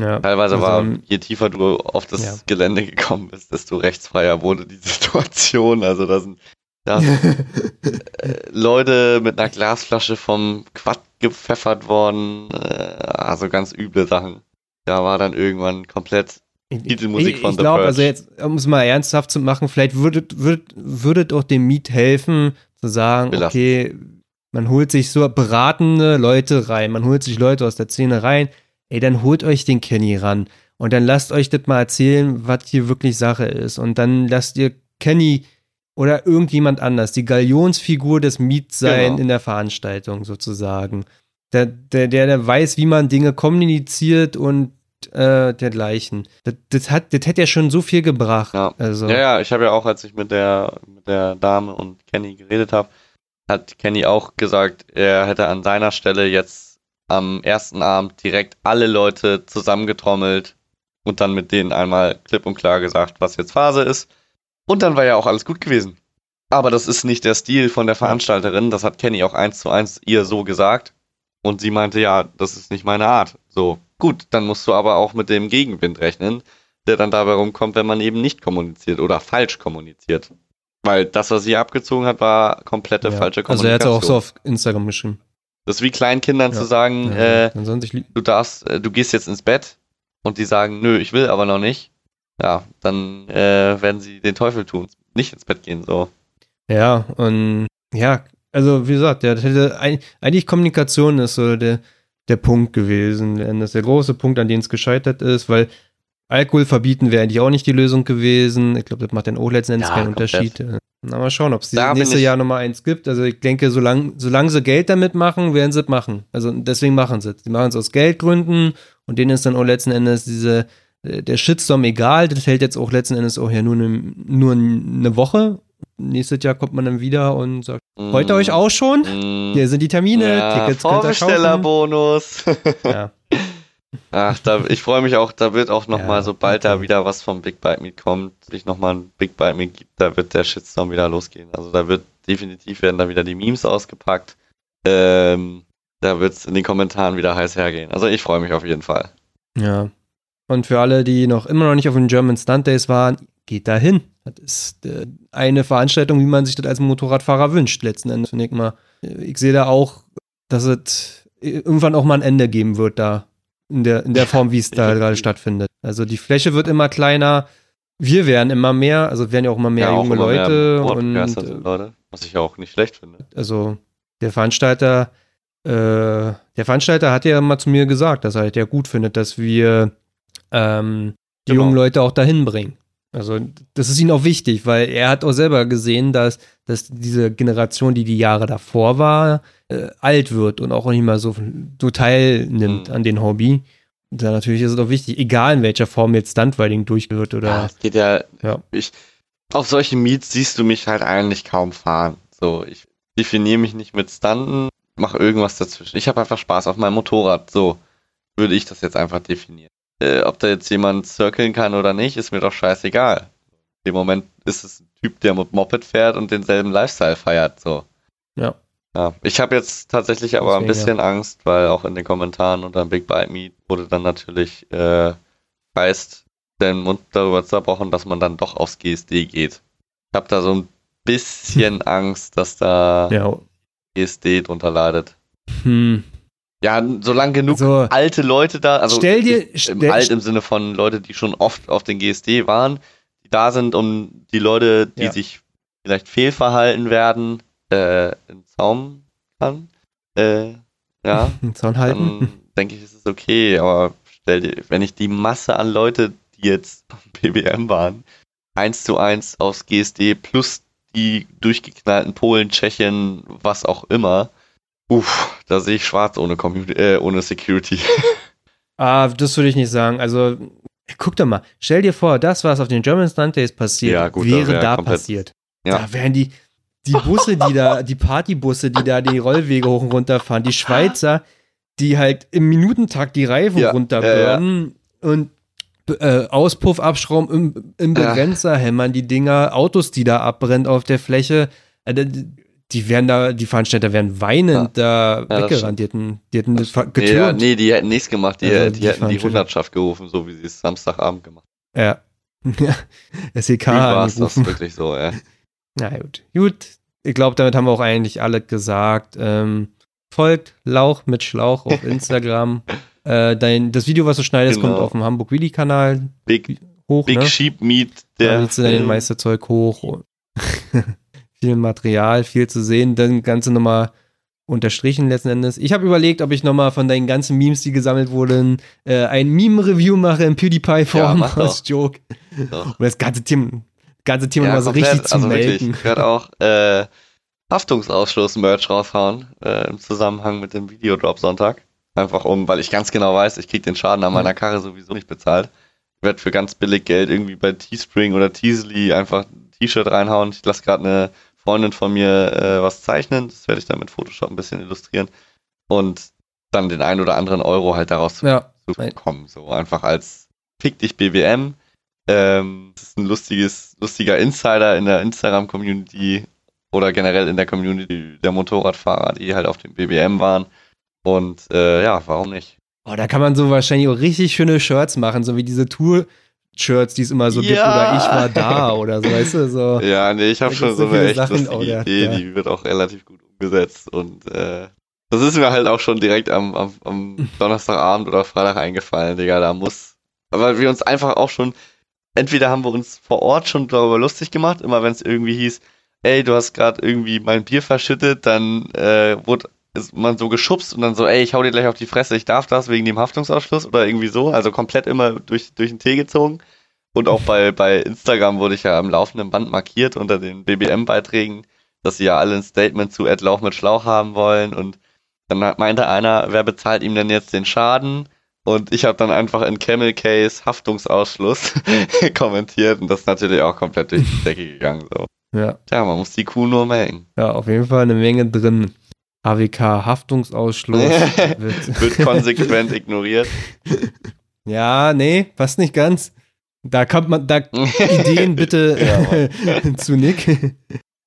ja, teilweise also, war, je tiefer du auf das ja. Gelände gekommen bist, desto rechtsfreier wurde die [LAUGHS] Situation. Also da sind, da [LAUGHS] äh, Leute mit einer Glasflasche vom Quad gepfeffert worden, äh, also ganz üble Sachen. Da war dann irgendwann komplett Titelmusik
ich, von ich The glaube, also jetzt, um es mal ernsthaft zu machen, vielleicht würde, würde, würde doch dem Miet helfen, zu sagen, Belast. okay, man holt sich so beratende Leute rein, man holt sich Leute aus der Szene rein, ey, dann holt euch den Kenny ran und dann lasst euch das mal erzählen, was hier wirklich Sache ist und dann lasst ihr Kenny oder irgendjemand anders die Galionsfigur des Miet sein genau. in der Veranstaltung sozusagen. Der, der, der weiß, wie man Dinge kommuniziert und äh, dergleichen. Das, das, hat, das hätte ja schon so viel gebracht.
Ja, also. ja, ja ich habe ja auch, als ich mit der, mit der Dame und Kenny geredet habe, hat Kenny auch gesagt, er hätte an seiner Stelle jetzt am ersten Abend direkt alle Leute zusammengetrommelt und dann mit denen einmal klipp und klar gesagt, was jetzt Phase ist. Und dann war ja auch alles gut gewesen. Aber das ist nicht der Stil von der Veranstalterin. Das hat Kenny auch eins zu eins ihr so gesagt. Und sie meinte, ja, das ist nicht meine Art. So, gut, dann musst du aber auch mit dem Gegenwind rechnen, der dann dabei rumkommt, wenn man eben nicht kommuniziert oder falsch kommuniziert. Weil das, was sie abgezogen hat, war komplette ja. falsche
Kommunikation. Also er hat auch so auf Instagram geschrieben.
Das ist wie Kleinkindern ja. zu sagen, ja, äh, du darfst, äh, du gehst jetzt ins Bett und die sagen, nö, ich will aber noch nicht. Ja, dann äh, werden sie den Teufel tun, nicht ins Bett gehen, so.
Ja, und ja, also wie gesagt, ja, hätte, eigentlich Kommunikation ist so der, der Punkt gewesen. Das ist der große Punkt, an dem es gescheitert ist, weil Alkohol verbieten wäre eigentlich auch nicht die Lösung gewesen. Ich glaube, das macht dann auch letzten Endes ja, keinen Unterschied. Na, mal schauen, ob es dieses nächste Jahr nochmal eins gibt. Also ich denke, solange, solange sie Geld damit machen, werden sie es machen. Also deswegen machen sie es. Sie machen es aus Geldgründen und denen ist dann auch letzten Endes diese, äh, der Shitstorm egal. Das hält jetzt auch letzten Endes auch ja nur, ne, nur eine Woche. Nächstes Jahr kommt man dann wieder und sagt, mm. freut ihr euch auch schon? Mm. Hier sind die Termine,
ja, Tickets Vorbestellerbonus. ja. [LAUGHS] Ach, da, ich freue mich auch, da wird auch nochmal, ja, sobald okay. da wieder was vom Big Bite Meet kommt, sich nochmal ein Big Bite Meet gibt, da wird der Shitstorm wieder losgehen. Also da wird definitiv werden da wieder die Memes ausgepackt. Ähm, da wird es in den Kommentaren wieder heiß hergehen. Also ich freue mich auf jeden Fall.
Ja. Und für alle, die noch immer noch nicht auf den German Stunt Days waren, geht da hin. Das ist äh, eine Veranstaltung, wie man sich das als Motorradfahrer wünscht, letzten Endes, finde ich mal. Ich sehe da auch, dass es irgendwann auch mal ein Ende geben wird da in der, in der Form, wie es [LAUGHS] da gerade stattfindet. Also die Fläche wird immer kleiner, wir werden immer mehr, also werden ja auch immer mehr ja, junge immer Leute. Mehr und,
sind, Leute, was ich auch nicht schlecht finde.
Also der Veranstalter, äh, der Veranstalter hat ja mal zu mir gesagt, dass er halt ja gut findet, dass wir ähm, die genau. jungen Leute auch dahin bringen. Also das ist ihm auch wichtig, weil er hat auch selber gesehen, dass, dass diese Generation, die die Jahre davor war, äh, alt wird und auch nicht mehr so, so teilnimmt mhm. an den Hobby. Da natürlich ist es auch wichtig, egal in welcher Form jetzt Stuntriding durchgeführt oder. Ja,
es geht ja, ja. Ich, auf solchen Meets siehst du mich halt eigentlich kaum fahren. So, ich definiere mich nicht mit Stunten, mache irgendwas dazwischen. Ich habe einfach Spaß auf meinem Motorrad. So würde ich das jetzt einfach definieren äh, ob da jetzt jemand circlen kann oder nicht, ist mir doch scheißegal. Im Moment ist es ein Typ, der mit Moped fährt und denselben Lifestyle feiert, so.
Ja.
Ja, ich habe jetzt tatsächlich aber Deswegen, ein bisschen ja. Angst, weil auch in den Kommentaren unter Big Bite Meet wurde dann natürlich äh, heißt den Mund darüber zerbrochen, dass man dann doch aufs GSD geht. Ich habe da so ein bisschen [LAUGHS] Angst, dass da ja. GSD drunter leidet.
Hm.
Ja, solange genug also, alte Leute da, also
stell dir,
stell, alt im Sinne von Leute, die schon oft auf den GSD waren, die da sind, um die Leute, die ja. sich vielleicht fehlverhalten werden, äh, in Zaum kann. Äh, ja. [LAUGHS]
Zaun halten.
denke ich, ist es okay, aber stell dir, wenn ich die Masse an Leute, die jetzt [LAUGHS] BBM waren, eins zu eins aufs GSD plus die durchgeknallten Polen, Tschechien, was auch immer, Uff, da sehe ich schwarz ohne, Community, äh, ohne Security. [LAUGHS]
ah, das würde ich nicht sagen. Also, guck doch mal, stell dir vor, das, was auf den German Stunt Days passiert, ja, gut, wäre wär da passiert. Ja. Da wären die, die Busse, die da, die Partybusse, die da die Rollwege hoch und runter fahren, die Schweizer, die halt im Minutentakt die Reifen ja, runterbürden ja, ja. und äh, Auspuffabschrauben im, im Begrenzer hämmern die Dinger, Autos, die da abbrennen auf der Fläche. Äh, die werden da, die Veranstalter werden weinend da weggerannt. Die hätten, die hätten das
getürmt. Nee, ja, nee, die hätten nichts gemacht. Die, also, die, die hätten die Hundertschaft gerufen, so wie sie es Samstagabend gemacht
haben. Ja. SEK war es
das wirklich so, ja.
Na gut. Gut. Ich glaube, damit haben wir auch eigentlich alle gesagt. Ähm, folgt Lauch mit Schlauch auf [LAUGHS] Instagram. äh, dein, das Video, was du schneidest, genau. kommt auf dem Hamburg Willy Kanal
Big, hoch. Big ne? Sheep Meat,
der. Da du dein meiste Zeug hoch. [LAUGHS] viel Material, viel zu sehen. Dann Ganze nochmal unterstrichen letzten Endes. Ich habe überlegt, ob ich nochmal von deinen ganzen Memes, die gesammelt wurden, äh, ein Meme-Review mache in PewDiePie-Form ja, als Joke. Doch. Und das ganze Thema, ganze Thema ja, mal so komplett, richtig zu also melden.
Wirklich, ich werde auch äh, Haftungsausschluss-Merch raushauen äh, im Zusammenhang mit dem Videodrop Sonntag. Einfach um, weil ich ganz genau weiß, ich kriege den Schaden an meiner Karre sowieso nicht bezahlt. Ich werde für ganz billig Geld irgendwie bei Teespring oder Teasly einfach ein T-Shirt reinhauen. Ich lasse gerade eine Freundin von mir äh, was zeichnen. Das werde ich dann mit Photoshop ein bisschen illustrieren. Und dann den einen oder anderen Euro halt daraus ja. zu bekommen. So einfach als Fick dich BWM. Ähm, das ist ein lustiges, lustiger Insider in der Instagram-Community oder generell in der Community der Motorradfahrer, die halt auf dem BBM waren. Und äh, ja, warum nicht?
Oh, da kann man so wahrscheinlich auch richtig schöne Shirts machen, so wie diese Tour-Shirts, die es immer so ja. gibt, oder ich war da oder so, weißt du, so. [LAUGHS]
Ja, nee, ich habe schon so eine echt Sachen, lustige Idee, ja. die wird auch relativ gut umgesetzt und äh, das ist mir halt auch schon direkt am, am, am Donnerstagabend oder Freitag eingefallen, Digga, da muss, weil wir uns einfach auch schon, entweder haben wir uns vor Ort schon darüber lustig gemacht, immer wenn es irgendwie hieß, ey, du hast gerade irgendwie mein Bier verschüttet, dann äh, wurde ist man so geschubst und dann so, ey, ich hau dir gleich auf die Fresse, ich darf das wegen dem Haftungsausschluss oder irgendwie so. Also komplett immer durch, durch den Tee gezogen. Und auch bei, bei Instagram wurde ich ja am laufenden Band markiert unter den BBM-Beiträgen, dass sie ja alle ein Statement zu Ed Lauch mit Schlauch haben wollen. Und dann meinte einer, wer bezahlt ihm denn jetzt den Schaden? Und ich habe dann einfach in Camel Case Haftungsausschluss [LAUGHS] kommentiert und das ist natürlich auch komplett durch die Decke gegangen. So.
Ja.
Tja, man muss die Kuh nur melken.
Ja, auf jeden Fall eine Menge drin. AWK-Haftungsausschluss [LAUGHS]
wird, wird [LAUGHS] konsequent ignoriert. [LAUGHS]
Ja, nee, passt nicht ganz. Da kommt man, da Ideen bitte ja, zu Nick.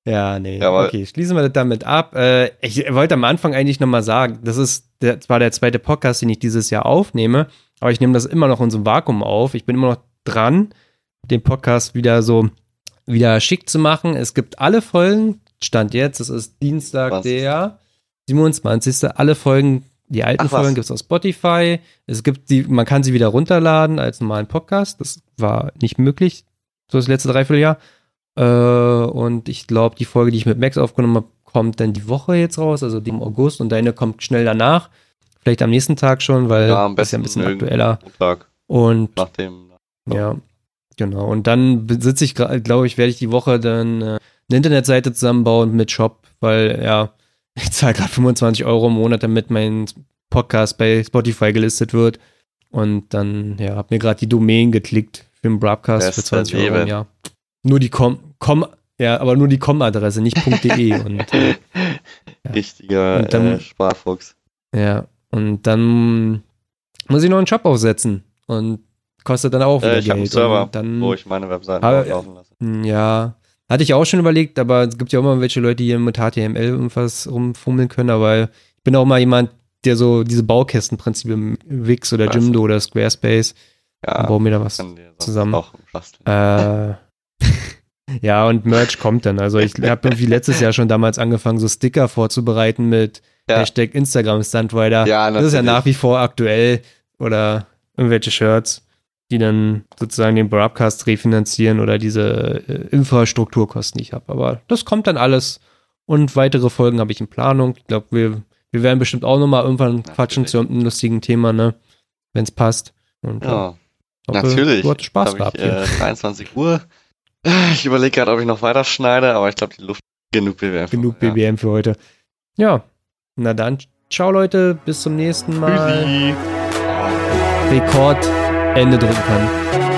ja, nee. Ja, okay, schließen wir das damit ab. Äh, ich wollte am Anfang eigentlich nochmal sagen, das ist der, zwar der zweite Podcast, den ich dieses Jahr aufnehme, aber ich nehme das immer noch in so einem Vakuum auf. Ich bin immer noch dran, den Podcast wieder so wieder schick zu machen. Es gibt alle Folgen, Stand jetzt, es ist Dienstag, Was? der 27. Alle Folgen, die alten Ach, Folgen gibt es auf Spotify. Es gibt die, man kann sie wieder runterladen als normalen Podcast. Das war nicht möglich, so das letzte Dreivierteljahr. Äh, und ich glaube, die Folge, die ich mit Max aufgenommen habe, kommt dann die Woche jetzt raus, also die im August und deine kommt schnell danach. Vielleicht am nächsten Tag schon, weil
ja, das ist ja ein bisschen aktueller.
Montag und
nach dem.
Ja, genau. Und dann sitze ich, glaube ich, werde ich die Woche dann äh, eine Internetseite zusammenbauen mit Shop, weil ja, ich zahle gerade 25 Euro im Monat, damit mein Podcast bei Spotify gelistet wird. Und dann, ja, hab mir gerade die Domain geklickt für den Broadcast für 20 Euro im Jahr. Nur die Com, Com ja, aber nur die Com-Adresse, nicht [LAUGHS] .de. und, äh,
ja. Richtiger und dann, äh, Sparfuchs.
Ja, und dann muss ich noch einen Shop aufsetzen. Und kostet dann auch
wieder äh, ich Geld. Einen Server, dann, wo ich meine Webseite
laufen lasse. Ja, hatte ich auch schon überlegt, aber es gibt ja auch immer welche Leute, die mit HTML irgendwas rumfummeln können, aber ich bin auch mal jemand, der so diese Baukästenprinzipien Wix oder Jimdo oder Squarespace, ja, baue mir da was zusammen. Äh, [LAUGHS] ja, und Merch kommt dann. Also ich habe irgendwie letztes Jahr schon damals angefangen, so Sticker vorzubereiten mit ja. Hashtag Instagram Stuntrider. Ja, das ist ja nach wie vor aktuell. Oder irgendwelche Shirts die dann sozusagen den Broadcast refinanzieren oder diese äh, Infrastrukturkosten, die ich habe. Aber das kommt dann alles und weitere Folgen habe ich in Planung. Ich glaube, wir, wir werden bestimmt auch nochmal irgendwann Natürlich. quatschen zu einem lustigen Thema, ne? Wenn es passt. Und,
ja, hoffe, natürlich.
Du hattest Spaß gehabt. [LAUGHS]
Ich, äh, 23 Uhr. Ich überlege gerade, ob ich noch weiter schneide, aber ich glaube, die Luft genug BBM.
Genug BBM ja. für heute. Ja, Na dann, ciao Leute, bis zum nächsten Mal. Rekord Ende drücken kann.